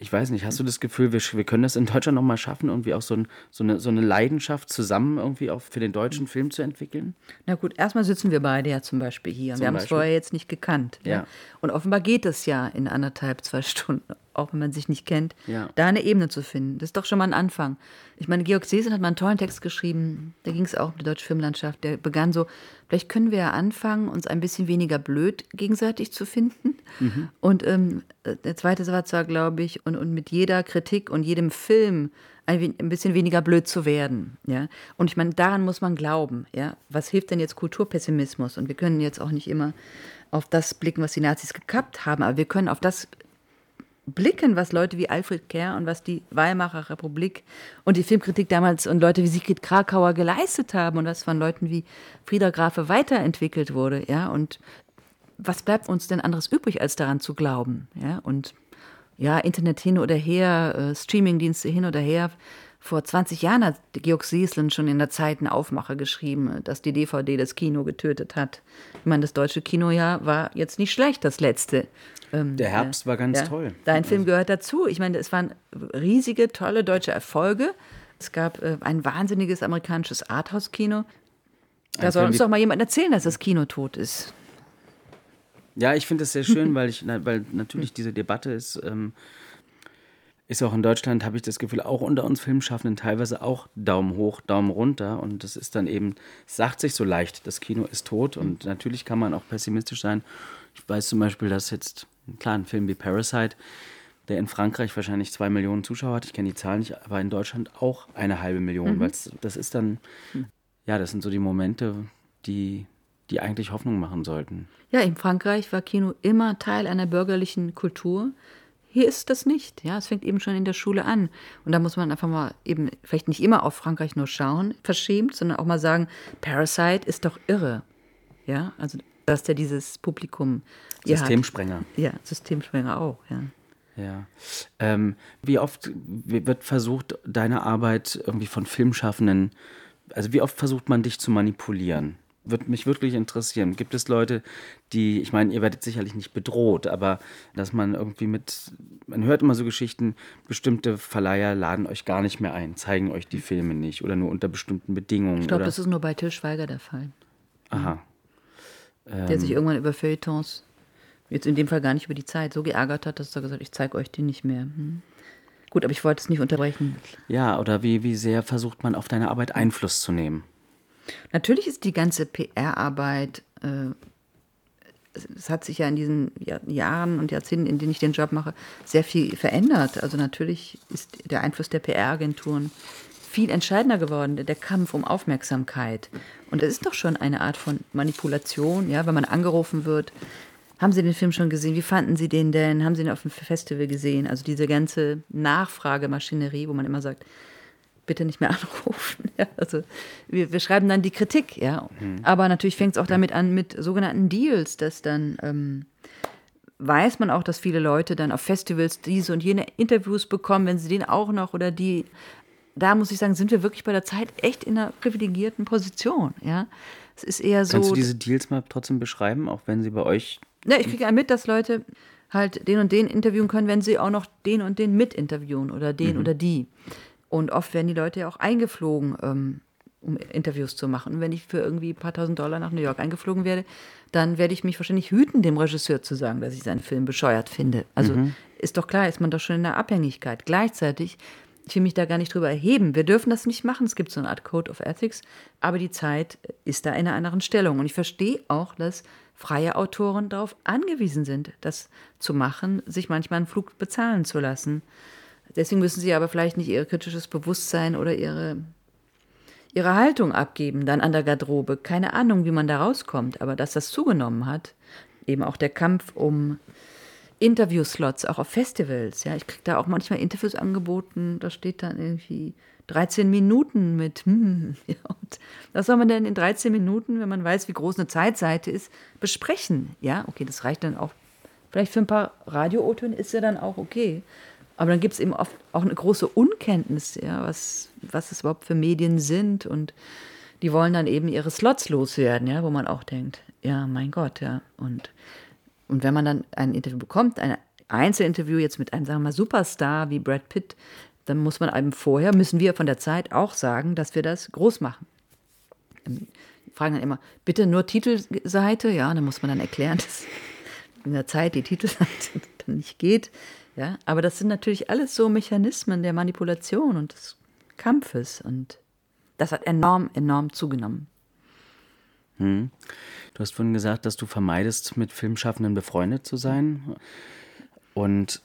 [SPEAKER 2] ich weiß nicht, hast du das Gefühl, wir, wir können das in Deutschland nochmal schaffen, irgendwie auch so, ein, so, eine, so eine Leidenschaft zusammen irgendwie auch für den deutschen Film zu entwickeln?
[SPEAKER 3] Na gut, erstmal sitzen wir beide ja zum Beispiel hier.
[SPEAKER 2] Zum
[SPEAKER 3] wir haben es vorher jetzt nicht gekannt.
[SPEAKER 2] Ja.
[SPEAKER 3] Und offenbar geht es ja in anderthalb, zwei Stunden, auch wenn man sich nicht kennt,
[SPEAKER 2] Ja.
[SPEAKER 3] da eine Ebene zu finden. Das ist doch schon mal ein Anfang. Ich meine, Georg Seesen hat mal einen tollen Text geschrieben, da ging es auch um die deutsche Filmlandschaft. Der begann so, vielleicht können wir ja anfangen, uns ein bisschen weniger blöd gegenseitig zu finden. Und ähm, der zweite Satz war, glaube ich, und, und mit jeder Kritik und jedem Film ein, ein bisschen weniger blöd zu werden. Ja? Und ich meine, daran muss man glauben. Ja? Was hilft denn jetzt Kulturpessimismus? Und wir können jetzt auch nicht immer auf das blicken, was die Nazis gekappt haben, aber wir können auf das blicken, was Leute wie Alfred Kerr und was die Weimarer Republik und die Filmkritik damals und Leute wie Sigrid Krakauer geleistet haben und was von Leuten wie Frieda Grafe weiterentwickelt wurde, ja, und was bleibt uns denn anderes übrig, als daran zu glauben, ja, und ja, Internet hin oder her, äh, Streamingdienste hin oder her. Vor 20 Jahren hat Georg Seeslen schon in der Zeit einen Aufmacher geschrieben, dass die DVD das Kino getötet hat. Ich meine, das deutsche Kinojahr war jetzt nicht schlecht, das letzte. Ähm,
[SPEAKER 2] Der Herbst war ganz
[SPEAKER 3] ja,
[SPEAKER 2] toll.
[SPEAKER 3] Dein Film gehört dazu. Ich meine, es waren riesige, tolle deutsche Erfolge. Es gab äh, ein wahnsinniges amerikanisches Arthouse-Kino. Da
[SPEAKER 2] Ein
[SPEAKER 3] soll
[SPEAKER 2] Film
[SPEAKER 3] uns doch mal jemand erzählen, dass das Kino tot ist.
[SPEAKER 2] Ja, ich finde es sehr schön, weil ich, weil natürlich diese Debatte ist, ähm, ist auch in Deutschland, habe ich das Gefühl, auch unter uns Filmschaffenden teilweise auch Daumen hoch, Daumen runter. Und das ist dann eben, es sagt sich so leicht, das Kino ist tot. Und natürlich kann man auch pessimistisch sein. Ich weiß zum Beispiel, dass jetzt, klar, ein Film wie Parasite, der in Frankreich wahrscheinlich zwei Millionen Zuschauer hat, ich kenne die Zahl nicht, aber in Deutschland auch eine halbe Million. Weil das ist dann, ja, das sind so die Momente, die, die eigentlich Hoffnung machen sollten.
[SPEAKER 3] Ja, in Frankreich war Kino immer Teil einer bürgerlichen Kultur. Hier ist das nicht. Ja, es fängt eben schon in der Schule an. Und da muss man einfach mal eben vielleicht nicht immer auf Frankreich nur schauen, verschämt, sondern auch mal sagen, Parasite ist doch irre. Ja, also dass der dieses Publikum
[SPEAKER 2] Systemsprenger.
[SPEAKER 3] Ja, Systemsprenger auch, ja.
[SPEAKER 2] Ja. Ähm, wie oft wird versucht, deine Arbeit irgendwie von Filmschaffenden, also wie oft versucht man dich zu manipulieren? Würde mich wirklich interessieren. Gibt es Leute, die, ich meine, ihr werdet sicherlich nicht bedroht, aber dass man irgendwie mit, man hört immer so Geschichten, bestimmte Verleiher laden euch gar nicht mehr ein, zeigen euch die Filme nicht oder nur unter bestimmten Bedingungen.
[SPEAKER 3] Ich glaube, das ist nur bei Till Schweiger der Fall,
[SPEAKER 2] aha.
[SPEAKER 3] der
[SPEAKER 2] Ähm.
[SPEAKER 3] sich irgendwann über Feuilletons, jetzt in dem Fall gar nicht über die Zeit, so geärgert hat, dass er gesagt hat, ich zeige euch die nicht mehr. Hm. Gut, aber ich wollte es nicht unterbrechen.
[SPEAKER 2] Ja, oder wie, wie sehr versucht man auf deine Arbeit Einfluss zu nehmen?
[SPEAKER 3] Natürlich ist die ganze PR-Arbeit, äh, es, hat sich ja in diesen Jahr, Jahren und Jahrzehnten, in denen ich den Job mache, sehr viel verändert. Also natürlich ist der Einfluss der PR-Agenturen viel entscheidender geworden, der Kampf um Aufmerksamkeit. Und es ist doch schon eine Art von Manipulation, ja, wenn man angerufen wird. Haben Sie den Film schon gesehen? Wie fanden Sie den denn? Haben Sie ihn auf dem Festival gesehen? Also diese ganze Nachfragemaschinerie, wo man immer sagt, bitte nicht mehr anrufen. Ja, also wir, wir schreiben dann die Kritik, ja. Aber natürlich fängt es auch damit an mit sogenannten Deals, dass dann ähm, weiß man auch, dass viele Leute dann auf Festivals diese und jene Interviews bekommen, wenn sie den auch noch oder die. Da muss ich sagen, sind wir wirklich bei der Zeit echt in einer privilegierten Position, ja. Es ist eher so.
[SPEAKER 2] Kannst du diese Deals mal trotzdem beschreiben, auch wenn sie bei euch
[SPEAKER 3] Ja, ich kriege ja mit, dass Leute halt den und den interviewen können, wenn sie auch noch den und den mit interviewen oder den oder die. Und oft werden die Leute ja auch eingeflogen, ähm, um Interviews zu machen. Und wenn ich für irgendwie ein paar tausend Dollar nach New York eingeflogen werde, dann werde ich mich wahrscheinlich hüten, dem Regisseur zu sagen, dass ich seinen Film bescheuert finde. Also ist doch klar, ist man doch schon in der Abhängigkeit. Gleichzeitig, ich will mich da gar nicht drüber erheben. Wir dürfen das nicht machen. Es gibt so eine Art Code of Ethics, aber die Zeit ist da in einer anderen Stellung. Und ich verstehe auch, dass freie Autoren darauf angewiesen sind, das zu machen, sich manchmal einen Flug bezahlen zu lassen. Deswegen müssen sie aber vielleicht nicht ihr kritisches Bewusstsein oder ihre, ihre Haltung abgeben, dann an der Garderobe. Keine Ahnung, wie man da rauskommt, aber dass das zugenommen hat, eben auch der Kampf um Interviewslots, auch auf Festivals. Ja, ich kriege da auch manchmal Interviews angeboten, da steht dann irgendwie 13 Minuten mit, hm, ja, und was soll man denn in 13 Minuten, wenn man weiß, wie groß eine Zeitseite ist, besprechen? Ja, okay, das reicht dann auch. Vielleicht für ein paar Radio-O-Töne ist ja dann auch okay. Aber dann gibt es eben oft auch eine große Unkenntnis, ja, was, was es überhaupt für Medien sind. Und die wollen dann eben ihre Slots loswerden, ja, wo man auch denkt, ja, mein Gott, ja. Und, und wenn man dann ein Interview bekommt, ein Einzelinterview jetzt mit einem, sagen wir mal, Superstar wie Brad Pitt, dann muss man einem vorher, müssen wir von der Zeit auch sagen, dass wir das groß machen. Fragen dann immer, bitte nur Titelseite, ja, dann muss man dann erklären, dass in der Zeit die Titelseite dann nicht geht. Ja, aber das sind natürlich alles so Mechanismen der Manipulation und des Kampfes und das hat enorm, enorm zugenommen.
[SPEAKER 2] Hm. Du hast vorhin gesagt, dass du vermeidest, mit Filmschaffenden befreundet zu sein. Und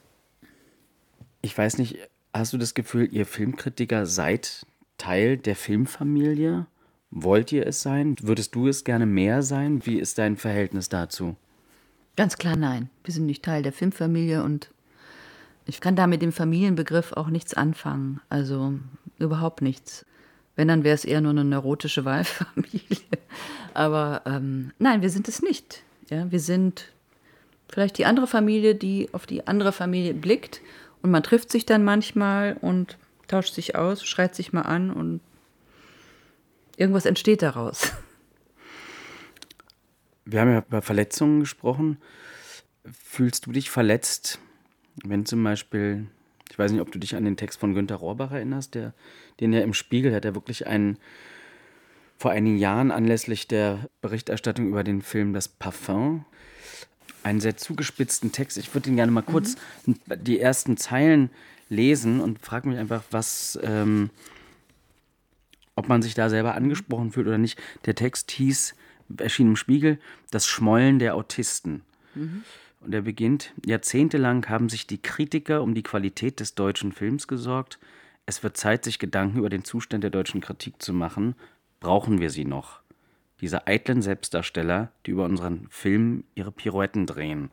[SPEAKER 2] ich weiß nicht, hast du das Gefühl, ihr Filmkritiker seid Teil der Filmfamilie? Wollt ihr es sein? Würdest du es gerne mehr sein? Wie ist dein Verhältnis dazu?
[SPEAKER 3] Ganz klar nein. Wir sind nicht Teil der Filmfamilie und ich kann da mit dem Familienbegriff auch nichts anfangen. Also überhaupt nichts. Wenn, dann wäre es eher nur eine neurotische Wahlfamilie. Aber ähm, nein, wir sind es nicht. Ja, wir sind vielleicht die andere Familie, die auf die andere Familie blickt. Und man trifft sich dann manchmal und tauscht sich aus, schreit sich mal an und irgendwas entsteht daraus.
[SPEAKER 2] Wir haben ja über Verletzungen gesprochen. Fühlst du dich verletzt, wenn zum Beispiel, ich weiß nicht, ob du dich an den Text von Günter Rohrbach erinnerst, der, den er im Spiegel hat, er wirklich einen, vor einigen Jahren anlässlich der Berichterstattung über den Film Das Parfum, einen sehr zugespitzten Text. Ich würde ihn gerne mal kurz mhm. die ersten Zeilen lesen und frage mich einfach, was, ähm, ob man sich da selber angesprochen fühlt oder nicht. Der Text hieß, erschien im Spiegel, Das Schmollen der Autisten. Mhm. Und er beginnt, jahrzehntelang haben sich die Kritiker um die Qualität des deutschen Films gesorgt. Es wird Zeit, sich Gedanken über den Zustand der deutschen Kritik zu machen. Brauchen wir sie noch? Diese eitlen Selbstdarsteller, die über unseren Film ihre Pirouetten drehen.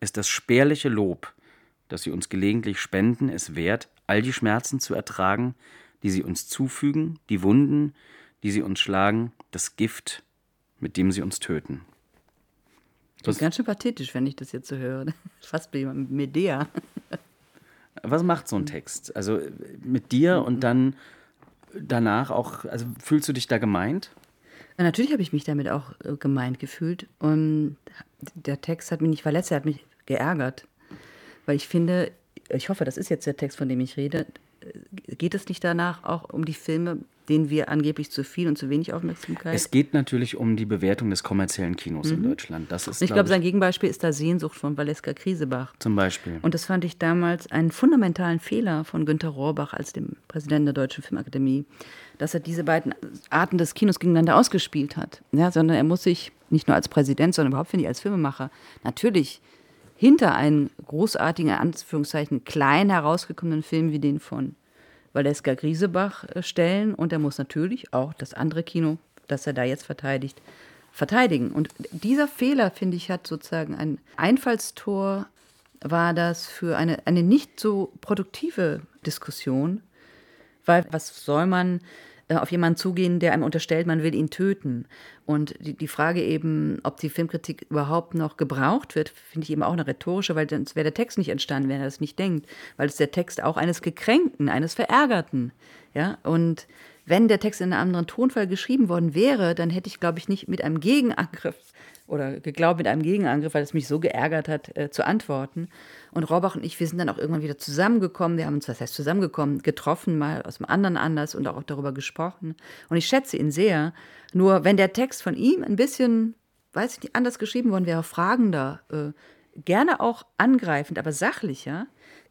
[SPEAKER 2] Ist das spärliche Lob, das sie uns gelegentlich spenden, es wert, all die Schmerzen zu ertragen, die sie uns zufügen, die Wunden, die sie uns schlagen, das Gift, mit dem sie uns töten?
[SPEAKER 3] Das ist ganz schön pathetisch, wenn ich das jetzt so höre. Fast wie Medea.
[SPEAKER 2] Was macht so ein Text? Also mit dir und dann danach auch, also fühlst du dich da gemeint?
[SPEAKER 3] Natürlich habe ich mich damit auch äh, gemeint gefühlt. Und der Text hat mich nicht verletzt, er hat mich geärgert. Weil ich finde, ich hoffe, das ist jetzt der Text, von dem ich rede, geht es nicht danach auch um die Filme, denen wir angeblich zu viel und zu wenig Aufmerksamkeit?
[SPEAKER 2] Es geht natürlich um die Bewertung des kommerziellen Kinos mhm. in Deutschland. Das ist,
[SPEAKER 3] ich glaube, sein Gegenbeispiel ist da Sehnsucht von Valeska Krisebach.
[SPEAKER 2] Zum Beispiel.
[SPEAKER 3] Und das fand ich damals einen fundamentalen Fehler von Günter Rohrbach als dem Präsidenten der Deutschen Filmakademie, dass er diese beiden Arten des Kinos gegeneinander ausgespielt hat. Ja, sondern er muss sich nicht nur als Präsident, sondern überhaupt, finde ich, als Filmemacher natürlich hinter einen großartigen, Anführungszeichen, klein herausgekommenen Film wie den von Valeska Griesebach äh, stellen. Und er muss natürlich auch das andere Kino, das er da jetzt verteidigt, verteidigen. Und dieser Fehler, finde ich, hat sozusagen ein Einfallstor, war das für eine, eine nicht so produktive Diskussion. Weil was soll man auf jemanden zugehen, der einem unterstellt, man will ihn töten. Und die, die Frage eben, ob die Filmkritik überhaupt noch gebraucht wird, finde ich eben auch eine rhetorische, weil sonst wäre der Text nicht entstanden, wenn er das nicht denkt. Weil es der Text auch eines Gekränkten, eines Verärgerten. Ja, und wenn der Text in einem anderen Tonfall geschrieben worden wäre, dann hätte ich, glaube ich, nicht mit einem Gegenangriff oder geglaubt mit einem Gegenangriff, weil es mich so geärgert hat, äh, zu antworten. Und Rohrbach und ich, wir sind dann auch irgendwann wieder zusammengekommen. Wir haben uns, was heißt zusammengekommen, getroffen, mal aus einem anderen Anlass und auch darüber gesprochen. Und ich schätze ihn sehr. Nur wenn der Text von ihm ein bisschen, weiß ich nicht, anders geschrieben worden wäre, fragender, äh, gerne auch angreifend, aber sachlicher,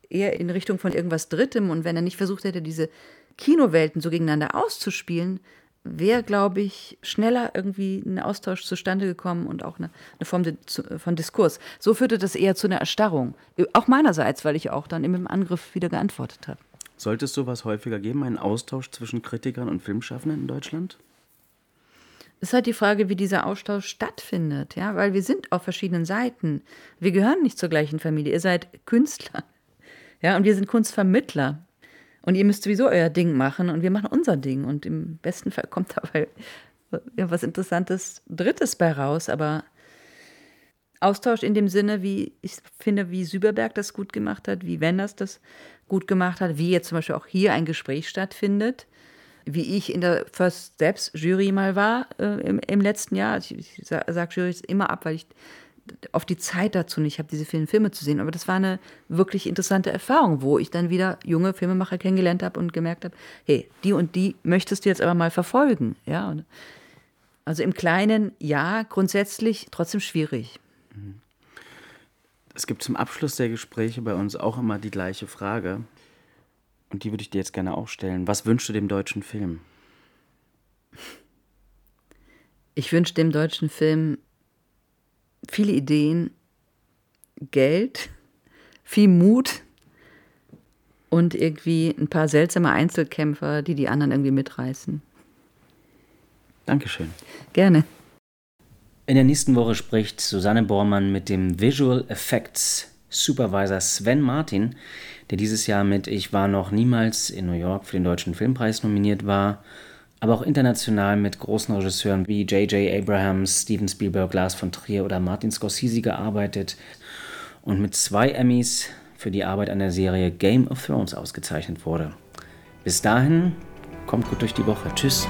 [SPEAKER 3] eher in Richtung von irgendwas Drittem und wenn er nicht versucht hätte, diese Kinowelten so gegeneinander auszuspielen, wäre, glaube ich, schneller irgendwie ein Austausch zustande gekommen und auch eine, eine Form von Diskurs. So führte das eher zu einer Erstarrung. Auch meinerseits, weil ich auch dann im Angriff wieder geantwortet habe.
[SPEAKER 2] Sollte es sowas häufiger geben, einen Austausch zwischen Kritikern und Filmschaffenden in Deutschland?
[SPEAKER 3] Es ist halt die Frage, wie dieser Austausch stattfindet, ja, weil wir sind auf verschiedenen Seiten. Wir gehören nicht zur gleichen Familie. Ihr seid Künstler, ja, und wir sind Kunstvermittler. Und ihr müsst sowieso euer Ding machen und wir machen unser Ding. Und im besten Fall kommt dabei ja, was Interessantes Drittes bei raus. Aber Austausch in dem Sinne, wie ich finde, wie Süberberg das gut gemacht hat, wie Wenders das gut gemacht hat, wie jetzt zum Beispiel auch hier ein Gespräch stattfindet, wie ich in der First Steps Jury mal war äh, im, im, letzten Jahr. Ich, ich sage sag Jury immer ab, weil ich oft die Zeit dazu nicht habe, diese vielen Filme zu sehen. Aber das war eine wirklich interessante Erfahrung, wo ich dann wieder junge Filmemacher kennengelernt habe und gemerkt habe, hey, die und die möchtest du jetzt aber mal verfolgen. Ja, und also im Kleinen ja, grundsätzlich trotzdem schwierig.
[SPEAKER 2] Es gibt zum Abschluss der Gespräche bei uns auch immer die gleiche Frage. Und die würde ich dir jetzt gerne auch stellen. Was wünschst du dem deutschen Film?
[SPEAKER 3] Ich wünsche dem deutschen Film viele Ideen, Geld, viel Mut und irgendwie ein paar seltsame Einzelkämpfer, die die anderen irgendwie mitreißen.
[SPEAKER 2] Dankeschön.
[SPEAKER 3] Gerne.
[SPEAKER 2] In der nächsten Woche spricht Susanne Bormann mit dem Visual Effects Supervisor Sven Martin, der dieses Jahr mit Ich war noch niemals in New York für den Deutschen Filmpreis nominiert war, aber auch international mit großen Regisseuren wie J.J. Abrahams, Steven Spielberg, Lars von Trier oder Martin Scorsese gearbeitet und mit zwei Emmys für die Arbeit an der Serie Game of Thrones ausgezeichnet wurde. Bis dahin, kommt gut durch die Woche. Tschüss.